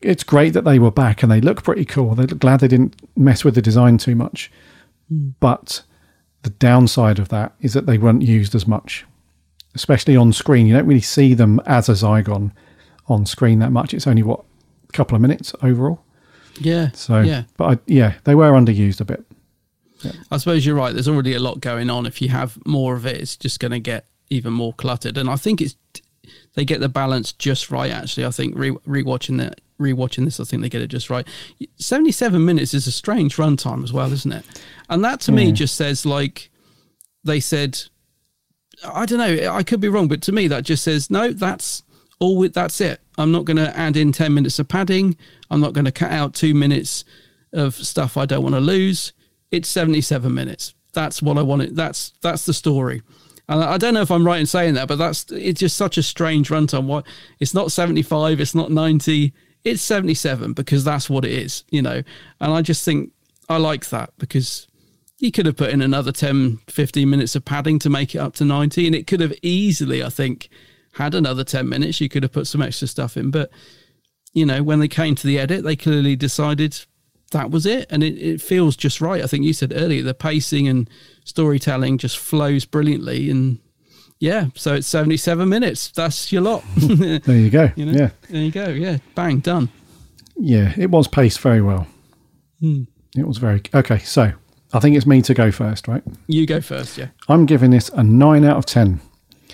[SPEAKER 1] it's great that they were back and they look pretty cool. They're glad they didn't mess with the design too much. Hmm. But the downside of that is that they weren't used as much, especially on screen. You don't really see them as a Zygon on screen that much. It's only what a couple of minutes overall.
[SPEAKER 2] Yeah.
[SPEAKER 1] So,
[SPEAKER 2] yeah.
[SPEAKER 1] but I, yeah, they were underused a bit.
[SPEAKER 2] I suppose you're right. There's already a lot going on. If you have more of it, it's just going to get even more cluttered. And I think it's they get the balance just right. Actually, I think re- rewatching that, rewatching this, I think they get it just right. Seventy-seven minutes is a strange runtime as well, isn't it? And that to me just says like they said. I don't know. I could be wrong, but to me that just says no. That's all with that's it. I'm not going to add in 10 minutes of padding. I'm not going to cut out two minutes of stuff I don't want to lose. It's 77 minutes. That's what I wanted. That's that's the story. And I don't know if I'm right in saying that, but that's it's just such a strange runtime. What it's not 75, it's not 90, it's 77 because that's what it is, you know. And I just think I like that because you could have put in another 10, 15 minutes of padding to make it up to 90, and it could have easily, I think, had another 10 minutes. You could have put some extra stuff in, but you know, when they came to the edit, they clearly decided that was it. And it, it feels just right. I think you said earlier, the pacing and storytelling just flows brilliantly. And yeah, so it's 77 minutes. That's your lot. [LAUGHS]
[SPEAKER 1] there you go.
[SPEAKER 2] You know?
[SPEAKER 1] Yeah.
[SPEAKER 2] There you go. Yeah. Bang, done.
[SPEAKER 1] Yeah, it was paced very well.
[SPEAKER 2] Hmm.
[SPEAKER 1] It was very okay. So I think it's me to go first, right?
[SPEAKER 2] You go first, yeah.
[SPEAKER 1] I'm giving this a nine out of ten,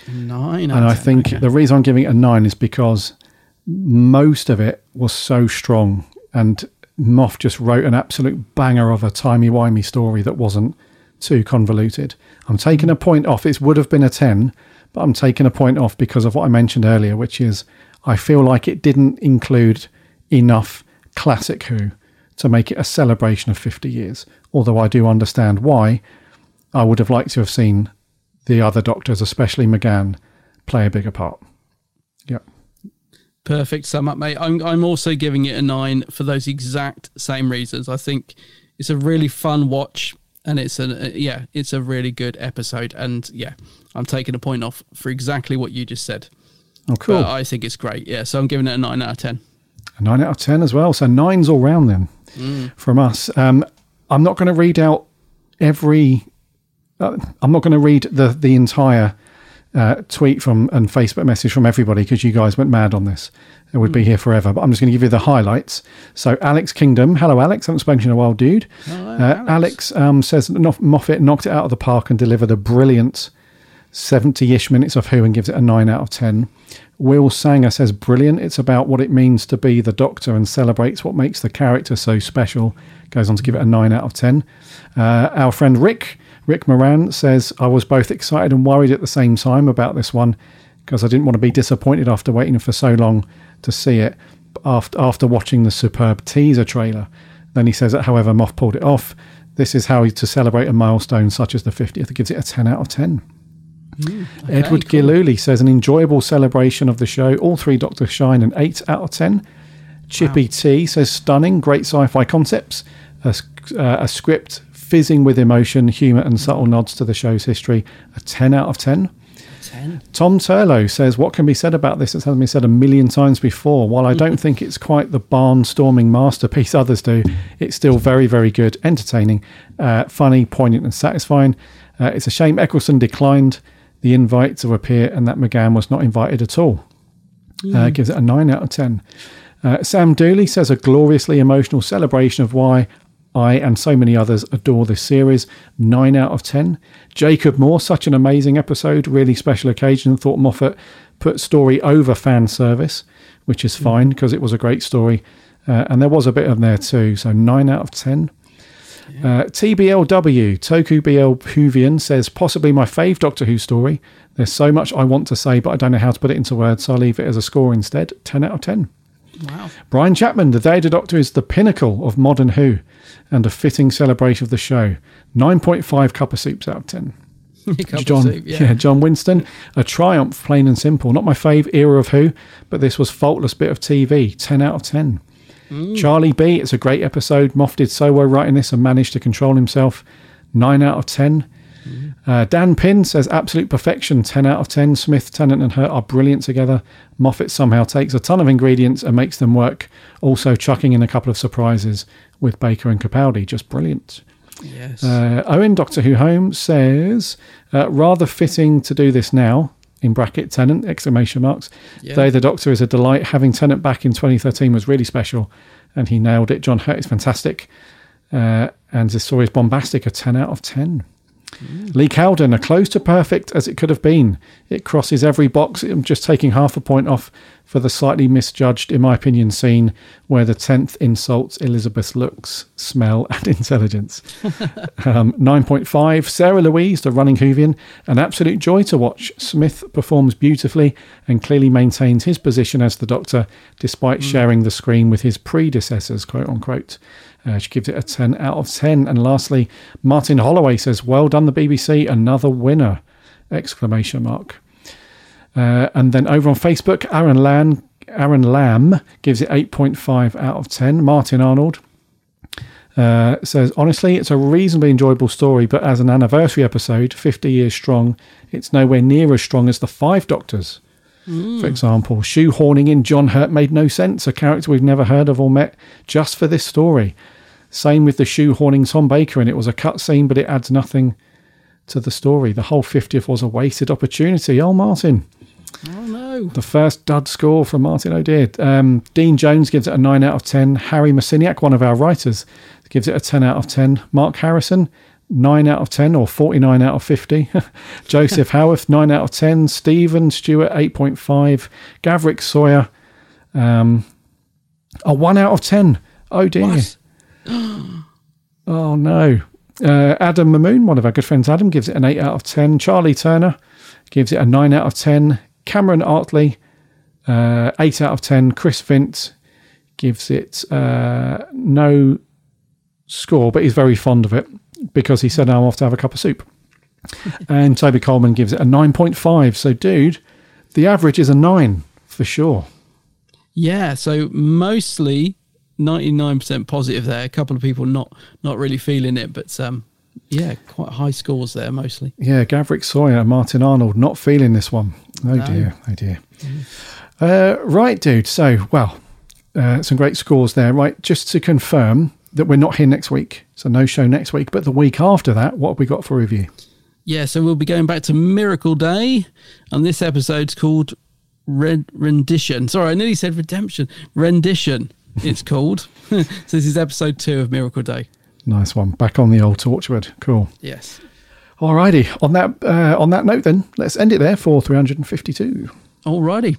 [SPEAKER 2] Nine.
[SPEAKER 1] and I think the reason I'm giving it a nine is because most of it was so strong, and Moff just wrote an absolute banger of a timey wimey story that wasn't too convoluted. I'm taking a point off. It would have been a ten, but I'm taking a point off because of what I mentioned earlier, which is I feel like it didn't include enough classic Who to make it a celebration of 50 years. Although I do understand why I would have liked to have seen the other doctors, especially McGann, play a bigger part.
[SPEAKER 2] Perfect sum up, mate. I'm I'm also giving it a nine for those exact same reasons. I think it's a really fun watch, and it's a yeah, it's a really good episode. And yeah, I'm taking a point off for exactly what you just said.
[SPEAKER 1] Oh, cool.
[SPEAKER 2] But I think it's great. Yeah, so I'm giving it a nine out of ten.
[SPEAKER 1] A nine out of 10 as well. So nines all round then from us. Um, I'm not going to read out every. Uh, I'm not going to read the the entire uh, tweet from and Facebook message from everybody because you guys went mad on this. It would be here forever. But I'm just going to give you the highlights. So Alex Kingdom, hello Alex. I haven't spoken to you in a while, dude. uh, Alex, um, says Moffat knocked it out of the park and delivered a brilliant 70-ish minutes of Who and gives it a nine out of ten. Will Sanger says brilliant. It's about what it means to be the Doctor and celebrates what makes the character so special. Goes on to give it a nine out of ten. Uh, our friend Rick Rick Moran says I was both excited and worried at the same time about this one because I didn't want to be disappointed after waiting for so long to see it. After after watching the superb teaser trailer, then he says that however Moff pulled it off. This is how to celebrate a milestone such as the 50th. It gives it a 10 out of 10. Edward
[SPEAKER 2] cool.
[SPEAKER 1] Giluli says an enjoyable celebration of the show. All three Doctor shine an 8 out of 10. Chippy T says stunning, great sci fi concepts, a, uh, a script fizzing with emotion, humour, and subtle nods to the show's history. A 10 out of 10.
[SPEAKER 2] Ten.
[SPEAKER 1] Tom Turlow says, What can be said about this? It has been said a million times before. While I don't [LAUGHS] think it's quite the barnstorming masterpiece others do, it's still very, very good, entertaining, uh, funny, poignant, and satisfying. Uh, it's a shame Eccleston declined the invite to appear and that McGann was not invited at all. Uh, gives it a 9 out of 10. Uh, Sam Dooley says, A gloriously emotional celebration of why I and so many others adore this series. 9 out of 10. Jacob Moore, such an amazing episode, really special occasion. Thought Moffat put story over fan service, which is fine because it was a great story. Uh, and there was a bit of there too. So 9 out of 10. Uh, TBLW, Toku BL Huvian says, possibly my fave Doctor Who story. There's so much I want to say, but I don't know how to put it into words, so I'll leave it as a score instead. 10 out of 10.
[SPEAKER 2] Wow.
[SPEAKER 1] Brian Chapman, The Day of the Doctor is the pinnacle of modern Who and a fitting celebration of the show. 9.5 cup of soups out of 10. [LAUGHS] John,
[SPEAKER 2] soup,
[SPEAKER 1] yeah. John Winston, a triumph, plain and simple. Not my fave era of Who, but this was faultless bit of TV. 10 out of 10. Mm. Charlie B, it's a great episode. Moff did so well writing this and managed to control himself. 9 out of 10. Uh, Dan Pin says absolute perfection, 10 out of 10. Smith, Tennant, and Hurt are brilliant together. Moffat somehow takes a ton of ingredients and makes them work, also chucking in a couple of surprises with Baker and Capaldi. Just brilliant.
[SPEAKER 2] Yes.
[SPEAKER 1] Uh, Owen, Doctor Who Home, says uh, rather fitting to do this now. In bracket Tennant exclamation marks.
[SPEAKER 2] Yeah.
[SPEAKER 1] Day the Doctor is a delight. Having Tennant back in 2013 was really special, and he nailed it. John Hurt is fantastic, uh, and this story is bombastic. A 10 out of 10. Lee Cowden, a close to perfect as it could have been. It crosses every box. I'm just taking half a point off for the slightly misjudged, in my opinion, scene where the 10th insults Elizabeth's looks, smell, and [LAUGHS] intelligence. [LAUGHS] um, 9.5, Sarah Louise, the running Whovian, an absolute joy to watch. Smith performs beautifully and clearly maintains his position as the Doctor, despite sharing the screen with his predecessors, quote unquote. Uh, she gives it a 10 out of 10. And lastly, Martin Holloway says, Well done, the BBC, another winner! Exclamation mark. Uh, and then over on Facebook, Aaron Lamb, Aaron Lamb gives it 8.5 out of 10. Martin Arnold uh, says, honestly, it's a reasonably enjoyable story, but as an anniversary episode, 50 years strong, it's nowhere near as strong as the Five Doctors. For example, shoehorning in John Hurt made no sense, a character we've never heard of or met, just for this story. Same with the shoehorning Tom Baker, and it was a cut scene, but it adds nothing to the story. The whole 50th was a wasted opportunity. Oh, Martin.
[SPEAKER 2] Oh no.
[SPEAKER 1] The first dud score from Martin O'Dear. Um, Dean Jones gives it a 9 out of 10. Harry Masiniak, one of our writers, gives it a 10 out of 10. Mark Harrison, 9 out of 10 or 49 out of 50. [LAUGHS] Joseph Howarth, 9 out of 10. Stephen Stewart, 8.5. Gavrick Sawyer, um, a 1 out of 10. Oh dear. [GASPS] Oh no. Uh, Adam Mamoon, one of our good friends, Adam, gives it an 8 out of 10. Charlie Turner gives it a 9 out of 10. Cameron Artley, uh, 8 out of 10. Chris Vint gives it uh, no score, but he's very fond of it because he said, I'm off to have a cup of soup. and Toby Coleman gives it a 9.5. So, dude, the average is a 9 for sure.
[SPEAKER 2] Yeah, so mostly 99% positive there. A couple of people not not really feeling it, but um yeah, quite high scores there mostly.
[SPEAKER 1] Yeah, Gavrick Sawyer, Martin Arnold, not feeling this one. Oh
[SPEAKER 2] No.
[SPEAKER 1] dear, oh dear. Uh, right, dude. So, well, uh, some great scores there. Right, just to confirm that we're not here next week, so no show next week, but the week after that, what have we got for review?
[SPEAKER 2] Yeah, so we'll be going back to Miracle Day, and this episode's called Red Rendition. Sorry, I nearly said Redemption. Rendition, it's called. [LAUGHS] so this is episode two of Miracle Day.
[SPEAKER 1] Nice one. Back on the old Torchwood. Cool.
[SPEAKER 2] Yes.
[SPEAKER 1] Alrighty. On that uh, on that note, then let's end it there for 352.
[SPEAKER 2] Alrighty.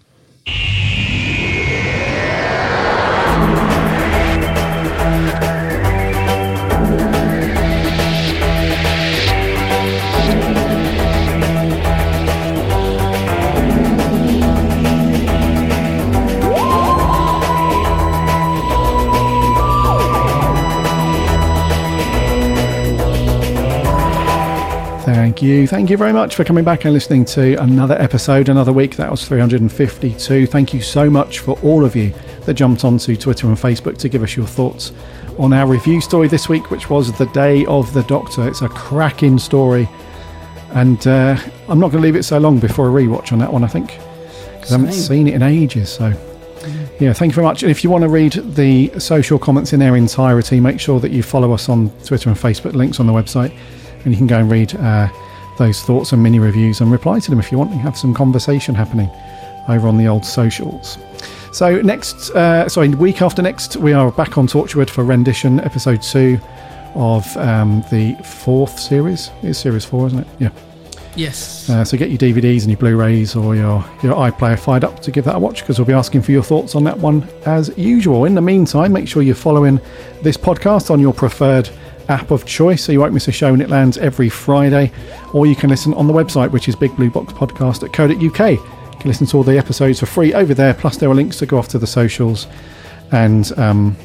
[SPEAKER 1] Thank you. Thank you very much for coming back and listening to another episode, another week. That was 352. Thank you so much for all of you that jumped onto Twitter and Facebook to give us your thoughts on our review story this week, which was The Day of the Doctor. It's a cracking story. And uh, I'm not going to leave it so long before a rewatch on that one, I think, because I haven't seen it in ages. So, yeah, thank you very much. And if you want to read the social comments in their entirety, make sure that you follow us on Twitter and Facebook, links on the website, and you can go and read uh, those thoughts and mini reviews and reply to them if you want and have some conversation happening over on the old socials. So next, uh, sorry, week after next, we are back on Torchwood for rendition episode two of um, the fourth series. It's series four, isn't it? Yeah.
[SPEAKER 2] Yes.
[SPEAKER 1] Uh, so get your DVDs and your Blu-rays or your your iPlayer fired up to give that a watch because we'll be asking for your thoughts on that one as usual. In the meantime, make sure you're following this podcast on your preferred app of choice so you won't miss a show when it lands every Friday. Or you can listen on the website, which is bigblueboxpodcast.co.uk. You can listen to all the episodes for free over there. Plus, there are links to go off to the socials and um,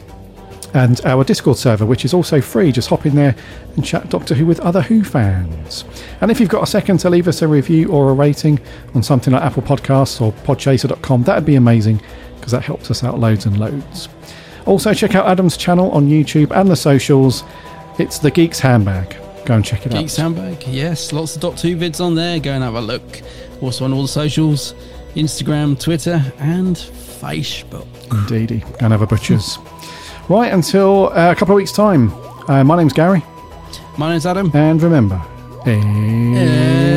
[SPEAKER 1] and our Discord server, which is also free. Just hop in there and chat Doctor Who with other Who fans. And if you've got a second to leave us a review or a rating on something like Apple Podcasts or podchaser.com, that'd be amazing because that helps us out loads and loads. Also, check out Adam's channel on YouTube and the socials. It's the Geeks Handbag. Go and check it
[SPEAKER 2] Geeks
[SPEAKER 1] out.
[SPEAKER 2] Geek's Handbag. Yes, lots of Dot 2 vids on there. Go and have a look. Also on all the socials Instagram, Twitter, and Facebook.
[SPEAKER 1] Indeedy. And have a butcher's. Right, until uh, a couple of weeks' time. Uh, my name's Gary.
[SPEAKER 2] My name's Adam.
[SPEAKER 1] And remember, eh.